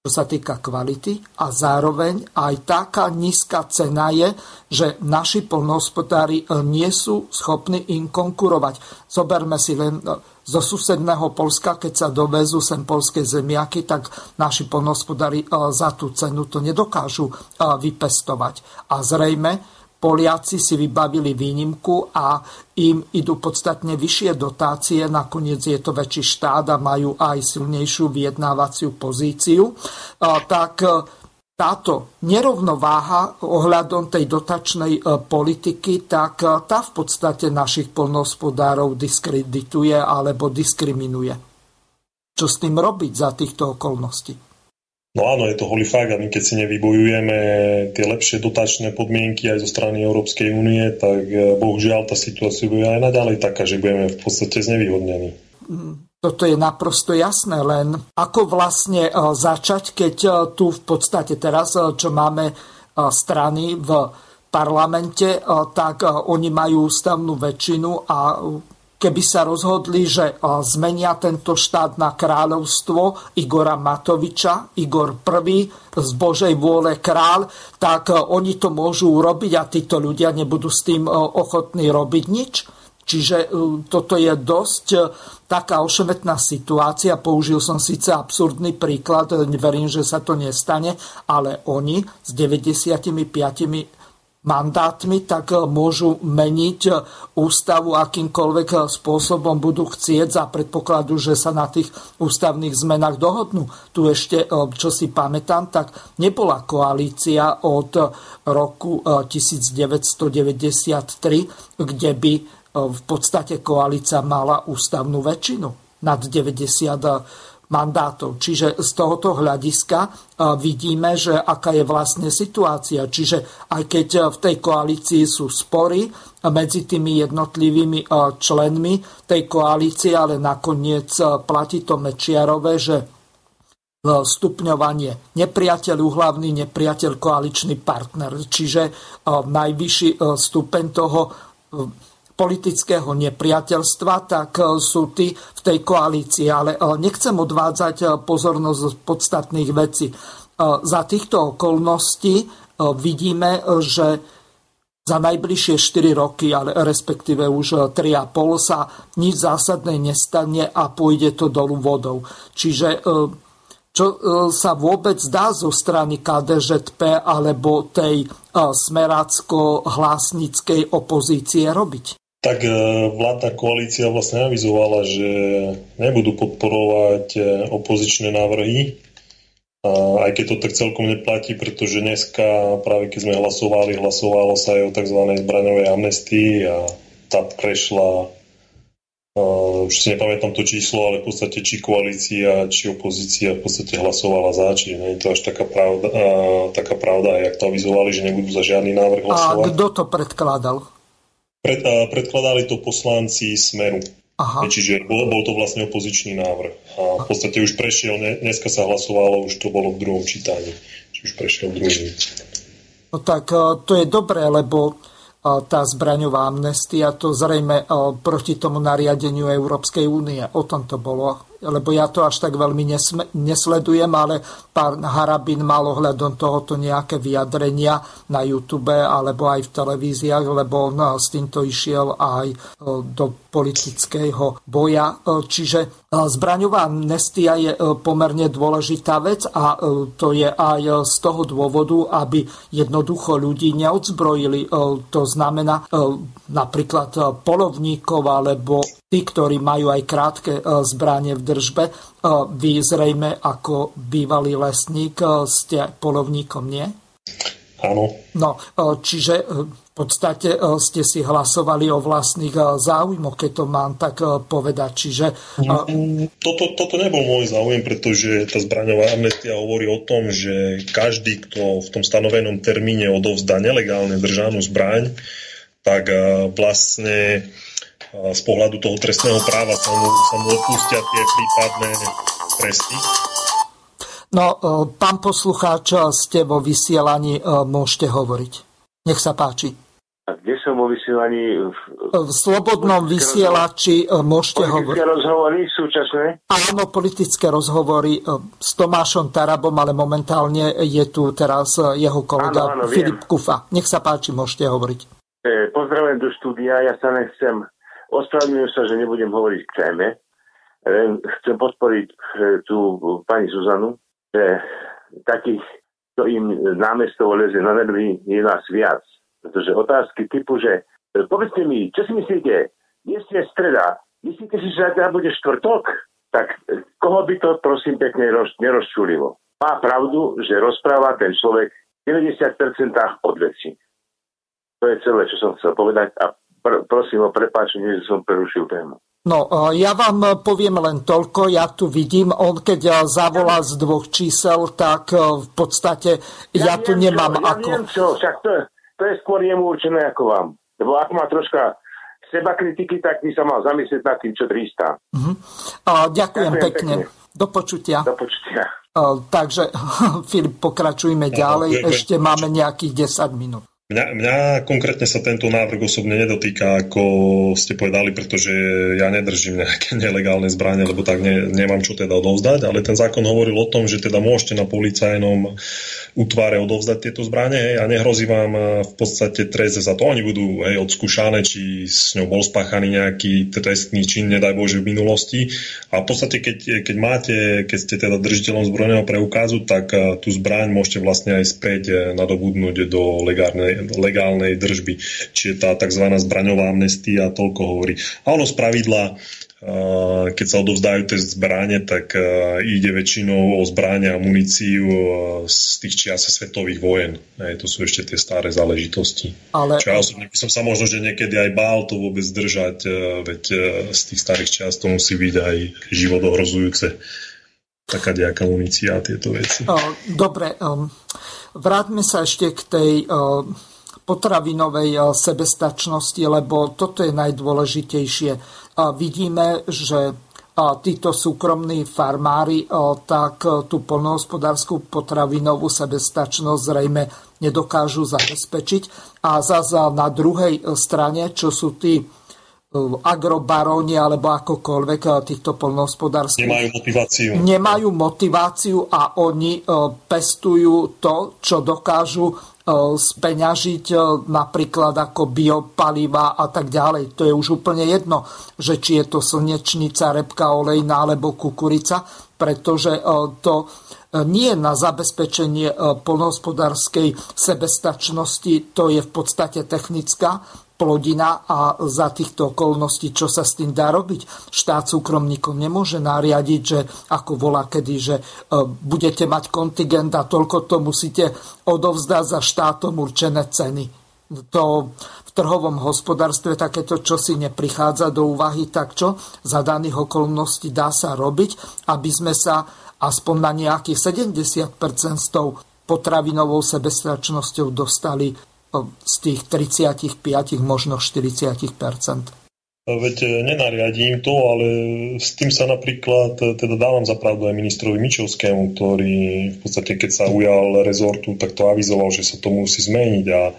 čo sa týka kvality a zároveň aj taká nízka cena je, že naši polnohospodári e, nie sú schopní im konkurovať. Zoberme si len e, zo susedného Polska, keď sa dovezú sem polské zemiaky, tak naši polnohospodári e, za tú cenu to nedokážu vypestovať. A zrejme Poliaci si vybavili výnimku a im idú podstatne vyššie dotácie, nakoniec je to väčší štát a majú aj silnejšiu vyjednávaciu pozíciu, tak e, táto nerovnováha ohľadom tej dotačnej e, politiky, tak e, tá v podstate našich polnohospodárov diskredituje alebo diskriminuje. Čo s tým robiť za týchto okolností? No áno, je to holý fakt a my keď si nevybojujeme tie lepšie dotačné podmienky aj zo strany Európskej únie, tak e, bohužiaľ tá situácia bude aj naďalej taká, že budeme v podstate znevýhodnení. Mm, toto je naprosto jasné, len ako vlastne e, začať, keď e, tu v podstate teraz, čo máme strany v parlamente, tak oni majú ústavnú väčšinu a keby sa rozhodli, že zmenia tento štát na kráľovstvo Igora Matoviča, Igor I z Božej vôle král, tak oni to môžu urobiť a títo ľudia nebudú s tým ochotní robiť nič. Čiže e, toto je dosť e, taká ošemetná situácia. Použil som síce absurdný príklad, verím, že sa to nestane, ale oni s 95 mandátmi, tak môžu meniť ústavu akýmkoľvek spôsobom budú chcieť za predpokladu, že sa na tých ústavných zmenách dohodnú. Tu ešte, čo si pamätám, tak nebola koalícia od roku 1993, kde by v podstate koalícia mala ústavnú väčšinu nad 90 mandátov. Čiže z tohoto hľadiska vidíme, že aká je vlastne situácia. Čiže aj keď v tej koalícii sú spory medzi tými jednotlivými členmi tej koalície, ale nakoniec platí to Mečiarové, že stupňovanie nepriateľ, uhlavný nepriateľ, koaličný partner. Čiže najvyšší stupeň toho politického nepriateľstva, tak e, sú tí v tej koalícii. Ale e, nechcem odvádzať e, pozornosť z podstatných vecí. Za týchto okolností vidíme, že za najbližšie 4 roky, ale respektíve už 3,5 sa nič zásadné nestane a pôjde to dolu vodou. Čiže čo sa vôbec dá zo strany KDŽP alebo tej smerácko-hlásnickej opozície robiť? Tak e, vládna koalícia vlastne avizovala, že nebudú podporovať e, opozičné návrhy, aj keď to tak celkom neplatí, pretože dneska, práve keď sme hlasovali, hlasovalo sa aj o tzv. zbraňovej amnestii a tá prešla, e, už si nepamätám to číslo, ale v podstate či koalícia, či opozícia v podstate hlasovala za, či nie je to až taká pravda, taká pravda, jak to avizovali, že nebudú za žiadny návrh hlasovať. A kto to predkladal? Pred, a predkladali to poslanci Smeru. Aha. Čiže bol, bol to vlastne opozičný návrh. A v podstate už prešiel, dneska sa hlasovalo, už to bolo v druhom čítaní. Čiže už prešiel druhý. No tak e, to je dobré, lebo e, tá zbraňová amnestia, to zrejme e, proti tomu nariadeniu Európskej únie. O tom to bolo lebo ja to až tak veľmi nesme, nesledujem, ale pán Harabin mal ohľadom tohoto nejaké vyjadrenia na YouTube alebo aj v televíziách, lebo on s týmto išiel aj e, do politického boja. E, čiže e, zbraňová amnestia je pomerne dôležitá vec a to je aj z toho dôvodu, aby jednoducho ľudí neodzbrojili. To znamená napríklad polovníkov alebo tí, ktorí majú aj krátke zbranie v držbe. Vy zrejme ako bývalý lesník ste polovníkom, nie? Áno. No, čiže v podstate ste si hlasovali o vlastných záujmoch, keď to mám tak povedať. Čiže... Toto, toto nebol môj záujem, pretože tá zbraňová amnestia hovorí o tom, že každý, kto v tom stanovenom termíne odovzdá nelegálne držanú zbraň, tak vlastne z pohľadu toho trestného práva sa mu, sa mu odpustia tie prípadné tresty. No, e, pán poslucháč, ste vo vysielaní, e, môžete hovoriť. Nech sa páči. A kde som vo vysielaní? V slobodnom vysielači e, môžete hovoriť. Politické rozhovory súčasné? Áno, politické rozhovory s Tomášom Tarabom, ale momentálne je tu teraz jeho kolega áno, áno, Filip viem. Kufa. Nech sa páči, môžete hovoriť. Pozdravujem do štúdia, ja sa nechcem Ospravedlňujem sa, že nebudem hovoriť k téme. Chcem podporiť eh, tú pani Zuzanu, že takých, to im námestov leze na nervy, je nás viac. Pretože otázky typu, že eh, povedzte mi, čo si myslíte, dnes je streda, myslíte si, že zajtra bude štvrtok? Tak eh, koho by to prosím pekne roz, nerozčulilo? Má pravdu, že rozpráva ten človek v 90% od veci. To je celé, čo som chcel povedať a pr- prosím o prepáčenie, že som prerušil tému. No, e, ja vám poviem len toľko, ja tu vidím, on keď e, zavolá z dvoch čísel, tak e, v podstate ja, ja tu nemám čo, ako... Ja čo, však to, to je skôr jemu určené ako vám. Lebo ak má troška seba kritiky, tak by sa mal zamyslieť nad tým, čo trísta. Uh-huh. Uh, ďakujem, ďakujem pekne. pekne. Do počutia. Do počutia. Uh, takže, Filip, pokračujme ďalej. Ešte máme nejakých 10 minút. Mňa, mňa konkrétne sa tento návrh osobne nedotýka, ako ste povedali, pretože ja nedržím nejaké nelegálne zbranie, lebo tak ne, nemám čo teda odovzdať, ale ten zákon hovoril o tom, že teda môžete na policajnom útvare odovzdať tieto zbranie hej, a nehrozí vám e, v podstate trest za to. Oni budú hej, odskúšané, či s ňou bol spáchaný nejaký trestný čin, nedaj Bože, v minulosti. A v podstate, keď, keď máte, keď ste teda držiteľom zbrojného preukazu, tak e, tú zbraň môžete vlastne aj späť e, nadobudnúť do legálnej, legálnej držby. Čiže tá tzv. zbraňová amnestia toľko hovorí. A ono z pravidla keď sa odovzdajú tie zbranie, tak ide väčšinou o zbranie a muníciu z tých čias svetových vojen. To sú ešte tie staré záležitosti. Ale... Čo ja osobne by som sa možno, že niekedy aj bál to vôbec držať, veď z tých starých čias to musí byť aj život ohrozujúce taká nejaká munícia a tieto veci. Dobre, um, vráťme sa ešte k tej potravinovej sebestačnosti, lebo toto je najdôležitejšie vidíme, že títo súkromní farmári tak tú polnohospodárskú potravinovú sebestačnosť zrejme nedokážu zabezpečiť. A zase na druhej strane, čo sú tí agrobaróni alebo akokoľvek týchto polnohospodárských... Nemajú motiváciu. Nemajú motiváciu a oni pestujú to, čo dokážu E, speňažiť e, napríklad ako biopaliva a tak ďalej. To je už úplne jedno, že či je to slnečnica, repka olejná alebo kukurica, pretože e, to nie na zabezpečenie polnohospodárskej sebestačnosti, to je v podstate technická plodina a za týchto okolností, čo sa s tým dá robiť. Štát súkromníkom nemôže nariadiť, že ako volá kedy, že e, budete mať kontingent a toľko to musíte odovzdať za štátom určené ceny. To v trhovom hospodárstve takéto čosi neprichádza do úvahy, tak čo za daných okolností dá sa robiť, aby sme sa aspoň na nejakých 70% s tou potravinovou sebestačnosťou dostali z tých 35, možno 40 Veď e, nenariadím to, ale s tým sa napríklad e, teda dávam za pravdu aj ministrovi Mičovskému, ktorý v podstate keď sa ujal rezortu, tak to avizoval, že sa to musí zmeniť a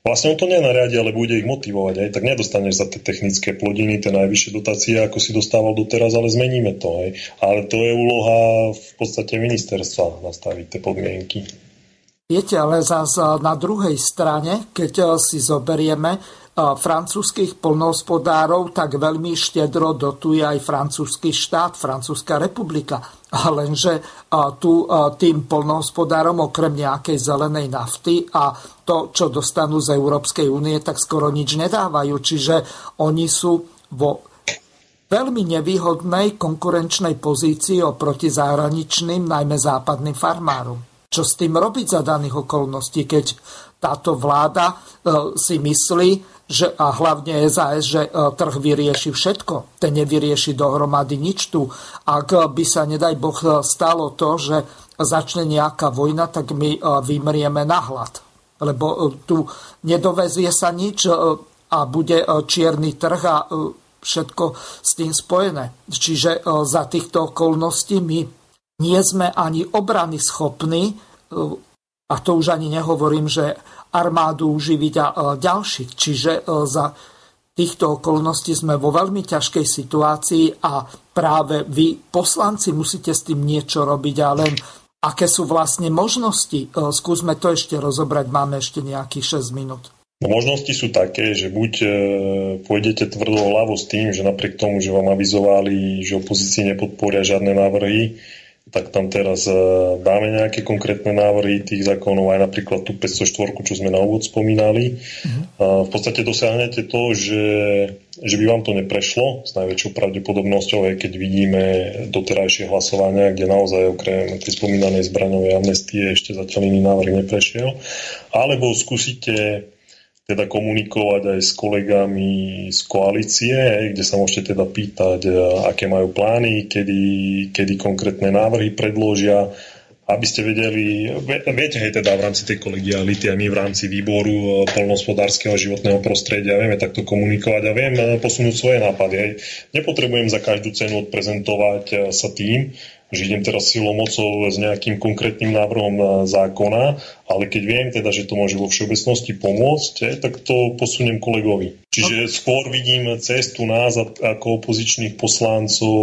vlastne on to nenariadi, ale bude ich motivovať. Aj tak nedostaneš za tie technické plodiny tie najvyššie dotácie, ako si dostával doteraz, ale zmeníme to. Aj. Ale to je úloha v podstate ministerstva nastaviť tie podmienky. Viete, ale zase na druhej strane, keď eh, si zoberieme eh, francúzských polnohospodárov, tak veľmi štedro dotuje aj francúzsky štát, Francúzska republika. Lenže eh, tu tým polnohospodárom okrem nejakej zelenej nafty a to, čo dostanú z Európskej únie, tak skoro nič nedávajú. Čiže oni sú vo veľmi nevýhodnej konkurenčnej pozícii oproti zahraničným, najmä západným farmárom čo s tým robiť za daných okolností, keď táto vláda e, si myslí, že, a hlavne SAS, že e, trh vyrieši všetko. Ten nevyrieši dohromady nič tu. Ak by sa, nedaj Boh, stalo to, že začne nejaká vojna, tak my e, vymrieme na hlad. Lebo tu nedovezie sa nič a bude čierny trh a všetko s tým spojené. Čiže za týchto okolností my nie sme ani obrany schopní, a to už ani nehovorím, že armádu uživiť a ďalších. Čiže e, za týchto okolností sme vo veľmi ťažkej situácii a práve vy, poslanci, musíte s tým niečo robiť a len aké sú vlastne možnosti. Skúsme to ešte rozobrať, máme ešte nejakých 6 minút. No, možnosti sú také, že buď e, pôjdete tvrdou hlavo s tým, že napriek tomu, že vám avizovali, že opozícii nepodporia žiadne návrhy, tak tam teraz e, dáme nejaké konkrétne návrhy tých zákonov, aj napríklad tú 504, čo sme na úvod spomínali. Uh-huh. V podstate dosiahnete to, že, že by vám to neprešlo s najväčšou pravdepodobnosťou, aj keď vidíme doterajšie hlasovania, kde naozaj okrem tej spomínanej zbraňovej amnestie ešte zatiaľ iný návrh neprešiel. Alebo skúsite teda komunikovať aj s kolegami z koalície, kde sa môžete teda pýtať, e, aké majú plány, kedy, kedy konkrétne návrhy predložia, aby ste vedeli, viete, hej, teda v rámci tej kolegiality a my v rámci výboru e, polnospodárskeho životného prostredia vieme takto komunikovať a viem e, posunúť svoje nápady. Hej. Nepotrebujem za každú cenu odprezentovať sa tým, že idem teraz silou mocou s nejakým konkrétnym návrhom zákona, ale keď viem teda, že to môže vo všeobecnosti pomôcť, tak to posuniem kolegovi. Čiže skôr vidím cestu nás ako opozičných poslancov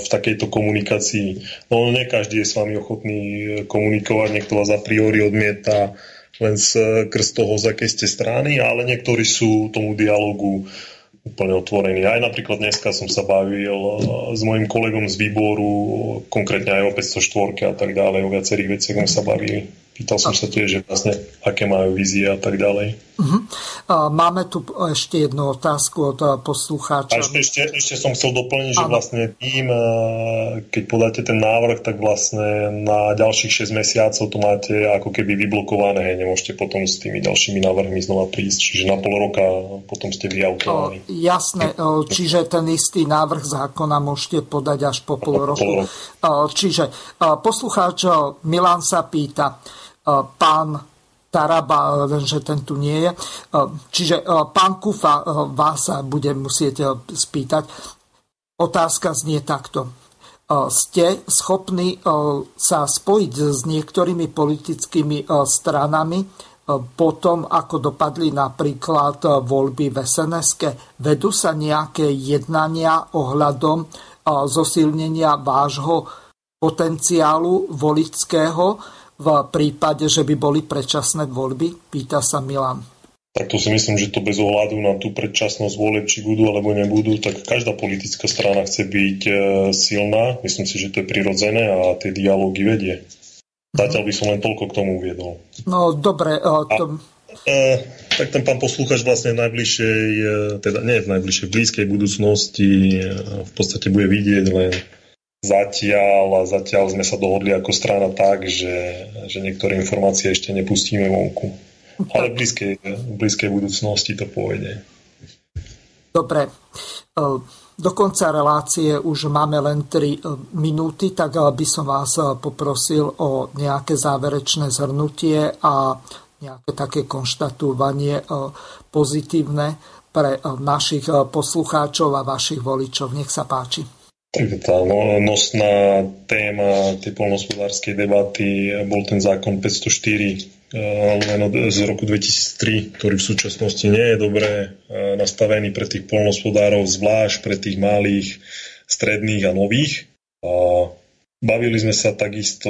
v takejto komunikácii. No nie každý je s vami ochotný komunikovať, niekto vás a priori odmieta len z krst toho, z akej ste strany, ale niektorí sú tomu dialogu úplne otvorený. Aj napríklad dneska som sa bavil eh, s mojim kolegom z výboru, konkrétne aj o 504 a tak ďalej, o viacerých veciach sme sa bavili. Pýtal som sa tiež, že vlastne aké majú vízie a tak ďalej. Uh-huh. Máme tu ešte jednu otázku od eh, poslucháča. A ešte, ešte, ešte som chcel doplniť, že vlastne tým, eh, keď podáte ten návrh, tak vlastne na ďalších 6 mesiacov to máte ako keby vyblokované, hej, nemôžete potom s tými ďalšími návrhmi znova prísť, čiže na pol roka potom ste vyautovaní. Jasné, čiže ten istý návrh zákona môžete podať až po pol roku. Pol roku. Čiže poslucháč Milan sa pýta, pán Taraba, lenže ten tu nie je. Čiže pán Kufa vás budem musieť spýtať. Otázka znie takto. Ste schopní sa spojiť s niektorými politickými stranami potom, ako dopadli napríklad voľby v sns Vedú sa nejaké jednania ohľadom zosilnenia vášho potenciálu voličského, v prípade, že by boli predčasné voľby? Pýta sa Milan. Tak to si myslím, že to bez ohľadu na tú predčasnosť volieb, či budú alebo nebudú, tak každá politická strana chce byť e, silná. Myslím si, že to je prirodzené a tie dialógy vedie. Zatiaľ by som len toľko k tomu uviedol. No dobre. To... A, e, tak ten pán poslúchač vlastne v najbližšej, e, teda nie v najbližšej, v blízkej budúcnosti e, v podstate bude vidieť len Zatiaľ, a zatiaľ sme sa dohodli ako strana tak, že, že niektoré informácie ešte nepustíme vonku. Ale v blízkej, v blízkej budúcnosti to pôjde. Dobre. E, do konca relácie už máme len 3 e, minúty, tak by som vás e, poprosil o nejaké záverečné zhrnutie a nejaké také konštatovanie pozitívne pre našich poslucháčov a vašich voličov. Nech sa páči. Tá nosná téma tej polnospodárskej debaty bol ten zákon 504 eh, z roku 2003, ktorý v súčasnosti nie je dobre eh, nastavený pre tých polnospodárov, zvlášť pre tých malých, stredných a nových. A Bavili sme sa takisto,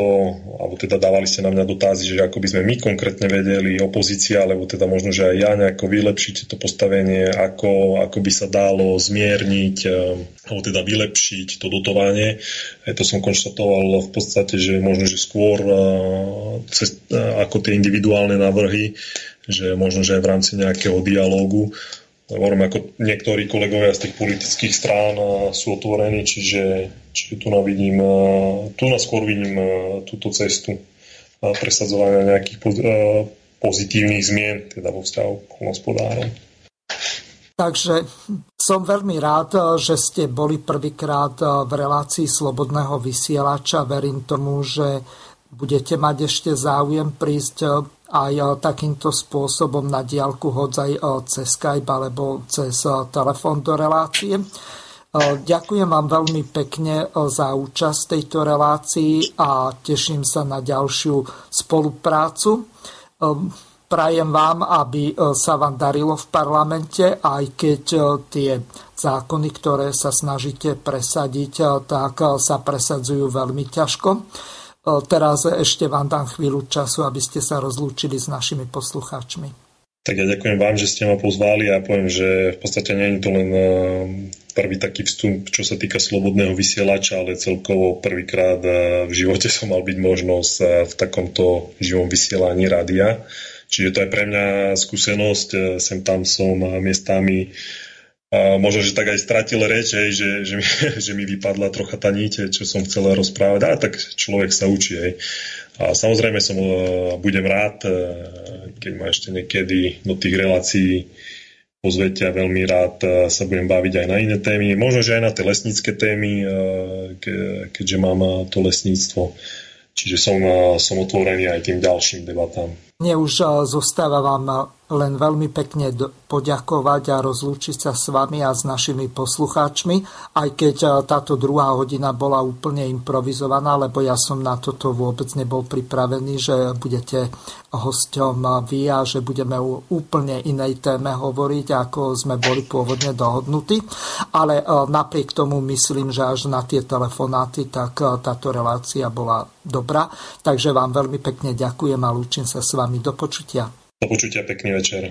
alebo teda dávali ste na mňa dotazy, že ako by sme my konkrétne vedeli, opozícia, alebo teda možno, že aj ja nejako vylepšiť to postavenie, ako, ako by sa dalo zmierniť, eh, alebo teda vylepšiť to dotovanie. Aj to som konštatoval v podstate, že možno, že skôr eh, cez, eh, ako tie individuálne návrhy, že možno, že aj v rámci nejakého dialógu hovorím, ako niektorí kolegovia z tých politických strán sú otvorení, čiže, čiže tu, vidím, tu na skôr vidím túto cestu presadzovania nejakých pozitívnych zmien teda vo vzťahu k hospodárom. Takže som veľmi rád, že ste boli prvýkrát v relácii Slobodného vysielača. Verím tomu, že budete mať ešte záujem prísť aj e, takýmto spôsobom na diálku hodzaj e, cez Skype alebo cez e, telefón do relácie. Ďakujem vám veľmi pekne za účasť tejto relácii a teším sa na ďalšiu spoluprácu. Prajem vám, aby sa vám darilo v parlamente, aj keď tie zákony, ktoré sa snažíte presadiť, tak sa presadzujú veľmi ťažko. Teraz ešte vám dám chvíľu času, aby ste sa rozlúčili s našimi poslucháčmi. Tak ja ďakujem vám, že ste ma pozvali a poviem, že v podstate nie je to len prvý taký vstup, čo sa týka slobodného vysielača, ale celkovo prvýkrát v živote som mal byť možnosť v takomto živom vysielaní rádia. Čiže to je pre mňa skúsenosť, sem tam som miestami možno, že tak aj stratil reč, hej, že, že, mi, že mi vypadla trocha tá níte, čo som chcel rozprávať. A tak človek sa učí. Hej. A samozrejme som e, budem rád, e, keď ma ešte niekedy do tých relácií pozvete a veľmi rád e, sa budem baviť aj na iné témy. Možno, že aj na tie lesnícke témy, keďže mám to lesníctvo. Čiže som, som otvorený aj tým ďalším debatám. Mne už zostáva vám len veľmi pekne poďakovať a rozlúčiť sa s vami a s našimi poslucháčmi, aj keď e, táto druhá hodina bola úplne improvizovaná, lebo ja som na toto vôbec nebol pripravený, že budete hosťom vy a že budeme o úplne inej téme hovoriť, ako sme boli pôvodne dohodnutí. Ale e, napriek tomu myslím, že až na tie telefonáty, tak e, táto relácia bola dobrá. Takže vám veľmi pekne ďakujem a lúčim sa s vami. Do počutia. Do počutia, pekný večer.